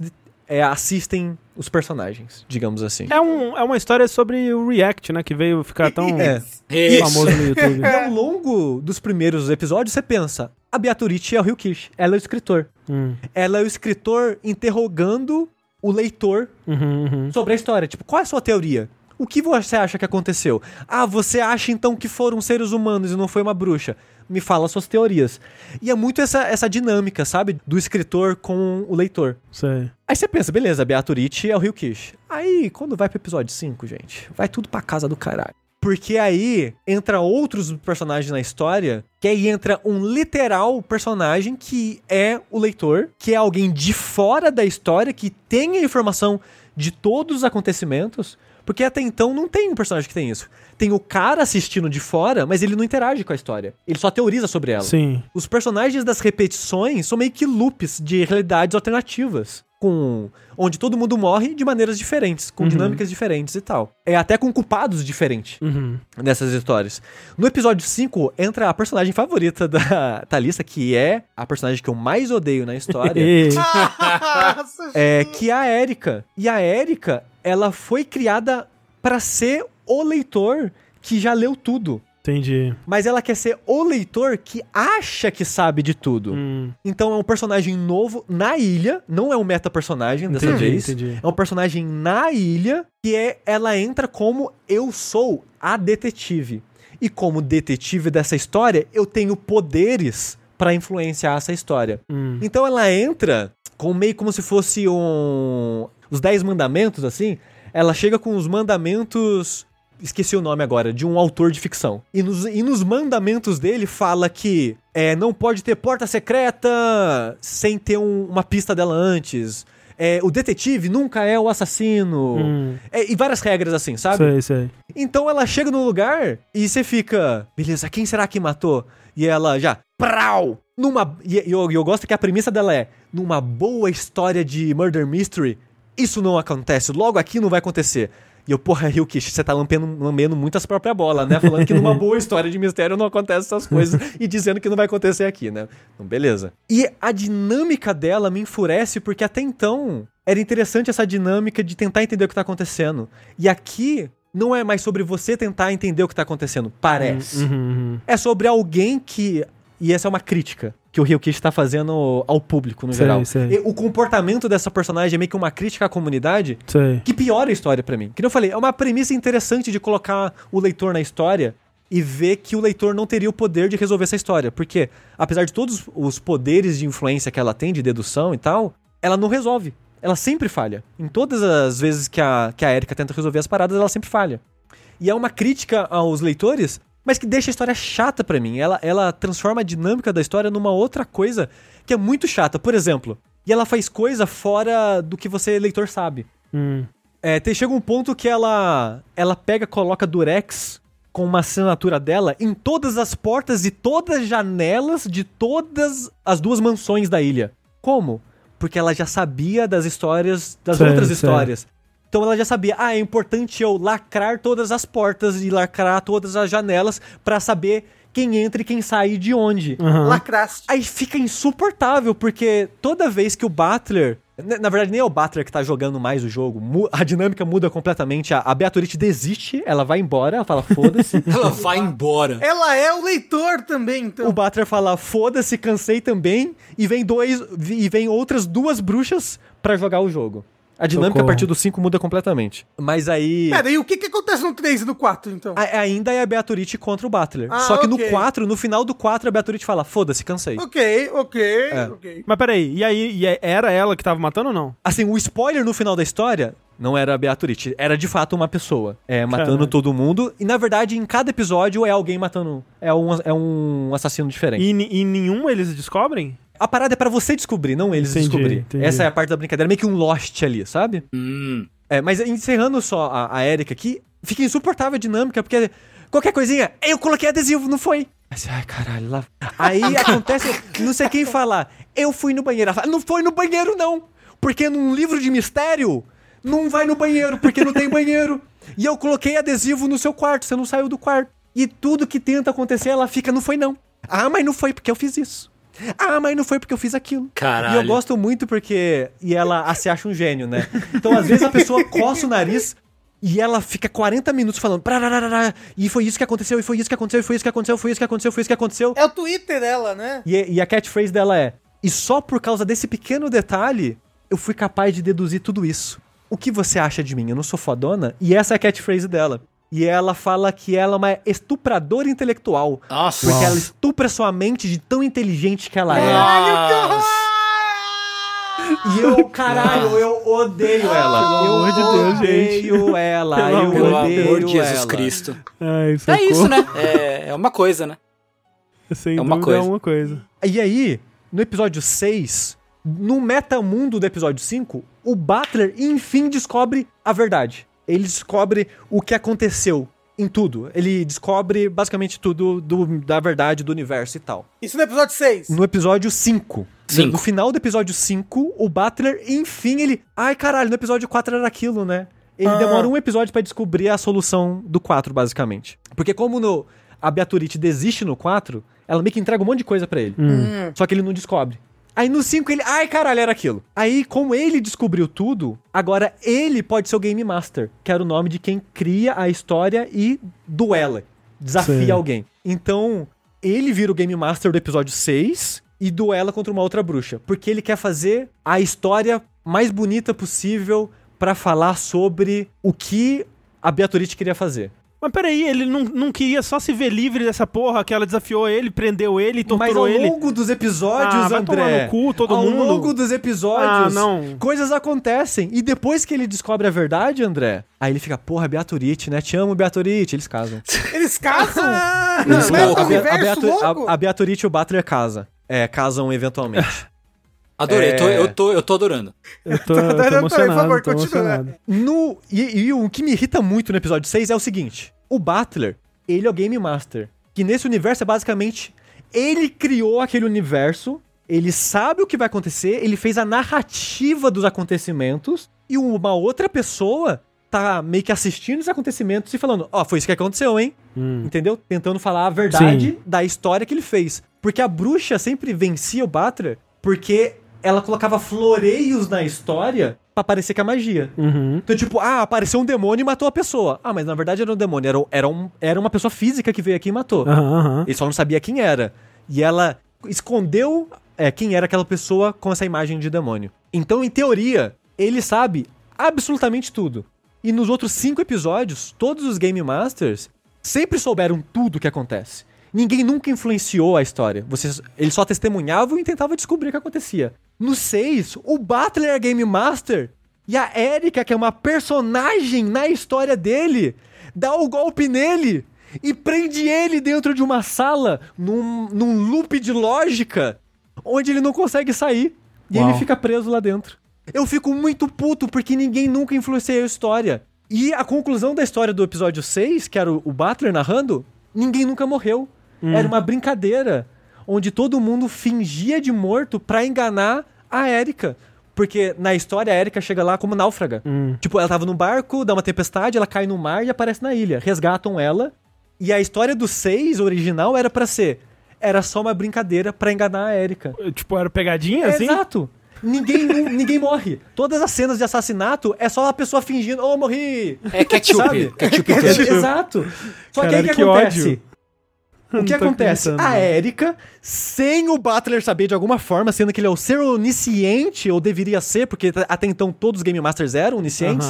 é, assistem os personagens, digamos assim. É, um, é uma história sobre o React, né? Que veio ficar tão É. Famoso no YouTube. E ao longo dos primeiros episódios, você pensa, a Beatrice é o Ryukishi, ela é o escritor. Hum. Ela é o escritor interrogando o leitor Uhum, uhum. sobre a história. Tipo, qual é a sua teoria? O que você acha que aconteceu? Ah, você acha então que foram seres humanos e não foi uma bruxa? Me fala suas teorias. E é muito essa, essa dinâmica, sabe? Do escritor com o leitor. Sei. Aí você pensa, beleza, Beatrice é o Ryukishi. Aí, quando vai pro episódio 5, gente, vai tudo pra casa do caralho. Porque aí entra outros personagens na história, que aí entra um literal personagem que é o leitor, que é alguém de fora da história, que tem a informação de todos os acontecimentos, porque até então não tem um personagem que tem isso. Tem o cara assistindo de fora, mas ele não interage com a história. Ele só teoriza sobre ela. Sim. Os personagens das repetições são meio que loops de realidades alternativas. Com. Onde todo mundo morre de maneiras diferentes, com Uhum. dinâmicas diferentes e tal. É até com culpados diferentes Uhum. nessas histórias. No episódio 5, entra a personagem favorita da Thalissa, que é a personagem que eu mais odeio na história. É, que é a Erika. E a Erika, ela foi criada pra ser o leitor que já leu tudo. Entendi. Mas ela quer ser o leitor que acha que sabe de tudo. Hum. Então é um personagem novo na ilha, não é um meta-personagem dessa Entendi, vez. entendi. É um personagem na ilha que é ela entra como eu sou a detetive. E como detetive dessa história, eu tenho poderes pra influenciar essa história. Hum. Então ela entra com meio como se fosse um. Os Dez Mandamentos, assim. Ela chega com os mandamentos. Esqueci o nome agora, de um autor de ficção. E nos, e nos mandamentos dele fala que é, não pode ter porta secreta sem ter um- uma pista dela antes. É, o detetive nunca é o assassino. Hum. É, e várias regras assim, sabe? Sei, sei. Então ela chega no lugar e você fica, beleza, quem será que matou? E ela já, prau! Numa, e eu, e eu gosto que a premissa dela é, numa boa história de murder mystery, isso não acontece, logo aqui não vai acontecer. E eu, porra, Ryukishi, você tá lambendo, lambendo muito as próprias bolas, né? Falando que numa boa história de mistério não acontece essas coisas e dizendo que não vai acontecer aqui, né? Então, beleza. E a dinâmica dela me enfurece porque até então era interessante essa dinâmica de tentar entender o que tá acontecendo. E aqui não é mais sobre você tentar entender o que tá acontecendo, parece. Uhum, uhum. É sobre alguém que. E essa é uma crítica que o Ryukishi tá fazendo ao público, no Sei, geral. sei. O comportamento dessa personagem é meio que uma crítica à comunidade Sei. que piora a história pra mim. Que eu falei, é uma premissa interessante de colocar o leitor na história e ver que o leitor não teria o poder de resolver essa história. Porque, apesar de todos os poderes de influência que ela tem, de dedução e tal, ela não resolve. Ela sempre falha. Em todas as vezes que a, que a Erika tenta resolver as paradas, ela sempre falha. E é uma crítica aos leitores, mas que deixa a história chata pra mim. Ela, ela transforma a dinâmica da história numa outra coisa que é muito chata. Por exemplo, e ela faz coisa fora do que você, leitor, sabe. Hum. É, tem, chega um ponto que ela ela pega, coloca durex com uma assinatura dela em todas as portas e todas as janelas de todas as duas mansões da ilha. Como? Porque ela já sabia das histórias, das outras histórias. Então ela já sabia, ah, é importante eu lacrar todas as portas e lacrar todas as janelas pra saber quem entra e quem sai de onde. Aham. Lacraste. Aí fica insuportável, porque toda vez que o Butler. Na verdade, nem é o Butler que tá jogando mais o jogo. A dinâmica muda completamente. A, Beatrice desiste, ela vai embora, ela fala, foda-se. Ela vai embora. Ela é o leitor também, então. o Butler fala, foda-se, cansei também. E vem dois. E vem outras duas bruxas pra jogar o jogo. A dinâmica Socorro. a partir do 5 muda completamente. Mas aí. Pera, e o que que acontece no 3 e no 4, então? a- ainda é a Beatrice contra o Butler. Ah, Só que ok. no 4, no final do 4, a Beatrice fala, foda-se, cansei. Ok, ok, É. ok. Mas peraí, e aí, e é- era ela que tava matando ou não? Assim, o spoiler no final da história não era a Beatrice, era de fato uma pessoa. É, matando Caralho. todo mundo. E na verdade, em cada episódio é alguém matando. É um, é um assassino diferente. E, ni- e nenhum eles descobrem? A parada é pra você descobrir, não eles Entendi, descobrir. entendi. Essa é a parte da brincadeira, meio que um Lost ali, sabe? Hum. É, mas encerrando só a, a Erika aqui, fica insuportável a dinâmica, porque qualquer coisinha, eu coloquei adesivo, não foi? Aí você, Ai, caralho, lá. Aí acontece, não sei quem falar, eu fui no banheiro. Ela fala, não foi no banheiro, não. Porque num livro de mistério, não vai no banheiro, porque não tem banheiro. E eu coloquei adesivo no seu quarto, você não saiu do quarto. E tudo que tenta acontecer, ela fica, não foi não. Ah, mas não foi porque eu fiz isso. Ah, mas não foi porque eu fiz aquilo. Caralho. E eu gosto muito porque. E ela ah, se acha um gênio, né? Então, às vezes, a pessoa coça o nariz e ela fica 40 minutos falando. E foi isso que aconteceu, e foi isso que aconteceu, e foi isso que aconteceu, foi isso que aconteceu, foi isso que aconteceu. É o Twitter dela, né? E, e a catchphrase dela é: E só por causa desse pequeno detalhe, eu fui capaz de deduzir tudo isso. O que você acha de mim? Eu não sou fodona? E essa é a catchphrase dela. E ela fala que ela é uma estupradora intelectual. Nossa. Porque ela estupra sua mente de tão inteligente que ela é. Nossa. E eu, caralho, eu odeio ela. Pelo eu amor de Deus, gente. odeio ela. Pelo eu amor odeio amor de Jesus ela. Cristo. Ai, É isso, né? É, é uma coisa, né? Sem É uma é coisa. uma coisa. E aí, no episódio 6, no metamundo do episódio 5, o Butler enfim descobre a verdade. Ele descobre o que aconteceu em tudo. Ele descobre basicamente tudo do- da verdade do universo e tal. Isso no episódio 6. No episódio 5. Cinco. No final do episódio 5, o Butler, enfim, ele. Ai, caralho, no episódio 4 era aquilo, né? Ele Ah. demora um episódio pra descobrir a solução do 4, basicamente. Porque como no, a Beaturite desiste no 4, ela meio que entrega um monte de coisa pra ele. Hum. Só que ele não descobre. Aí no 5 ele. Ai, caralho, era aquilo. Aí, como ele descobriu tudo, agora ele pode ser o Game Master, que era o nome de quem cria a história e duela. Desafia Sei. alguém. Então, ele vira o Game Master do episódio 6 e duela contra uma outra bruxa. Porque ele quer fazer a história mais bonita possível pra falar sobre o que a Beatrice queria fazer. Mas peraí, ele não, não queria só se ver livre dessa porra, que ela desafiou ele, prendeu ele, Mas torturou ao ele. longo dos episódios, Ah, vai tomar André. no cu, todo ao mundo. longo dos episódios, Ah, não. coisas acontecem. E depois que ele descobre a verdade, André, aí ele fica, porra, Beaturite, né? Te amo, Beaturite. Eles casam. Eles casam? Eles Não, é casam. um A, Beaturite e o Butler casam. É, casam eventualmente. Adorei, É. tô- eu, tô, eu tô adorando. Eu tô, eu tô Por emocionado, favor, tô continua. No, e, e o que me irrita muito no episódio 6 é o seguinte: o Butler, ele é o Game Master. Que nesse universo é basicamente. Ele criou aquele universo, ele sabe o que vai acontecer, ele fez a narrativa dos acontecimentos, e uma outra pessoa tá meio que assistindo os acontecimentos e falando: Ó, foi isso que aconteceu, hein? Hum. Entendeu? Tentando falar a verdade Sim. da história que ele fez. Porque a bruxa sempre vencia o Butler porque ela colocava floreios na história pra parecer que é magia. Uhum. Então, tipo, ah, apareceu um demônio e matou a pessoa. Ah, mas na verdade era um demônio, era, era, um, era uma pessoa física que veio aqui e matou. Aham. Ele só não sabia quem era. E ela escondeu é, quem era aquela pessoa com essa imagem de demônio. Então, em teoria, ele sabe absolutamente tudo. E nos outros cinco episódios, todos os Game Masters sempre souberam tudo o que acontece. Ninguém nunca influenciou a história. Vocês, eles só testemunhavam e tentavam descobrir o que acontecia. No 6, o Butler é Game Master e a Erika, que é uma personagem na história dele, dá o golpe nele e prende ele dentro de uma sala, num, num loop de lógica, onde ele não consegue sair. E Uau. ele fica preso lá dentro. Eu fico muito puto porque ninguém nunca influenciou a história. E a conclusão da história do episódio 6, que era o, o Butler narrando, ninguém nunca morreu. Era uma brincadeira onde todo mundo fingia de morto pra enganar a Erika. Porque na história a Erika chega lá como náufraga. Hum. Tipo, ela tava num barco, dá uma tempestade, ela cai no mar e aparece na ilha. Resgatam ela. E a história do 6 original era pra ser. Era só uma brincadeira pra enganar a Erika. Tipo, era pegadinha, assim? Exato. Ninguém, ninguém morre. Todas as cenas de assassinato é só a pessoa fingindo, oh, morri. É ketchup. Sabe? Ketchup É, inteiro. Exato. Só que aí o Caralho, que, que acontece? ódio. O que acontece? A Erika, sem o Butler saber de alguma forma, sendo que ele é o ser onisciente, ou deveria ser, porque até então todos os Game Masters eram oniscientes,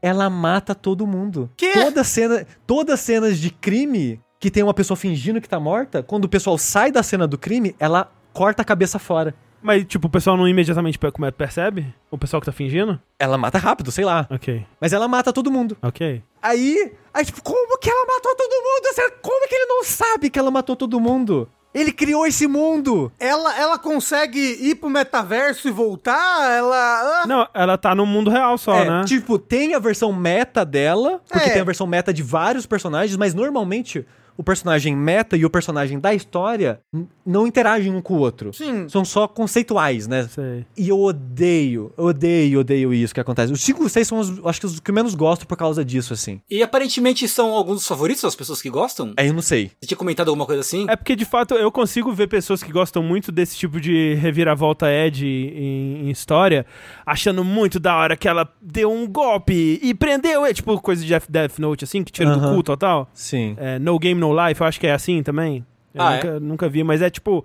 ela mata todo mundo. Quê? Toda cena, todas as cenas de crime que tem uma pessoa fingindo que tá morta, quando o pessoal sai da cena do crime, ela corta a cabeça fora. Mas, tipo, o pessoal não imediatamente percebe? O pessoal que tá fingindo? Ela mata rápido, sei lá. Ok, Mas ela mata todo mundo. ok. Aí, aí tipo, como que ela matou todo mundo? Como que ele não sabe que ela matou todo mundo? Ele criou esse mundo. Ela, ela consegue ir pro metaverso e voltar? Ela. ah, Não, ela tá no mundo real só, é, né? tipo, tem a versão meta dela, porque É. tem a versão meta de vários personagens, mas normalmente o personagem meta e o personagem da história não interagem um com o outro. Sim. São só conceituais, né? Sei. E eu odeio, odeio, odeio isso que acontece. Os 5 e 6 são os, acho que os que eu menos gosto por causa disso, assim. E aparentemente são alguns dos favoritos das pessoas que gostam? Aí eu não sei. Você tinha comentado alguma coisa assim? É porque, de fato, eu consigo ver pessoas que gostam muito desse tipo de reviravolta Ed em, em história, achando muito da hora que ela deu um golpe e prendeu ele. Tipo, coisa de Death- Note, assim, que tira do Aham. cu total. Sim. É, no Game, No Life, eu acho que é assim também. Eu Ah, nunca, nunca vi, mas é tipo...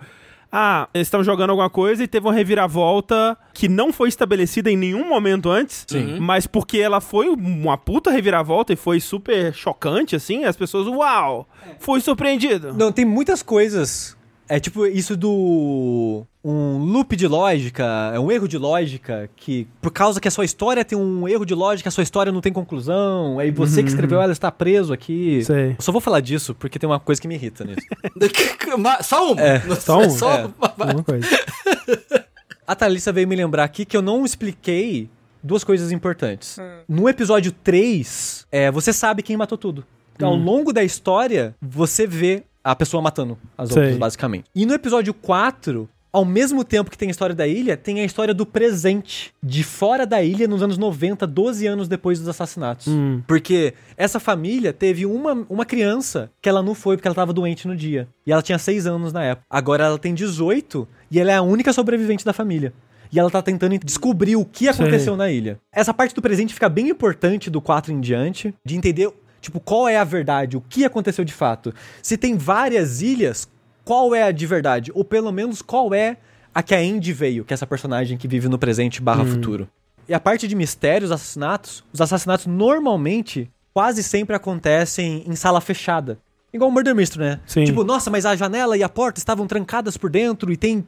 Ah, eles estão jogando alguma coisa e teve uma reviravolta que não foi estabelecida em nenhum momento antes. Sim. Mas porque ela foi uma puta reviravolta e foi super chocante, assim, as pessoas, uau, fui surpreendido. Não, tem muitas coisas. É tipo isso do. Um loop de lógica, é um erro de lógica, que por causa que a sua história tem um erro de lógica, a sua história não tem conclusão, aí você que escreveu ela está preso aqui. Sei. Eu só vou falar disso porque tem uma coisa que me irrita nisso. Só um? É, só um? É. Alguma coisa. A Thalissa veio me lembrar aqui que eu não expliquei duas coisas importantes. No episódio 3, é, você sabe quem matou tudo. Então, Ao longo da história, você vê a pessoa matando as Sei. outras, basicamente. E no episódio 4, ao mesmo tempo que tem a história da ilha, tem a história do presente. De fora da ilha, nos anos 90, 12 anos depois dos assassinatos. Hum. Porque essa família teve uma, uma criança que ela não foi porque ela tava doente no dia. E ela tinha 6 anos na época. Agora ela tem 18 e ela é a única sobrevivente da família. E ela tá tentando descobrir o que aconteceu na ilha. Essa parte do presente fica bem importante do 4 em diante, de entender, tipo, qual é a verdade, o que aconteceu de fato. Se tem várias ilhas, qual é a de verdade? Ou pelo menos qual é a que a Andy veio, que é essa personagem que vive no presente barra futuro. E a parte de mistérios, assassinatos, os assassinatos normalmente quase sempre acontecem em sala fechada. Igual o Murder Mystery, né? Sim. Tipo, nossa, mas a janela e a porta estavam trancadas por dentro e tem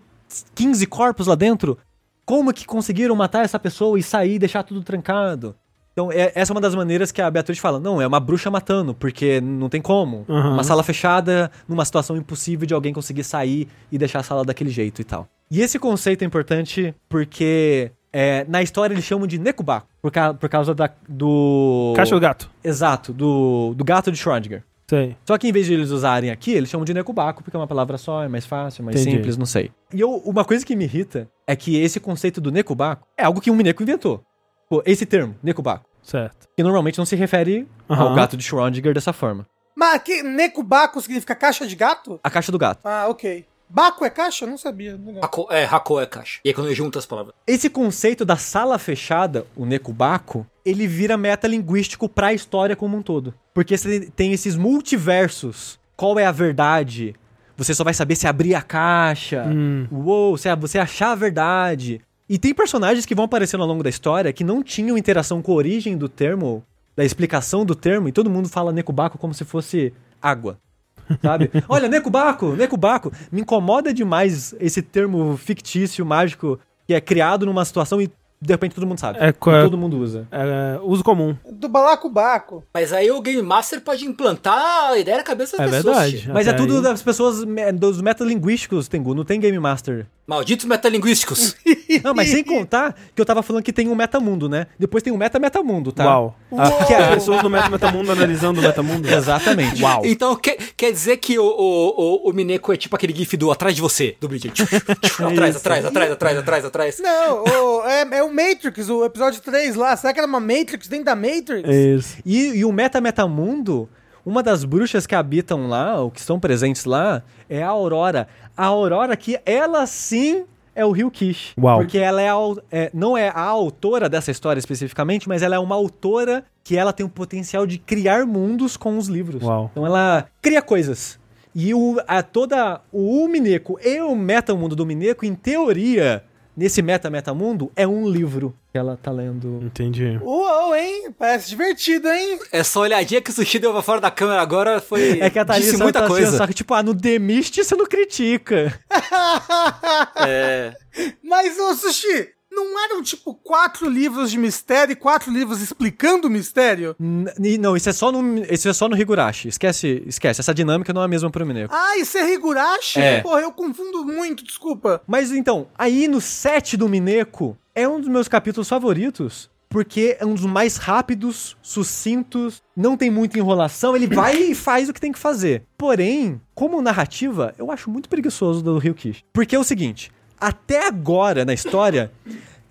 15 corpos lá dentro. Como que conseguiram matar essa pessoa e sair e deixar tudo trancado? Então, é- essa é uma das maneiras que a Beatriz fala. Não, é uma bruxa matando, porque não tem como. Aham. Uma sala fechada, numa situação impossível de alguém conseguir sair e deixar a sala daquele jeito e tal. E esse conceito é importante porque é, na história eles chamam de Nekubako, por, ca- por causa da, do... Caixa do gato. Exato, do, do gato de Schrödinger. Sei. Só que em vez de eles usarem aqui, eles chamam de Nekubako, porque é uma palavra só, é mais fácil, mais Entendi. simples, não sei. E eu, uma coisa que me irrita é que esse conceito do Nekubako é algo que um Mineco inventou. Pô, esse termo, Nekubako, Certo. que normalmente não se refere ao Aham. gato de Schrödinger dessa forma. Mas que Necubaco significa caixa de gato? A caixa do gato. Ah, ok. Baco é caixa? Eu Não sabia. Hako, é, Hako é caixa. E aí quando eu junto as palavras. Esse conceito da sala fechada, o Nekubako, ele vira metalinguístico pra história como um todo. Porque você tem esses multiversos. Qual é a verdade? Você só vai saber se abrir a caixa. Hum. Uou, se você achar a verdade. E tem personagens que vão aparecendo ao longo da história que não tinham interação com a origem do termo, da explicação do termo, e todo mundo fala Nekubako como se fosse água. Sabe? Olha, Nekubako, Nekubako. Me incomoda demais esse termo fictício, mágico, que é criado numa situação e de repente todo mundo sabe. É, E qual é- todo mundo usa. É, uso comum. Do balacobaco. Mas aí o Game Master pode implantar a ideia na cabeça das É pessoas. verdade. Mas é tudo aí- das pessoas, dos metalinguísticos, Tengu, não tem Game Master. Malditos metalinguísticos. Não, mas sem contar que eu tava falando que tem um metamundo, né? Depois tem um meta-metamundo, tá? Uau. Ah, Que é- pessoas do Meta Metamundo analisando o Metamundo. Exatamente. Uau. Então quer, quer dizer que o, o, o, o Mineco é tipo aquele gif do atrás de você, do Bridget. atrás, Isso. atrás, atrás, atrás, atrás, atrás. Não, o- é, é o Matrix, o episódio 3 lá. Será que era uma Matrix dentro da Matrix? Isso. E, e o meta-metamundo, uma das bruxas que habitam lá, ou que estão presentes lá, é a Aurora. A Aurora que ela sim é o Rio Kish. Uau. Porque ela é, a é- não é a autora dessa história especificamente, mas ela é uma autora que ela tem o potencial de criar mundos com os livros. Uau. Então ela cria coisas. E o, a, toda o Mineco e o metamundo do Mineco, em teoria, nesse meta-metamundo, é um livro que ela tá lendo. Entendi. Uou, hein? Parece divertido, hein? Essa olhadinha que o Sushi deu pra fora da câmera agora foi. É que a Thalissa disse muita tá coisa. Só que, tipo, ah, no The Mist você não critica. É. Mas, ô Sushi, não eram tipo quatro livros de mistério e quatro livros explicando o mistério? N- não, isso é só no, isso é só no Higurashi. Esquece, esquece. Essa dinâmica não é a mesma pro Mineco. Ah, isso é Higurashi? É. Porra, eu confundo muito, desculpa. Mas então, aí no set do Mineco, é um dos meus capítulos favoritos. Porque é um dos mais rápidos, sucintos, não tem muita enrolação, ele vai e faz o que tem que fazer. Porém, como narrativa, eu acho muito preguiçoso do Rio Kish. Porque é o seguinte, até agora na história,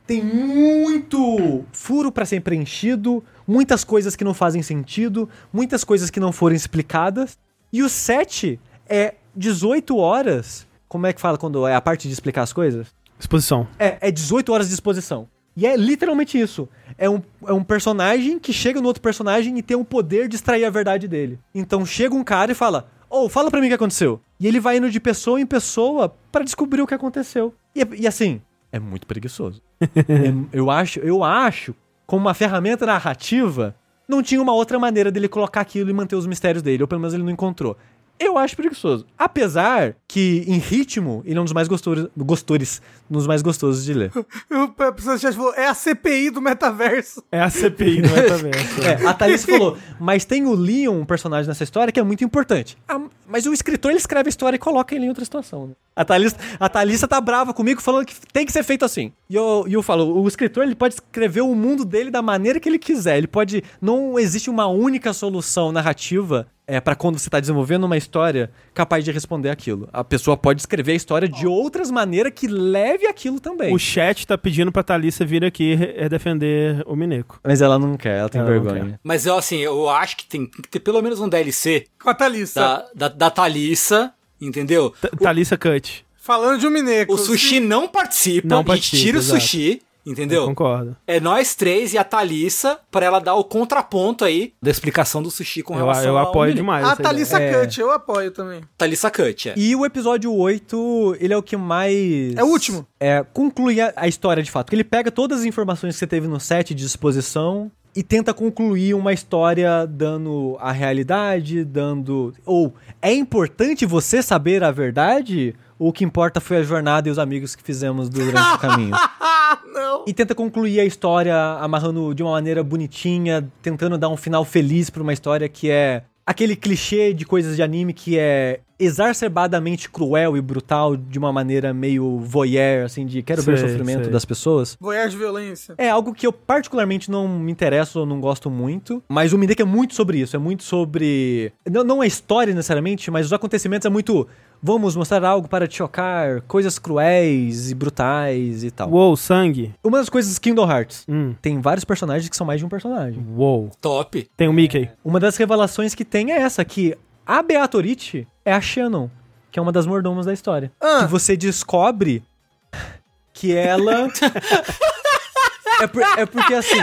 tem muito furo pra ser preenchido, muitas coisas que não fazem sentido, muitas coisas que não foram explicadas. E o 7 é 18 horas. Como é que fala quando é a parte de explicar as coisas? Exposição. É, é 18 horas de exposição. E é literalmente isso. É um, é um personagem que chega no outro personagem e tem o poder de extrair a verdade dele. Então chega um cara e fala: Ô, fala pra mim o que aconteceu. E ele vai indo de pessoa em pessoa pra descobrir o que aconteceu. E, e assim, é muito preguiçoso. É- eu acho, eu acho, como uma ferramenta narrativa, não tinha uma outra maneira dele colocar aquilo e manter os mistérios dele, ou pelo menos ele não encontrou. Eu acho preguiçoso. Apesar que, em ritmo, ele é um dos mais gostores, gostores um dos mais gostosos de ler. O pessoal já falou, é a CPI do metaverso. É a CPI do Metaverso. É, a Thalissa falou, mas tem o Leon, um personagem nessa história, que é muito importante. Ah, mas o escritor, ele escreve a história e coloca ele em outra situação, né? A Thalissa, a Thalissa tá brava comigo falando que tem que ser feito assim. E eu, e eu falo, o escritor, ele pode escrever o mundo dele da maneira que ele quiser. Ele pode... Não existe uma única solução narrativa é, para quando você tá desenvolvendo uma história capaz de responder aquilo. A pessoa pode escrever a história de outras maneiras que leve aquilo também. O chat tá pedindo pra Thalissa vir aqui é, defender o Mineco. Mas ela não quer, ela tem Ela vergonha. Mas eu, assim, eu acho que tem, tem que ter pelo menos um DLC Com a Thalissa. da, da, da Thalissa, entendeu? T- Thalissa Cut. Falando de um mineco. O sushi não participa, Não participa, tira o exato. sushi, entendeu? Concordo. É nós três e a Thalissa pra ela dar o contraponto aí da explicação do sushi com Eu, relação eu ao apoio demais. A. Thalissa É. Cut, eu apoio também. Thalissa Cut, é. E o episódio 8, ele é o que mais. É o último. É, conclui a, a história de fato. Ele pega todas as informações que você teve no set de exposição e tenta concluir uma história dando a realidade, dando. Ou é importante você saber a verdade? Ou o que importa foi a jornada e os amigos que fizemos durante o caminho? Não. E tenta concluir a história amarrando de uma maneira bonitinha, tentando dar um final feliz pra uma história que é aquele clichê de coisas de anime que é exacerbadamente cruel e brutal de uma maneira meio voyeur, assim, de quero ver o Sei, sofrimento sei. das pessoas. Voyage de violência. É algo que eu particularmente não me interesso ou não gosto muito, mas o Mindek é muito sobre isso, é muito sobre... Não, não a história necessariamente, mas os acontecimentos é muito... Vamos mostrar algo para te chocar, coisas cruéis e brutais e tal. Uou, sangue. Uma das coisas Kingdom Hearts, Hum. tem vários personagens que são mais de um personagem. Uou. Top. Tem o Mickey. Uma das revelações que tem é essa, que a Beatorite é a Shannon, que é uma das mordomas da história. Ah. Que você descobre que ela... é, por- é porque, assim,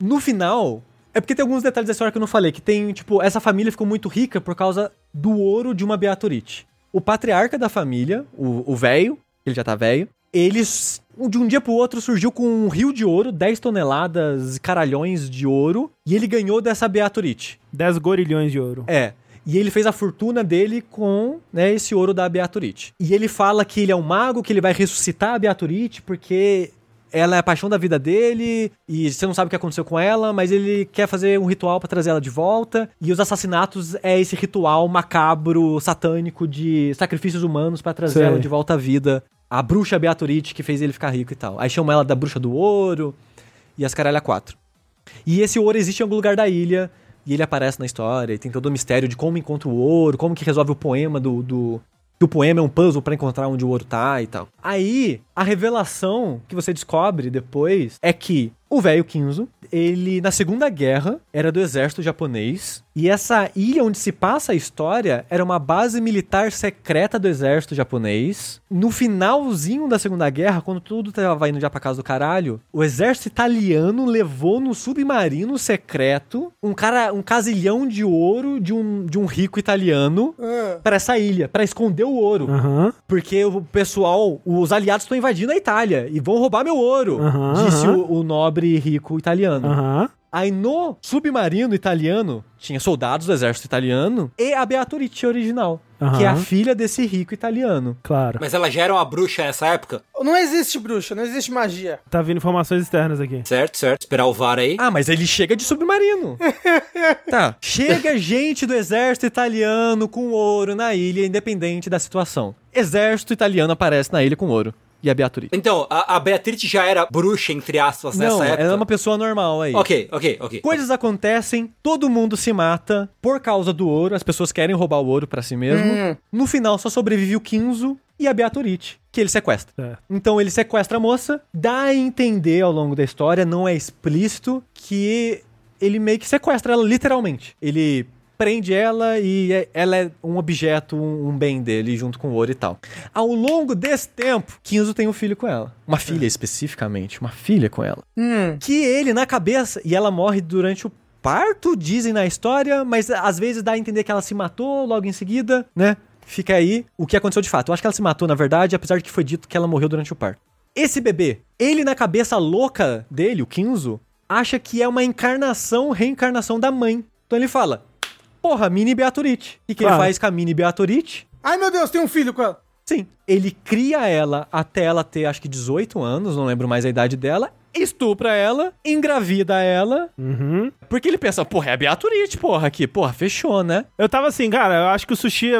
no final... É porque tem alguns detalhes da história que eu não falei, que tem, tipo, essa família ficou muito rica por causa do ouro de uma Beatorite. O patriarca da família, o velho, ele já tá velho, eles, de um dia pro outro, surgiu com um rio de ouro, 10 toneladas, caralhões de ouro, e ele ganhou dessa Beatorite. 10 gorilhões de ouro. É. E ele fez a fortuna dele com né, esse ouro da Beatorite. E ele fala que ele é um mago, que ele vai ressuscitar a Beatorite, porque ela é a paixão da vida dele, e você não sabe o que aconteceu com ela, mas ele quer fazer um ritual pra trazer ela de volta. E os assassinatos é esse ritual macabro, satânico de sacrifícios humanos pra trazer Sei. ela de volta à vida. A bruxa Beatorite que fez ele ficar rico e tal. Aí chamam ela da bruxa do ouro e as caralha quatro. E esse ouro existe em algum lugar da ilha. E ele aparece na história. E tem todo o mistério de como encontra o ouro, como que resolve o poema do. do que o poema é um puzzle pra encontrar onde o ouro tá e tal. Aí, a revelação que você descobre depois é que o velho Kinzo, ele na Segunda Guerra era do exército japonês e essa ilha onde se passa a história era uma base militar secreta do exército japonês. No finalzinho da Segunda Guerra, quando tudo tava indo já pra casa do caralho, o exército italiano levou no submarino secreto um cara, um casilhão de ouro de um, de um rico italiano Ah. pra essa ilha, pra esconder o ouro. Aham. Porque o pessoal, os aliados estão invadindo a Itália e vão roubar meu ouro, Aham, disse o, o nobre rico italiano. Aham. Aí no submarino italiano tinha soldados do exército italiano e a Beatrice original, que é a filha desse rico italiano. Claro. Mas ela já era uma bruxa nessa época? Não existe bruxa, não existe magia. Tá vindo informações externas aqui. Certo, certo. Esperar o VAR aí. Ah, mas ele chega de submarino. tá. Chega gente do exército italiano com ouro na ilha, independente da situação. Exército italiano aparece na ilha com ouro. E a Beatriz. Então, a, a Beatriz já era bruxa, entre aspas, nessa Não, época? ela é uma pessoa normal aí. Ok, ok, ok. Coisas acontecem, todo mundo se mata por causa do ouro, as pessoas querem roubar o ouro pra si mesmo. Hum. No final só sobrevive o Kinzo e a Beatorite, que ele sequestra. Certo. Então ele sequestra a moça, dá a entender ao longo da história, não é explícito, que ele meio que sequestra ela literalmente. Ele prende ela e é- ela é um objeto, um, bem dele junto com o ouro e tal. Ao longo desse tempo, Kinzo tem um filho com ela. Uma filha especificamente, uma filha com ela Hum. que ele na cabeça e ela morre durante o parto, dizem na história, mas às vezes dá a entender que ela se matou logo em seguida, né? Fica aí o que aconteceu de fato. Eu acho que ela se matou na verdade, apesar de que foi dito que ela morreu durante o parto. Esse bebê, ele na cabeça louca dele, o Kinzo, acha que é uma encarnação, reencarnação da mãe. Então ele fala: "Porra, mini Beatorite". O que, que ele Claro. faz com a mini Beatorite? Ai, meu Deus, tem um filho com ela. Sim, ele cria ela até ela ter acho que 18 anos, não lembro mais a idade dela, estupra ela, engravida ela, Uhum. porque ele pensa, porra, é a Beatriz, porra, aqui, porra, fechou, né? Eu tava assim, cara, eu acho que o Sushi,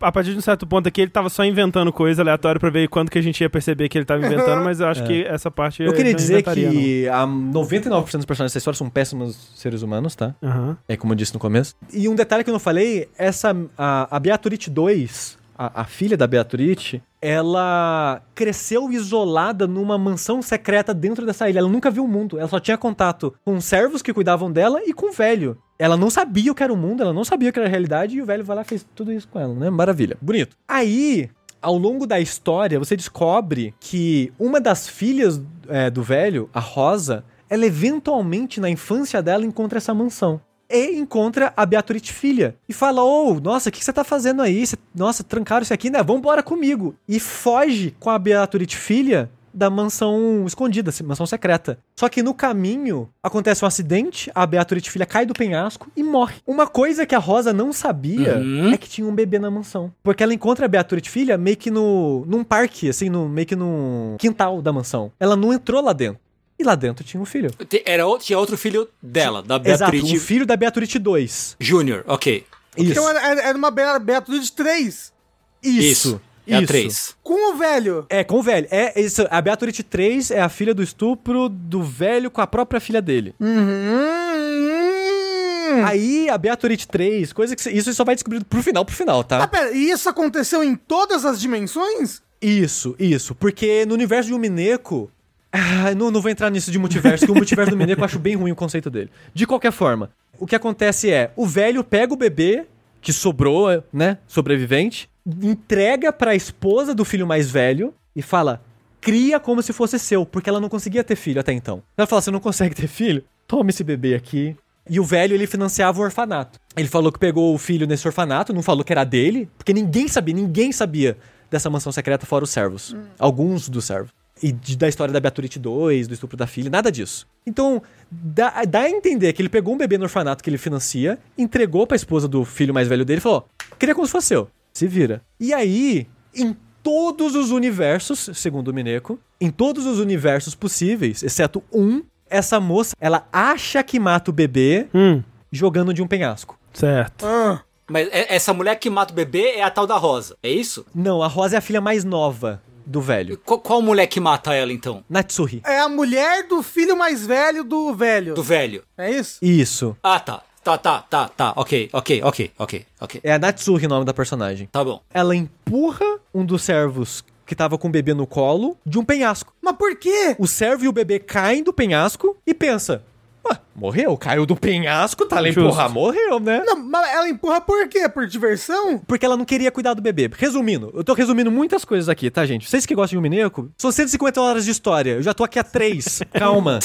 a partir de um certo ponto aqui, ele tava só inventando coisa aleatória pra ver quando que a gente ia perceber que ele tava inventando, mas eu acho que essa parte É. Eu queria não dizer que a 99% dos personagens dessa história são péssimos seres humanos, tá? Aham. É como eu disse no começo. E um detalhe que eu não falei, essa, a, a Beatriz 2, a, a filha da Beatriz, ela cresceu isolada numa mansão secreta dentro dessa ilha. Ela nunca viu o mundo. Ela só tinha contato com servos que cuidavam dela e com o velho. Ela não sabia o que era o mundo, ela não sabia o que era a realidade, e o velho vai lá e fez tudo isso com ela, né? Maravilha. Bonito. Aí, ao longo da história, você descobre que uma das filhas é, do velho, a Rosa, ela eventualmente, na infância dela, encontra essa mansão. E encontra a Beatriz filha. E fala: Ô, nossa, o que você tá fazendo aí? Nossa, trancaram isso aqui, né? Vambora comigo. E foge com a Beatriz filha da mansão escondida, mansão secreta. Só que no caminho acontece um acidente, a Beatriz filha cai do penhasco e morre. Uma coisa que a Rosa não sabia Uhum. é que tinha um bebê na mansão. Porque ela encontra a Beatriz filha meio que no num parque, assim, no, meio que no quintal da mansão. Ela não entrou lá dentro. E lá dentro tinha um filho. Era, outro- tinha outro filho dela, da Exato, Beatriz um filho da Beatriz 2. Júnior, ok. Isso. Então era, era- era uma Be- Beatriz 3. Isso. É a Isso. 3. Com o velho. É, com o velho. É, isso, a Beatriz 3 é a filha do estupro do velho com a própria filha dele. Uhum. Aí a Beatriz 3, coisa que. cê- Isso você só vai descobrir pro final, pro final, Ah, tá? pera, e isso aconteceu em todas as dimensões? Isso, isso. Porque no universo de um Mineco. Ah, não, não vou entrar nisso de multiverso, porque o multiverso do Mineco eu acho bem ruim o conceito dele. De qualquer forma, o que acontece é: o velho pega o bebê que sobrou, né? Sobrevivente, entrega pra esposa do filho mais velho e fala: cria como se fosse seu, porque ela não conseguia ter filho até então. Ela fala: você não consegue ter filho? Toma esse bebê aqui. E o velho, ele financiava o orfanato. Ele falou que pegou o filho nesse orfanato, não falou que era dele, porque ninguém sabia, ninguém sabia dessa mansão secreta fora os servos. Alguns dos servos. E de- da história da Beatriz 2, do estupro da filha, nada disso. Então, dá, dá a entender que ele pegou um bebê no orfanato que ele financia, entregou pra esposa do filho mais velho dele e falou: queria como se fosse seu. Se vira. E aí, em todos os universos, segundo o Mineco, em todos os universos possíveis, exceto um, essa moça, ela acha que mata o bebê Hum, jogando de um penhasco. certo. Ah. Mas é- essa mulher que mata o bebê é a tal da Rosa, é isso? Não, a Rosa é a filha mais nova do velho. Qual, qual mulher que mata ela, então? Natsuhi. É a mulher do filho mais velho do velho. Do velho. É isso? Isso. Ah, tá. Tá, tá, tá, tá. Ok, ok, ok, ok, ok. É a Natsuhi o nome da personagem. Tá bom. Ela empurra um dos servos que tava com o bebê no colo de um penhasco. Mas por quê? O servo e o bebê caem do penhasco e pensa: Ué, morreu, caiu do penhasco, tá lá Justo. empurrar, morreu, né? Não, mas ela empurra por quê? Por diversão? Porque ela não queria cuidar do bebê. Resumindo, eu tô resumindo muitas coisas aqui, tá, gente? Vocês que gostam de um Mineco, são 150 horas de história. Eu já tô aqui há três. Calma.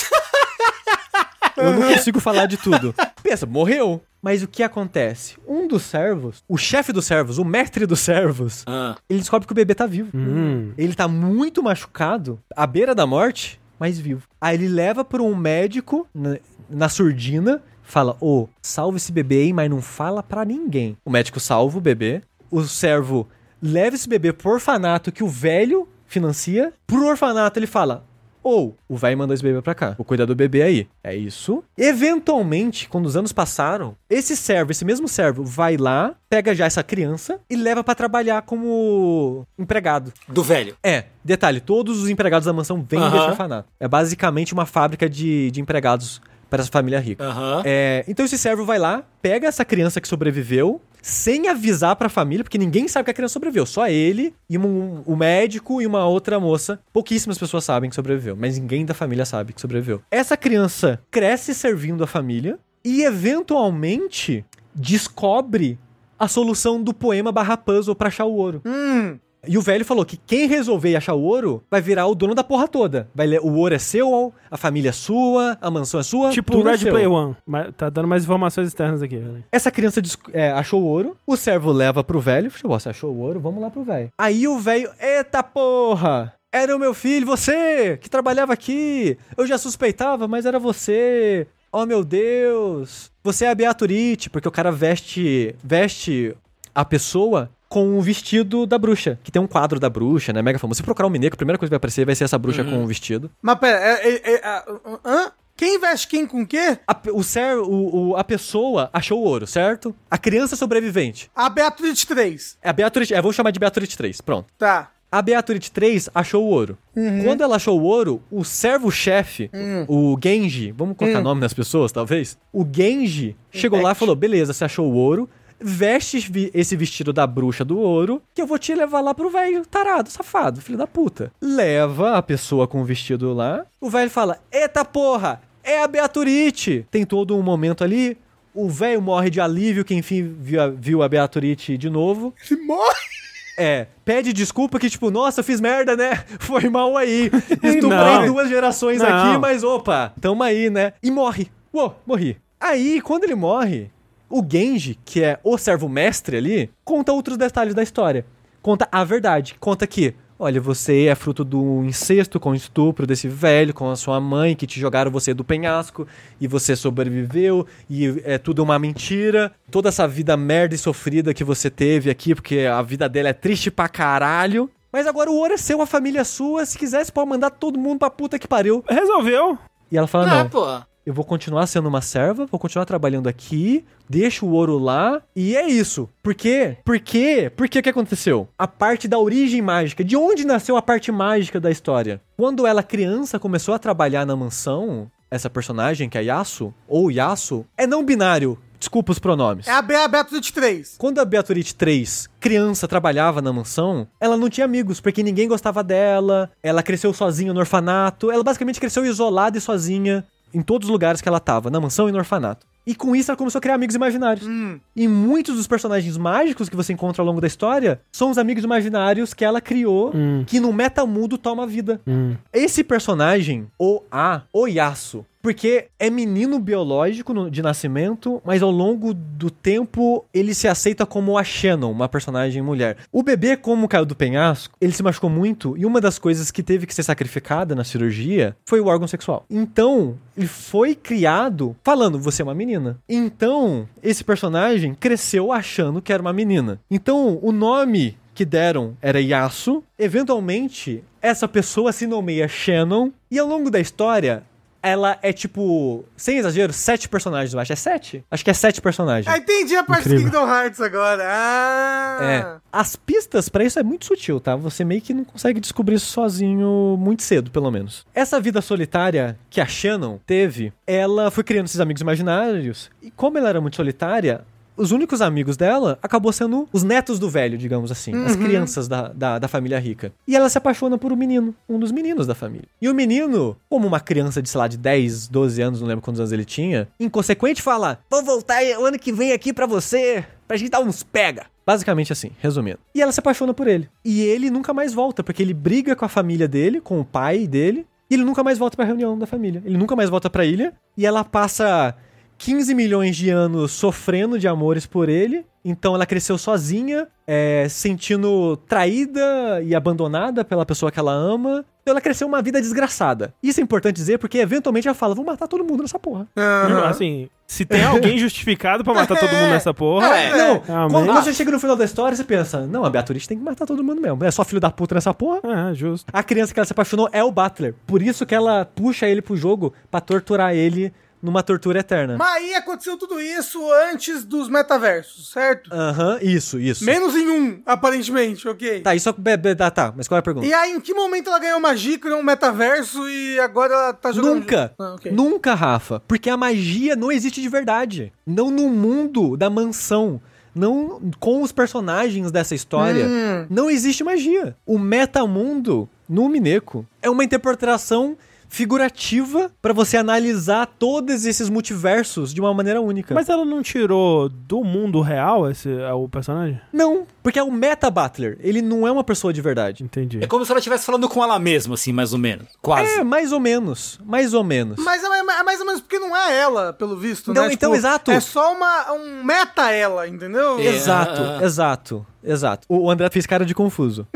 Eu não consigo falar de tudo. Pensa, morreu. Mas o que acontece? Um dos servos, o chefe dos servos, o mestre dos servos, Ah, ele descobre que o bebê tá vivo. Hum. Ele tá muito machucado, à beira da morte, mas vivo. Aí ele leva para um médico na, na surdina, fala: Ô, salva esse bebê aí, mas não fala pra ninguém. O médico salva o bebê, o servo leva esse bebê pro orfanato que o velho financia. Pro orfanato ele fala: Ou o velho mandou esse bebê pra cá, vou cuidar do bebê aí. É isso. Eventualmente, quando os anos passaram, esse servo, esse mesmo servo, vai lá, pega já essa criança e leva pra trabalhar como empregado. do velho. É, detalhe, todos os empregados da mansão vêm desse Aham. orfanato. É basicamente uma fábrica de, de empregados para essa família rica. Aham. É, então esse servo vai lá, pega essa criança que sobreviveu, sem avisar pra família, porque ninguém sabe que a criança sobreviveu. Só ele e um, o médico e uma outra moça. Pouquíssimas pessoas sabem que sobreviveu, mas ninguém da família sabe que sobreviveu. Essa criança cresce servindo a família e eventualmente descobre a solução do poema barra puzzle pra achar o ouro. Hum. E o velho falou que quem resolver achar o ouro vai virar o dono da porra toda. Vai ler, o ouro é seu, a família é sua, a mansão é sua. Tipo tudo é Red seu. Play One. Tá dando mais informações externas aqui. velho. Essa criança é, achou o ouro, o servo leva pro velho. Você achou o ouro? Vamos lá pro velho. Aí o velho, eita porra! Era o meu filho, você, que trabalhava aqui. Eu já suspeitava, mas era você. Oh meu Deus! Você é a Beaturite, porque o cara veste, veste a pessoa com o vestido da bruxa, que tem um quadro da bruxa, né? Mega famoso. Se procurar o Mineco, a primeira coisa que vai aparecer vai ser essa bruxa com o vestido. Mas pera, é, é, é, a- hã? Quem veste quem com o quê? A, o ser, o, o- a pessoa achou o ouro, certo? A criança sobrevivente. A Beatriz 3. É a Beatriz, é, vamos chamar de Beatriz 3, pronto. Tá. A Beatriz 3 achou o ouro. Quando ela achou o ouro, o servo-chefe, o Genji, vamos colocar nome nas pessoas, talvez? O Genji chegou lá e falou: beleza, você achou o ouro, veste esse vestido da bruxa do ouro, que eu vou te levar lá pro velho tarado, safado, filho da puta. Leva a pessoa com o vestido lá, o velho fala: eita porra, é a Beaturite. Tem todo um momento ali. O velho morre de alívio que enfim viu a, viu a Beaturite de novo. Ele morre. É, pede desculpa que, tipo, nossa, eu fiz merda, né? Foi mal aí. Estuprei duas gerações Não. aqui, mas opa, tamo aí, né? E morre. Uou, morri. Aí, quando ele morre, o Genji, que é o servo mestre ali, conta outros detalhes da história. Conta a verdade. Conta que olha, você é fruto do incesto com estupro desse velho, com a sua mãe, que te jogaram você do penhasco, e você sobreviveu, e é tudo uma mentira. Toda essa vida merda e sofrida que você teve aqui, porque a vida dela é triste pra caralho. Mas agora o ouro é seu, a família é sua. Se quiser, você pode mandar todo mundo pra puta que pariu. Resolveu. E ela fala, Ah, não, pô. Eu vou continuar sendo uma serva, vou continuar trabalhando aqui, deixo o ouro lá, e é isso. Por quê? Por quê? Por que que aconteceu? A parte da origem mágica, de onde nasceu a parte mágica da história? Quando ela criança começou a trabalhar na mansão, essa personagem que é Yasu, ou Yasu, é não binário. Desculpa os pronomes. É a Bea Beto 23. Quando a Beatriz 3, criança, trabalhava na mansão, ela não tinha amigos, porque ninguém gostava dela, ela cresceu sozinha no orfanato, ela basicamente cresceu isolada e sozinha em todos os lugares que ela tava, na mansão e no orfanato. E com isso ela começou a criar amigos imaginários. Hum. E muitos dos personagens mágicos que você encontra ao longo da história são os amigos imaginários que ela criou, Hum. que no metamundo toma vida. Hum. Esse personagem, o A, o Yasu, porque é menino biológico de nascimento, mas ao longo do tempo ele se aceita como a Shannon, uma personagem mulher. O bebê, como caiu do penhasco, ele se machucou muito e uma das coisas que teve que ser sacrificada na cirurgia foi o órgão sexual. Então, ele foi criado falando, você é uma menina. Então, esse personagem cresceu achando que era uma menina. Então, o nome que deram era Yasu. Eventualmente, essa pessoa se nomeia Shannon. E ao longo da história, ela é tipo, sem exagero, sete personagens, eu acho. É sete? Acho que é sete personagens. Ah, entendi a parte Incrível. do Kingdom Hearts agora. Ah. É. As pistas pra isso é muito sutil, tá? Você meio que não consegue descobrir isso sozinho muito cedo, pelo menos. Essa vida solitária que a Shannon teve, ela foi criando esses amigos imaginários. E como ela era muito solitária, os únicos amigos dela acabou sendo os netos do velho, digamos assim. As crianças da, da, da família rica. E ela se apaixona por um menino, um dos meninos da família. E o menino, como uma criança de, sei lá, de 10, 12 anos, não lembro quantos anos ele tinha, inconsequente fala: Vou voltar o ano que vem aqui pra você, pra gente dar uns pega. Basicamente assim, resumindo. E ela se apaixona por ele. E ele nunca mais volta, porque ele briga com a família dele, com o pai dele, e ele nunca mais volta pra reunião da família. Ele nunca mais volta pra ilha, e ela passa 15 milhões de anos sofrendo de amores por ele. Então ela cresceu sozinha, é, sentindo traída e abandonada pela pessoa que ela ama. Então ela cresceu uma vida desgraçada. Isso é importante dizer porque eventualmente ela fala: vou matar todo mundo nessa porra. Aham. Assim, se tem alguém justificado pra matar todo mundo nessa porra. É. Não, Ah, quando mas- você chega no final da história, você pensa: não, a Beatriz tem que matar todo mundo mesmo. É só filho da puta nessa porra. É, justo. A criança que ela se apaixonou é o Butler. Por isso que ela puxa ele pro jogo pra torturar ele numa tortura eterna. Mas aí aconteceu tudo isso antes dos metaversos, certo? Aham, isso, isso. Menos em um, aparentemente, ok? Tá, isso be- be- tá, tá, mas qual é a pergunta? E aí, em que momento ela ganhou magia, criou um metaverso e agora ela tá jogando... Nunca, Ah, ok. nunca, Rafa, porque a magia não existe de verdade. Não no mundo da mansão, não com os personagens dessa história. Hum. Não existe magia. O metamundo no Mineco é uma interpretação figurativa pra você analisar todos esses multiversos de uma maneira única. Mas ela não tirou do mundo real esse, é o personagem? não, porque é o Meta Butler. Ele não é uma pessoa de verdade. Entendi. É como se ela estivesse falando com ela mesma, assim, mais ou menos. Quase. É, mais ou menos. Mais ou menos. Mas é, é mais ou menos porque não é ela, pelo visto, Não, né? então, exato. É só uma, um meta ela, entendeu? É. Exato, exato, exato. O André fez cara de confuso.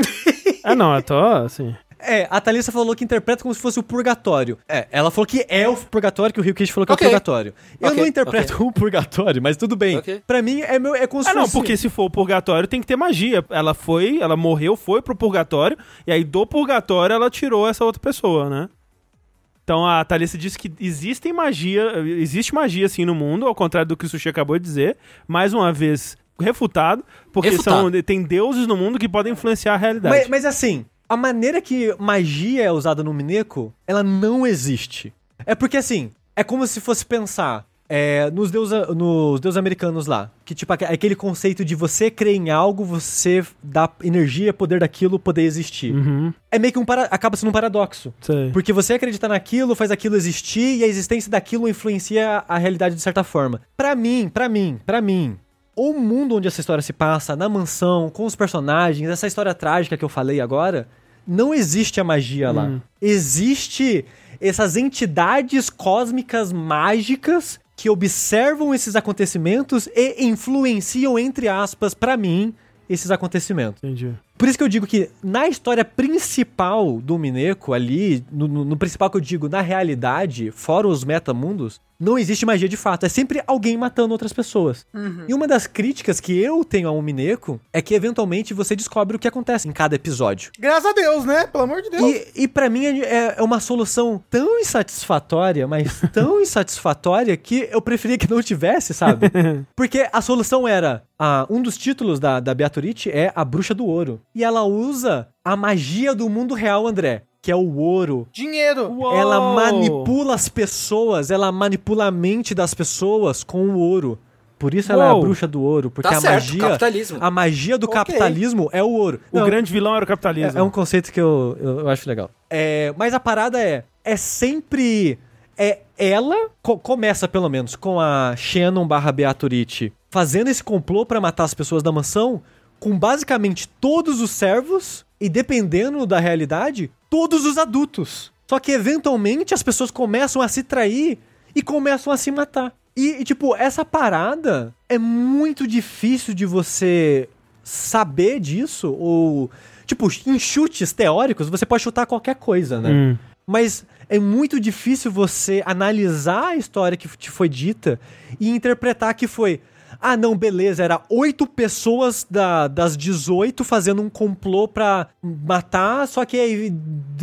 Ah, não, eu tô assim. É, a Thalissa falou que interpreta como se fosse o purgatório. É, ela falou que é o purgatório, que o Rio Kish falou que Ok. é o purgatório. Eu Ok, não interpreto o purgatório, mas tudo bem. Ok. Pra mim, é, meu, é como se Ah, não, porque se for o purgatório tem que ter magia. Ela foi, ela morreu, foi pro purgatório, e aí do purgatório ela tirou essa outra pessoa, né? Então a Thalissa disse que existem magia, existe magia assim no mundo, ao contrário do que o Sushi acabou de dizer. Mais uma vez, refutado, porque Refutado. São, tem deuses no mundo que podem influenciar a realidade. Mas, mas assim, a maneira que magia é usada no Mineco, ela não existe. É porque assim, é como se fosse pensar é, nos, deus, nos deuses americanos lá. Que tipo, aque- aquele conceito de você crer em algo, você dá energia, poder daquilo poder existir. Uhum, É meio que um para... acaba sendo um paradoxo. sei. Porque você acredita naquilo, faz aquilo existir e a existência daquilo influencia a realidade de certa forma. Pra mim, pra mim, pra mim, o mundo onde essa história se passa, na mansão, com os personagens, essa história trágica que eu falei agora, não existe a magia lá. Existe essas entidades cósmicas mágicas que observam esses acontecimentos e influenciam, entre aspas, pra mim, esses acontecimentos. Entendi. Por isso que eu digo que na história principal do Mineco, ali, no, no- no principal que eu digo, na realidade, fora os metamundos, não existe magia de fato. É sempre alguém matando outras pessoas. E uma das críticas que eu tenho ao Mineco é que eventualmente você descobre o que acontece em cada episódio. Graças a Deus, né? Pelo amor de Deus. E, e para mim é, é uma solução tão insatisfatória, mas tão insatisfatória que eu preferia que não tivesse, sabe? Porque a solução era. ah, um dos títulos da, da Beatrice é a Bruxa do Ouro. E ela usa a magia do mundo real, André, que é o ouro. Dinheiro. Uou! Ela manipula as pessoas, ela manipula a mente das pessoas com o ouro. Por isso ela é a Uou! bruxa do ouro, porque Tá a certo, magia, capitalismo. a magia do Ok. capitalismo é o ouro. O Não, grande vilão era o capitalismo. é, é um conceito que eu, eu, eu acho legal. É, mas a parada é, é sempre é ela co- começa pelo menos com a Shannon barra Beaturite fazendo esse complô pra matar as pessoas da mansão com basicamente todos os servos e dependendo da realidade, todos os adultos. Só que eventualmente as pessoas começam a se trair e começam a se matar. E, e, tipo, essa parada é muito difícil de você saber disso ou tipo, em chutes teóricos, você pode chutar qualquer coisa, né? Hum. Mas é muito difícil você analisar a história que te foi dita e interpretar que foi. Ah, não, beleza, era oito pessoas da- das 18 fazendo um complô pra matar, só que aí,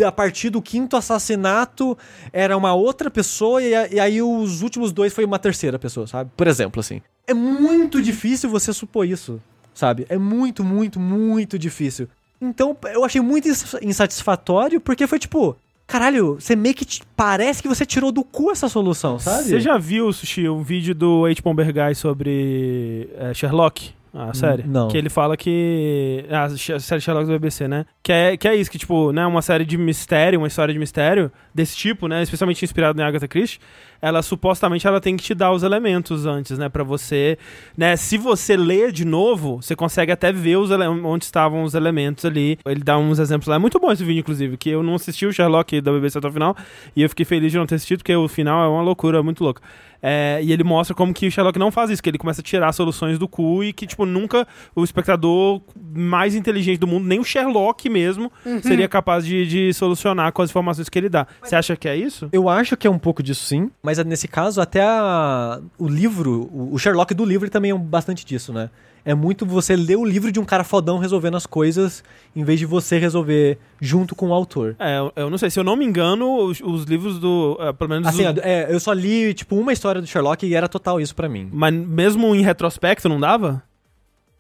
a partir do quinto assassinato era uma outra pessoa e, e aí os últimos dois foi uma terceira pessoa, sabe? Por exemplo, assim. É muito difícil você supor isso, sabe? É muito, muito, muito difícil. Então, eu achei muito ins- insatisfatório, porque foi tipo, caralho, você meio que te- parece que você tirou do cu essa solução, sabe? Você já viu, Sushi, um vídeo do H. Bomberguy sobre é, Sherlock? A série? não. Que ele fala que. Ah, a série Sherlock do BBC, né? Que é, que é isso, que, tipo, né, uma série de mistério, uma história de mistério desse tipo, né? Especialmente inspirado em Agatha Christie. Ela supostamente ela tem que te dar os elementos antes, né? Pra você. Né, se você ler de novo, você consegue até ver os onde estavam os elementos ali. Ele dá uns exemplos lá. É muito bom esse vídeo, inclusive, que eu não assisti o Sherlock da BBC até o final. E eu fiquei feliz de não ter assistido, porque o final é uma loucura, muito louca. É, e ele mostra como que o Sherlock não faz isso, que ele começa a tirar soluções do cu e que, tipo, nunca o espectador mais inteligente do mundo, nem o Sherlock mesmo, seria capaz de, de solucionar com as informações que ele dá. Você acha que é isso? Eu acho que é um pouco disso sim, mas nesse caso até a- o livro, o Sherlock do livro também é bastante disso, né? É muito você ler o livro de um cara fodão resolvendo as coisas, em vez de você resolver junto com o autor. É, eu, não sei, se eu não me engano, os, os livros do. é, pelo menos. Assim, os- é, eu só li, tipo, uma história do Sherlock e era total isso pra mim. Mas mesmo em retrospecto não dava?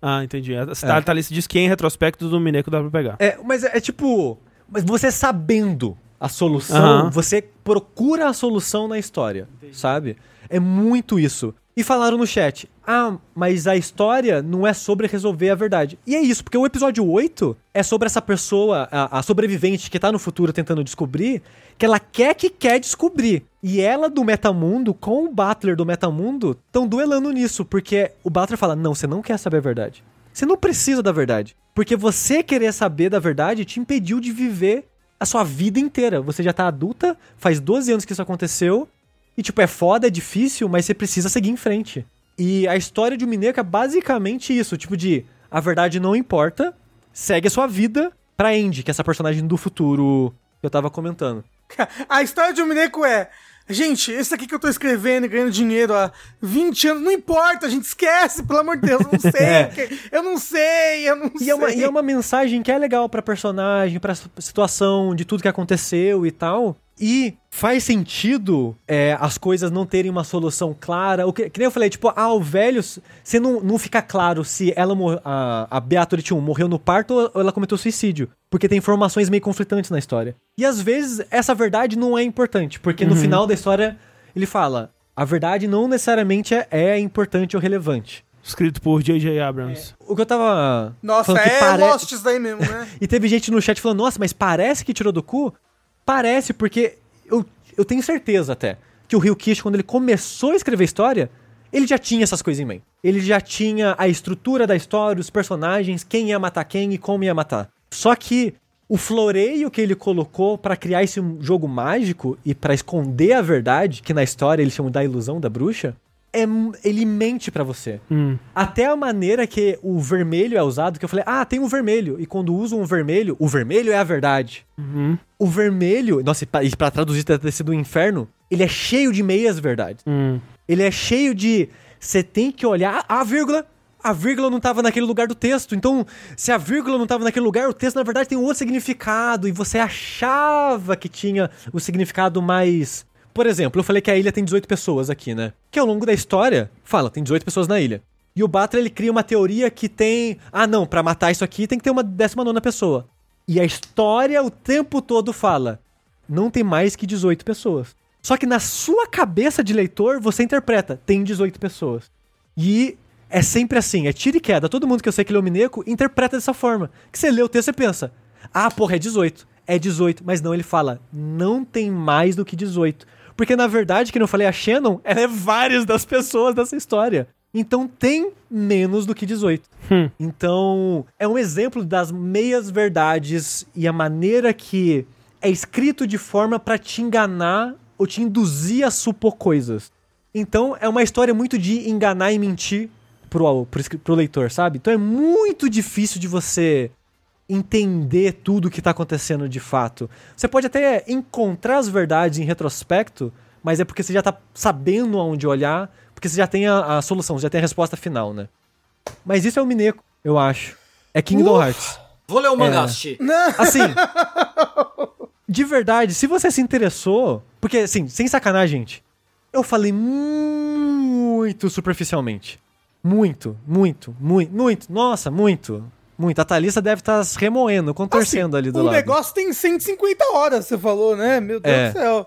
Ah, entendi. A É. Diz que em retrospecto do Mineco dá pra pegar. É, mas é, é tipo. Mas você sabendo a solução, Aham. você procura a solução na história, sabe? É muito isso. E falaram no chat: ah, mas a história não é sobre resolver a verdade. E é isso, porque o episódio 8 é sobre essa pessoa, a, a sobrevivente que tá no futuro tentando descobrir, que ela quer que quer descobrir. E ela do Metamundo com o Butler do Metamundo estão duelando nisso, porque o Butler fala: não, você não quer saber a verdade. Você não precisa da verdade. Porque você querer saber da verdade te impediu de viver a sua vida inteira. Você já tá adulta, faz 12 anos que isso aconteceu. E, tipo, é foda, é difícil, mas você precisa seguir em frente. E a história de um Mineco é basicamente isso: tipo, de a verdade não importa, segue a sua vida pra Andy, que é essa personagem do futuro que eu tava comentando. A história de um Mineco é. Gente, esse aqui que eu tô escrevendo e ganhando dinheiro há 20 anos, não importa, a gente esquece, pelo amor de Deus, eu não sei, É. eu não sei, eu não E sei. é, uma, e é uma mensagem que é legal pra personagem, pra situação, de tudo que aconteceu e tal. E faz sentido é, as coisas não terem uma solução clara. O que, que nem eu falei, tipo, ah, o velho. Você não, não fica claro se ela a, a Beatrice 1 morreu no parto ou ela cometeu suicídio. Porque tem informações meio conflitantes na história. E às vezes essa verdade não é importante, porque no final da história ele fala: a verdade não necessariamente é, é importante ou relevante. Escrito por J.J. Abrams. O que eu tava. Nossa, é pare- Lost isso daí mesmo, né? e teve gente no chat falando, nossa, mas parece que tirou do cu? Parece, porque eu, eu tenho certeza até que o Rio Kish, quando ele começou a escrever história, ele já tinha essas coisas em mente. Ele já tinha a estrutura da história, os personagens, quem ia matar quem e como ia matar. Só que o floreio que ele colocou pra criar esse jogo mágico e pra esconder a verdade, que na história eles chamam da ilusão da bruxa, é, ele mente pra você. Hum. Até a maneira que o vermelho é usado, que eu falei, ah, tem um vermelho. E quando usam um vermelho, o vermelho é a verdade. Uhum. O vermelho, nossa, e pra, e pra traduzir deve ter sido um inferno, ele é cheio de meias verdades. Hum. Ele é cheio de. Você tem que olhar a vírgula. A vírgula não estava naquele lugar do texto. Então, se a vírgula não estava naquele lugar, o texto na verdade tem um outro significado. E você achava que tinha o significado mais. Por exemplo, eu falei que a ilha tem 18 pessoas aqui, né? Que ao longo da história, fala, tem 18 pessoas na ilha. E o Batra ele cria uma teoria que tem. Ah, não, pra matar isso aqui tem que ter uma 19 pessoa. E a história o tempo todo fala: não tem mais que 18 pessoas. Só que na sua cabeça de leitor, você interpreta, tem 18 pessoas. E é sempre assim, é tira e queda. Todo mundo que eu sei que o Mineco interpreta dessa forma. Que você lê o texto e pensa, ah, porra, é 18. É 18. Mas não, ele fala, não tem mais do que 18. Porque na verdade, que eu falei, a Shannon, ela é várias das pessoas dessa história. Então tem menos do que 18. Hum. Então, é um exemplo das meias verdades e a maneira que é escrito de forma pra te enganar ou te induzir a supor coisas. Então, é uma história muito de enganar e mentir pro, pro, pro leitor, sabe? Então é muito difícil de você entender tudo o que tá acontecendo de fato. Você pode até encontrar as verdades em retrospecto, mas é porque você já tá sabendo aonde olhar, porque você já tem a, a solução, você já tem a resposta final, né? Mas isso é o Mineco, eu acho. É Kingdom Hearts. Vou ler o mangá, É. Assim, de verdade, se você se interessou, porque assim, sem sacanagem, gente, eu falei muito superficialmente. Muito, muito, muito, muito, nossa, muito, muito. A Thalissa deve estar se remoendo, contorcendo ali do o lado. negócio tem 150 horas, você falou, né? Meu Deus É. do céu.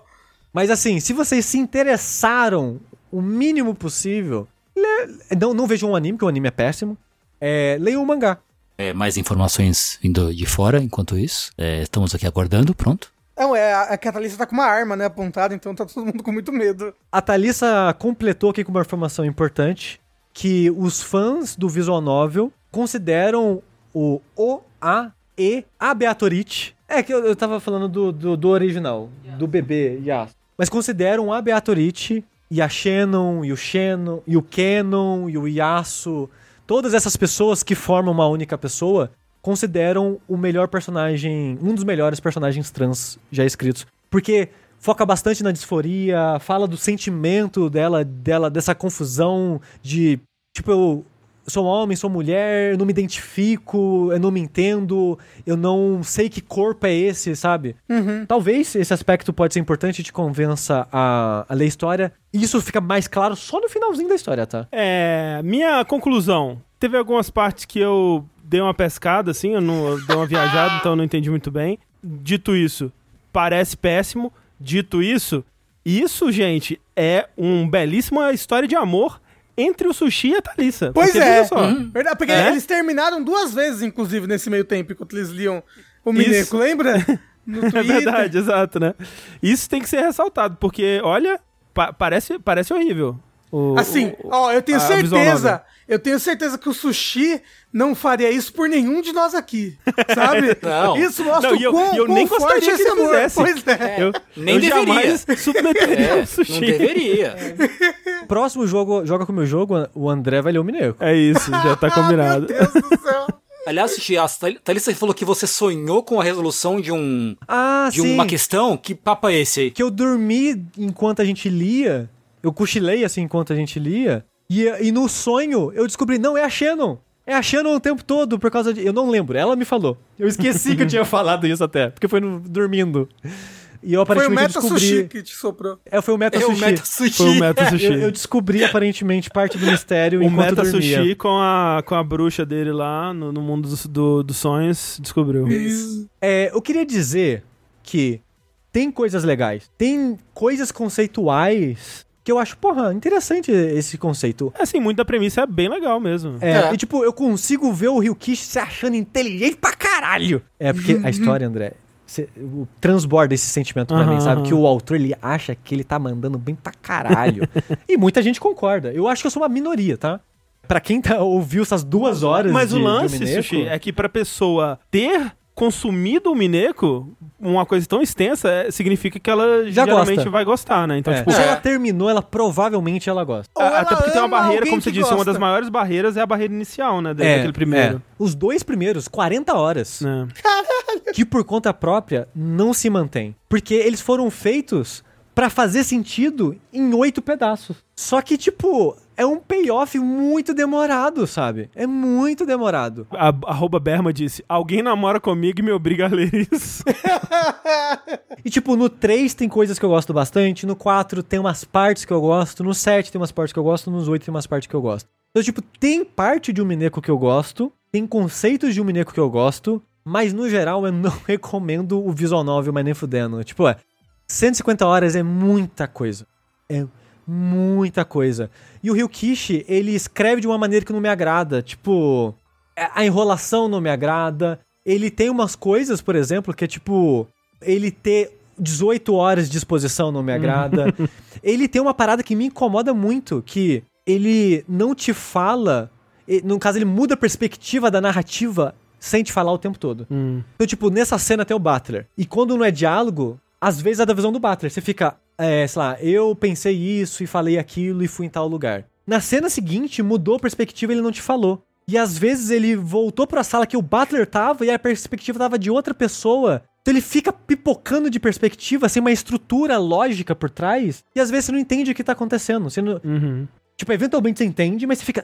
Mas assim, se vocês se interessaram o mínimo possível, lê- não, não vejam um anime, que o anime é péssimo. É, leiam o mangá. É, mais informações vindo de fora enquanto isso. É, estamos aqui aguardando, pronto. Não, é, a, a Catalista tá com uma arma, né, apontada, então tá todo mundo com muito medo. A Thalissa completou aqui com uma informação importante, que os fãs do visual novel consideram o O, A, E, a Beatorite. É que eu, eu tava falando do, do, do original, do bebê Yasuo. Mas consideram a Beatorite e a Shannon, e o Shannon, e o Kenon, e o Yasuo, todas essas pessoas que formam uma única pessoa, consideram o melhor personagem, um dos melhores personagens trans já escritos. Porque foca bastante na disforia, fala do sentimento dela, dela dessa confusão de tipo eu sou homem, sou mulher, eu não me identifico, eu não me entendo, eu não sei que corpo é esse, sabe? Talvez esse aspecto pode ser importante e te convença a, a ler a história. E isso fica mais claro só no finalzinho da história, tá? É, minha conclusão. Teve algumas partes que eu dei uma pescada, assim, eu, não, eu dei uma viajada, então eu não entendi muito bem. Dito isso, parece péssimo. Dito isso, isso, gente, é uma belíssima história de amor entre o Sushi e a Thalissa. Pois Porque, é. só, Verdade, porque É? eles terminaram duas vezes, inclusive, nesse meio tempo, enquanto eles liam o Mineco, lembra? No É verdade, exato, né? Isso tem que ser ressaltado, porque, olha, pa- parece, parece horrível. O- Assim, o- ó, eu tenho certeza, eu tenho certeza que o Sushi não faria isso por nenhum de nós aqui, sabe? Não. Isso mostra Não, o e eu, quão, e eu quão nem forte esse amor. fizesse. Pois é. Eu, Nem eu deveria. submeteria É, o Sushi. não deveria. Próximo jogo, joga com o meu jogo, o André vai ler o Mineiro. É isso, já tá combinado. Meu Deus do céu. Aliás, Sushi, a Thal- Thalissa falou que você sonhou com a resolução de um Ah, de sim. uma questão. Que papo é esse aí? que eu dormi enquanto a gente lia. Eu cochilei assim enquanto a gente lia. E, e no sonho eu descobri, não, é a Shannon. É a Shannon o tempo todo, por causa de. Eu não lembro, ela me falou. Eu esqueci que eu tinha falado isso até, porque foi no- dormindo. E eu Foi o aparentemente Meta eu descobri. Sushi que te soprou. É, foi o Meta É o Sushi. Meta Sushi. Foi o Meta Sushi. Eu, eu descobri aparentemente parte do mistério O enquanto Meta dormia. Sushi com a, com a bruxa dele lá no, no mundo dos, do- dos sonhos descobriu. É, eu queria dizer que tem coisas legais, tem coisas conceituais que eu acho, porra, interessante esse conceito. Assim, muito da premissa é bem legal mesmo. É, É. e tipo, eu consigo ver o Ryukishi se achando inteligente pra caralho. É, porque a história, André, cê- o- transborda esse sentimento pra Aham, mim, sabe? Que o autor, ele acha que ele tá mandando bem pra caralho. e muita gente concorda. Eu acho que eu sou uma minoria, tá? Pra quem tá, ouviu essas duas horas Mas de, o de lance, Mineco- Sushi, é que pra pessoa ter consumido o Mineco, uma coisa tão extensa, é, significa que ela Já geralmente gosta. vai gostar, né? Então, É. tipo, Se É. ela terminou, ela provavelmente ela gosta. Ou ela até porque tem uma ama barreira, alguém como você que disse, uma das gosta. maiores barreiras é a barreira inicial, né? da- daquele primeiro. é. Os dois primeiros, 40 horas. né? que por conta própria não se mantém. Porque eles foram feitos pra fazer sentido em oito pedaços. Só que, tipo, é um payoff muito demorado, sabe? É muito demorado. A, arroba Berma disse: Alguém namora comigo e me obriga a ler isso. E, tipo, no 3 tem coisas que eu gosto bastante, no 4 tem umas partes que eu gosto, no 7 tem umas partes que eu gosto, nos 8 tem umas partes que eu gosto. Então, tipo, tem parte de um Mineco que eu gosto, tem conceitos de um Mineco que eu gosto, mas no geral eu não recomendo o Visual Novel, mas nem fudendo. Tipo, é, 150 horas é muita coisa. É muita coisa. E o Ryukishi, ele escreve de uma maneira que não me agrada. Tipo, a enrolação não me agrada. Ele tem umas coisas, por exemplo, que é tipo. Ele ter 18 horas de exposição não me agrada. ele tem uma parada que me incomoda muito, que ele não te fala. No caso, ele muda a perspectiva da narrativa sem te falar o tempo todo. Hum. Então, tipo, nessa cena tem o Butler. E quando não é diálogo, às vezes é da visão do Butler. Você fica, é, sei lá, eu pensei isso e falei aquilo e fui em tal lugar. Na cena seguinte, mudou a perspectiva e ele não te falou. E às vezes ele voltou pra sala que o Butler tava e a perspectiva tava de outra pessoa. Então ele fica pipocando de perspectiva, sem uma estrutura lógica por trás. E às vezes você não entende o que tá acontecendo. Você não, Uhum. Tipo, eventualmente você entende, mas você fica.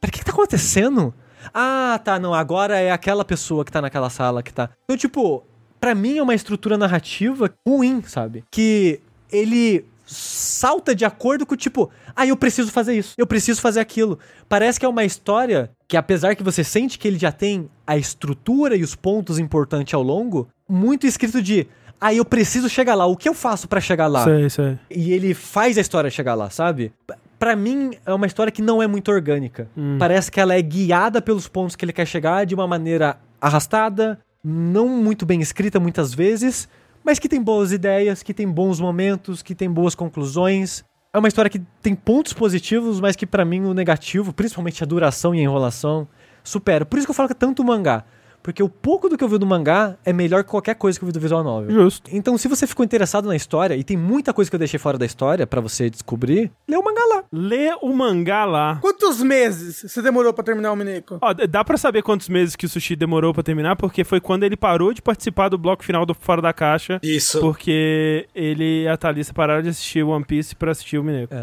Pera, o que, que tá acontecendo? Ah, tá, não, agora é aquela pessoa que tá naquela sala que tá. Então, tipo, pra mim é uma estrutura narrativa ruim, sabe? Que ele salta de acordo com, tipo, ah, eu preciso fazer isso, eu preciso fazer aquilo. Parece que é uma história que, apesar que você sente que ele já tem a estrutura e os pontos importantes ao longo, muito escrito de. Ah, eu preciso chegar lá. O que eu faço pra chegar lá? Sei, sei. e ele faz a história chegar lá, sabe? P- Pra mim, é uma história que não é muito orgânica. Parece que ela é guiada pelos pontos que ele quer chegar de uma maneira arrastada, não muito bem escrita muitas vezes, mas que tem boas ideias, que tem bons momentos, que tem boas conclusões. É uma história que tem pontos positivos, mas que pra mim o negativo, principalmente a duração e a enrolação, supera. Por isso que eu falo que é tanto mangá. Porque o pouco do que eu vi do mangá é melhor que qualquer coisa que eu vi do visual novel. Justo. Então, se você ficou interessado na história, e tem muita coisa que eu deixei fora da história pra você descobrir, lê o mangá lá. Lê o mangá lá. Quantos meses você demorou pra terminar o Mineco? Ó, dá pra saber quantos meses que o Sushi demorou pra terminar, porque foi quando ele parou de participar do bloco final do Fora da Caixa, Isso. porque ele e a Thalissa pararam de assistir One Piece pra assistir o Mineco.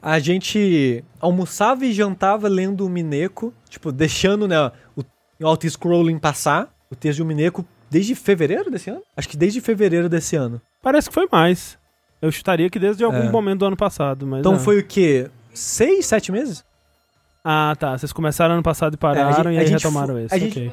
A gente almoçava e jantava lendo o Mineco, tipo, deixando né, o auto-scrolling passar, o texto de um Mineco, desde fevereiro desse ano? Acho que desde fevereiro desse ano. Parece que foi mais. Eu chutaria que desde algum É. momento do ano passado, mas Então é. foi o quê? Seis, sete meses? Ah, tá. Vocês começaram ano passado e pararam É, gente- e a aí gente retomaram esse. a gente- ok.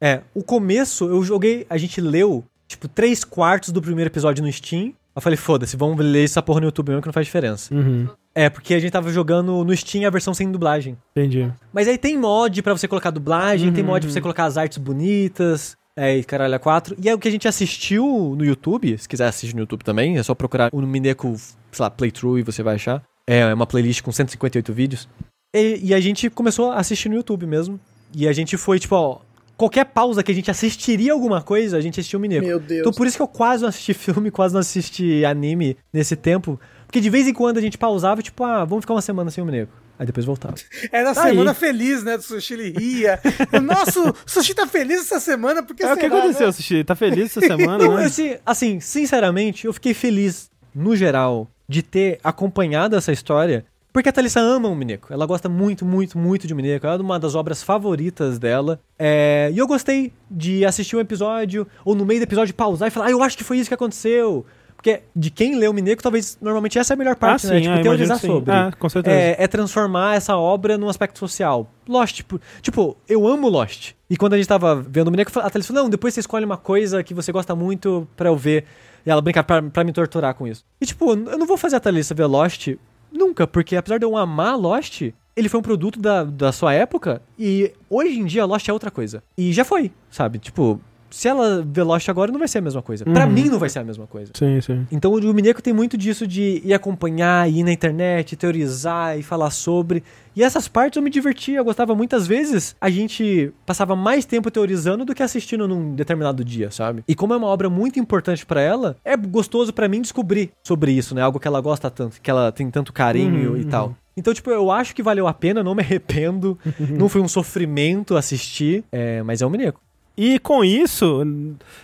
É, o começo eu joguei, a gente leu, tipo, três quartos do primeiro episódio no Steam. Eu falei, foda-se, vamos ler essa porra no YouTube mesmo que não faz diferença. Uhum. É, porque a gente tava jogando no Steam a versão sem dublagem. Entendi. Mas aí tem mod pra você colocar dublagem, tem Uhum, mod pra uhum. você colocar as artes bonitas. É, e caralho, a 4. E é o que a gente assistiu no YouTube. Se quiser assistir no YouTube também, é só procurar o Mineco, sei lá, Playthrough e você vai achar. É, é uma playlist com 158 vídeos. E, e a gente começou a assistir no YouTube mesmo. E a gente foi, tipo, ó, qualquer pausa que a gente assistiria alguma coisa, a gente assistiu o Mineco. Meu Deus. Então por isso que eu quase não assisti filme, quase não assisti anime nesse tempo. Porque de vez em quando a gente pausava, tipo, ah, vamos ficar uma semana sem o Mineco. Aí depois voltava. Era a Tá semana aí. feliz, né, do Sushi, ele ria. Nossa, o Sushi tá feliz essa semana, porque É, o que será, aconteceu, né? Sushi? Tá feliz essa semana, né? assim, assim, sinceramente, eu fiquei feliz, no geral, de ter acompanhado essa história. Porque a Thalissa ama o Mineco. Ela gosta muito, muito, muito de Mineco. É uma das obras favoritas dela. É, e eu gostei de assistir um episódio, ou no meio do episódio pausar e falar, ah, eu acho que foi isso que aconteceu. Porque de quem lê o Mineco, talvez normalmente essa é a melhor parte, ah, né? sim, Tipo, ah, teorizar sobre. Ah, com certeza. É, é transformar essa obra num aspecto social. Lost, tipo, tipo, eu amo Lost. E quando a gente tava vendo o Mineco, a Thalys falou, não, depois você escolhe uma coisa que você gosta muito pra eu ver. E ela brinca pra, pra me torturar com isso. E tipo, eu não vou fazer a Thalissa ver Lost nunca, porque apesar de eu amar Lost, ele foi um produto da, da sua época e hoje em dia Lost é outra coisa. E já foi, sabe? Tipo, se ela vê Lost agora, não vai ser a mesma coisa. Pra Uhum. mim, não vai ser a mesma coisa. Sim, sim. Então o Mineco tem muito disso de ir acompanhar, ir na internet, teorizar e falar sobre. E essas partes eu me divertia, eu gostava muitas vezes. A gente passava mais tempo teorizando do que assistindo num determinado dia, sabe? E como é uma obra muito importante pra ela, é gostoso pra mim descobrir sobre isso, né? Algo que ela gosta tanto, que ela tem tanto carinho Uhum, e tal. Então, tipo, eu acho que valeu a pena, não me arrependo. não foi um sofrimento assistir, é, mas é o Mineco. E com isso,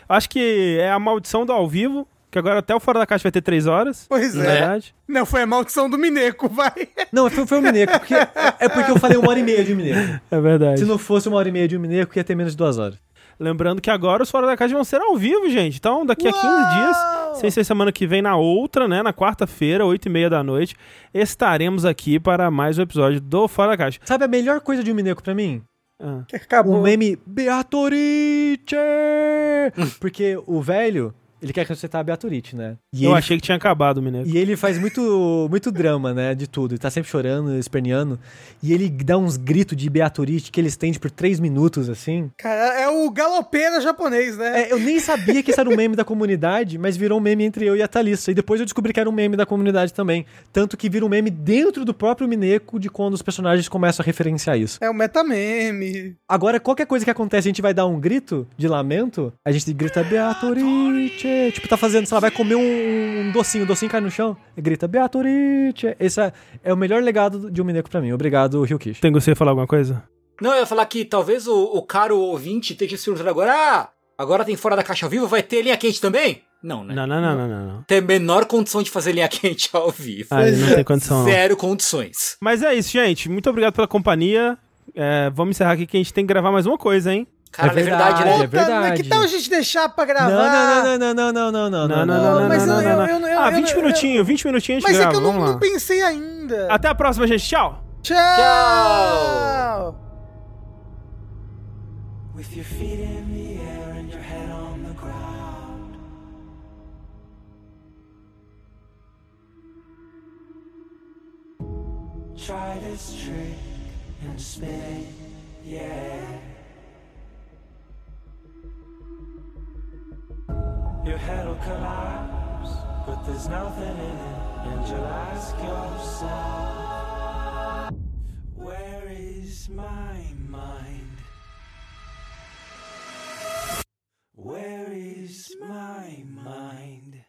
acho que é a maldição do ao vivo, que agora até o Fora da Caixa vai ter três horas. Pois é. verdade. Não, foi a maldição do Mineco, vai. Não, foi, foi o Mineco, porque, é porque eu falei uma hora e meia de Mineco. É verdade. Se não fosse uma hora e meia de um Mineco, ia ter menos de duas horas. Lembrando que agora os Fora da Caixa vão ser ao vivo, gente. Então, daqui a 15 dias, sem ser semana que vem, na outra, né? Na quarta-feira, 8 e meia da noite, estaremos aqui para mais um episódio do Fora da Caixa. Sabe a melhor coisa de um Mineco pra mim? Ah. Que acabou. O meme Beatrice! Porque o velho, ele quer ressuscitar a Beatrice, né? E Eu ele, achei que tinha acabado o Mineco. E ele faz muito, muito drama, né? De tudo. Ele tá sempre chorando, esperneando. E ele dá uns gritos de Beatrice que ele estende por três minutos, assim. Cara, é o galopeira japonês, né? É, eu nem sabia que isso era um meme da comunidade, mas virou um meme entre eu e a Thalissa. E depois eu descobri que era um meme da comunidade também. Tanto que vira um meme dentro do próprio Mineco de quando os personagens começam a referenciar isso. É o metameme. Agora, qualquer coisa que acontece, a gente vai dar um grito de lamento, a gente grita Beatrice. Tipo, tá fazendo, sei lá, vai comer um, um docinho, o docinho cai no chão, e grita Beatrice. Esse é, é o melhor legado de um Mineco pra mim. Obrigado, Rio Kish. Tem você falar alguma coisa? Não, eu ia falar que talvez o, o caro ouvinte esteja se perguntando agora, ah, agora tem fora da caixa ao vivo, vai ter linha quente também? Não, né? Não, não, não, não, não. não. Tem a menor condição de fazer linha quente ao vivo. Ah, ele não tem condição, não. Zero condições. Mas é isso, gente. Muito obrigado pela companhia. É, vamos encerrar aqui que a gente tem que gravar mais uma coisa, hein? Cara, é verdade, né? É verdade. mas que tal a gente deixar pra gravar? não, não, não, não, não, não, não, Não, não, não, não, mas não, eu- não, não. eu- eu- eu- Ah, eu- 20 eu- minutinhos, 20 minutinhos a gente Mas é que eu não, pensei ainda. Até a próxima, gente. Tchau! Tchau! With your feet in the air and your head on the ground. Try this trick and spin, yeah. Your head'll collapse, but there's nothing in it, and you'll ask yourself, Where is my mind? Where is my mind?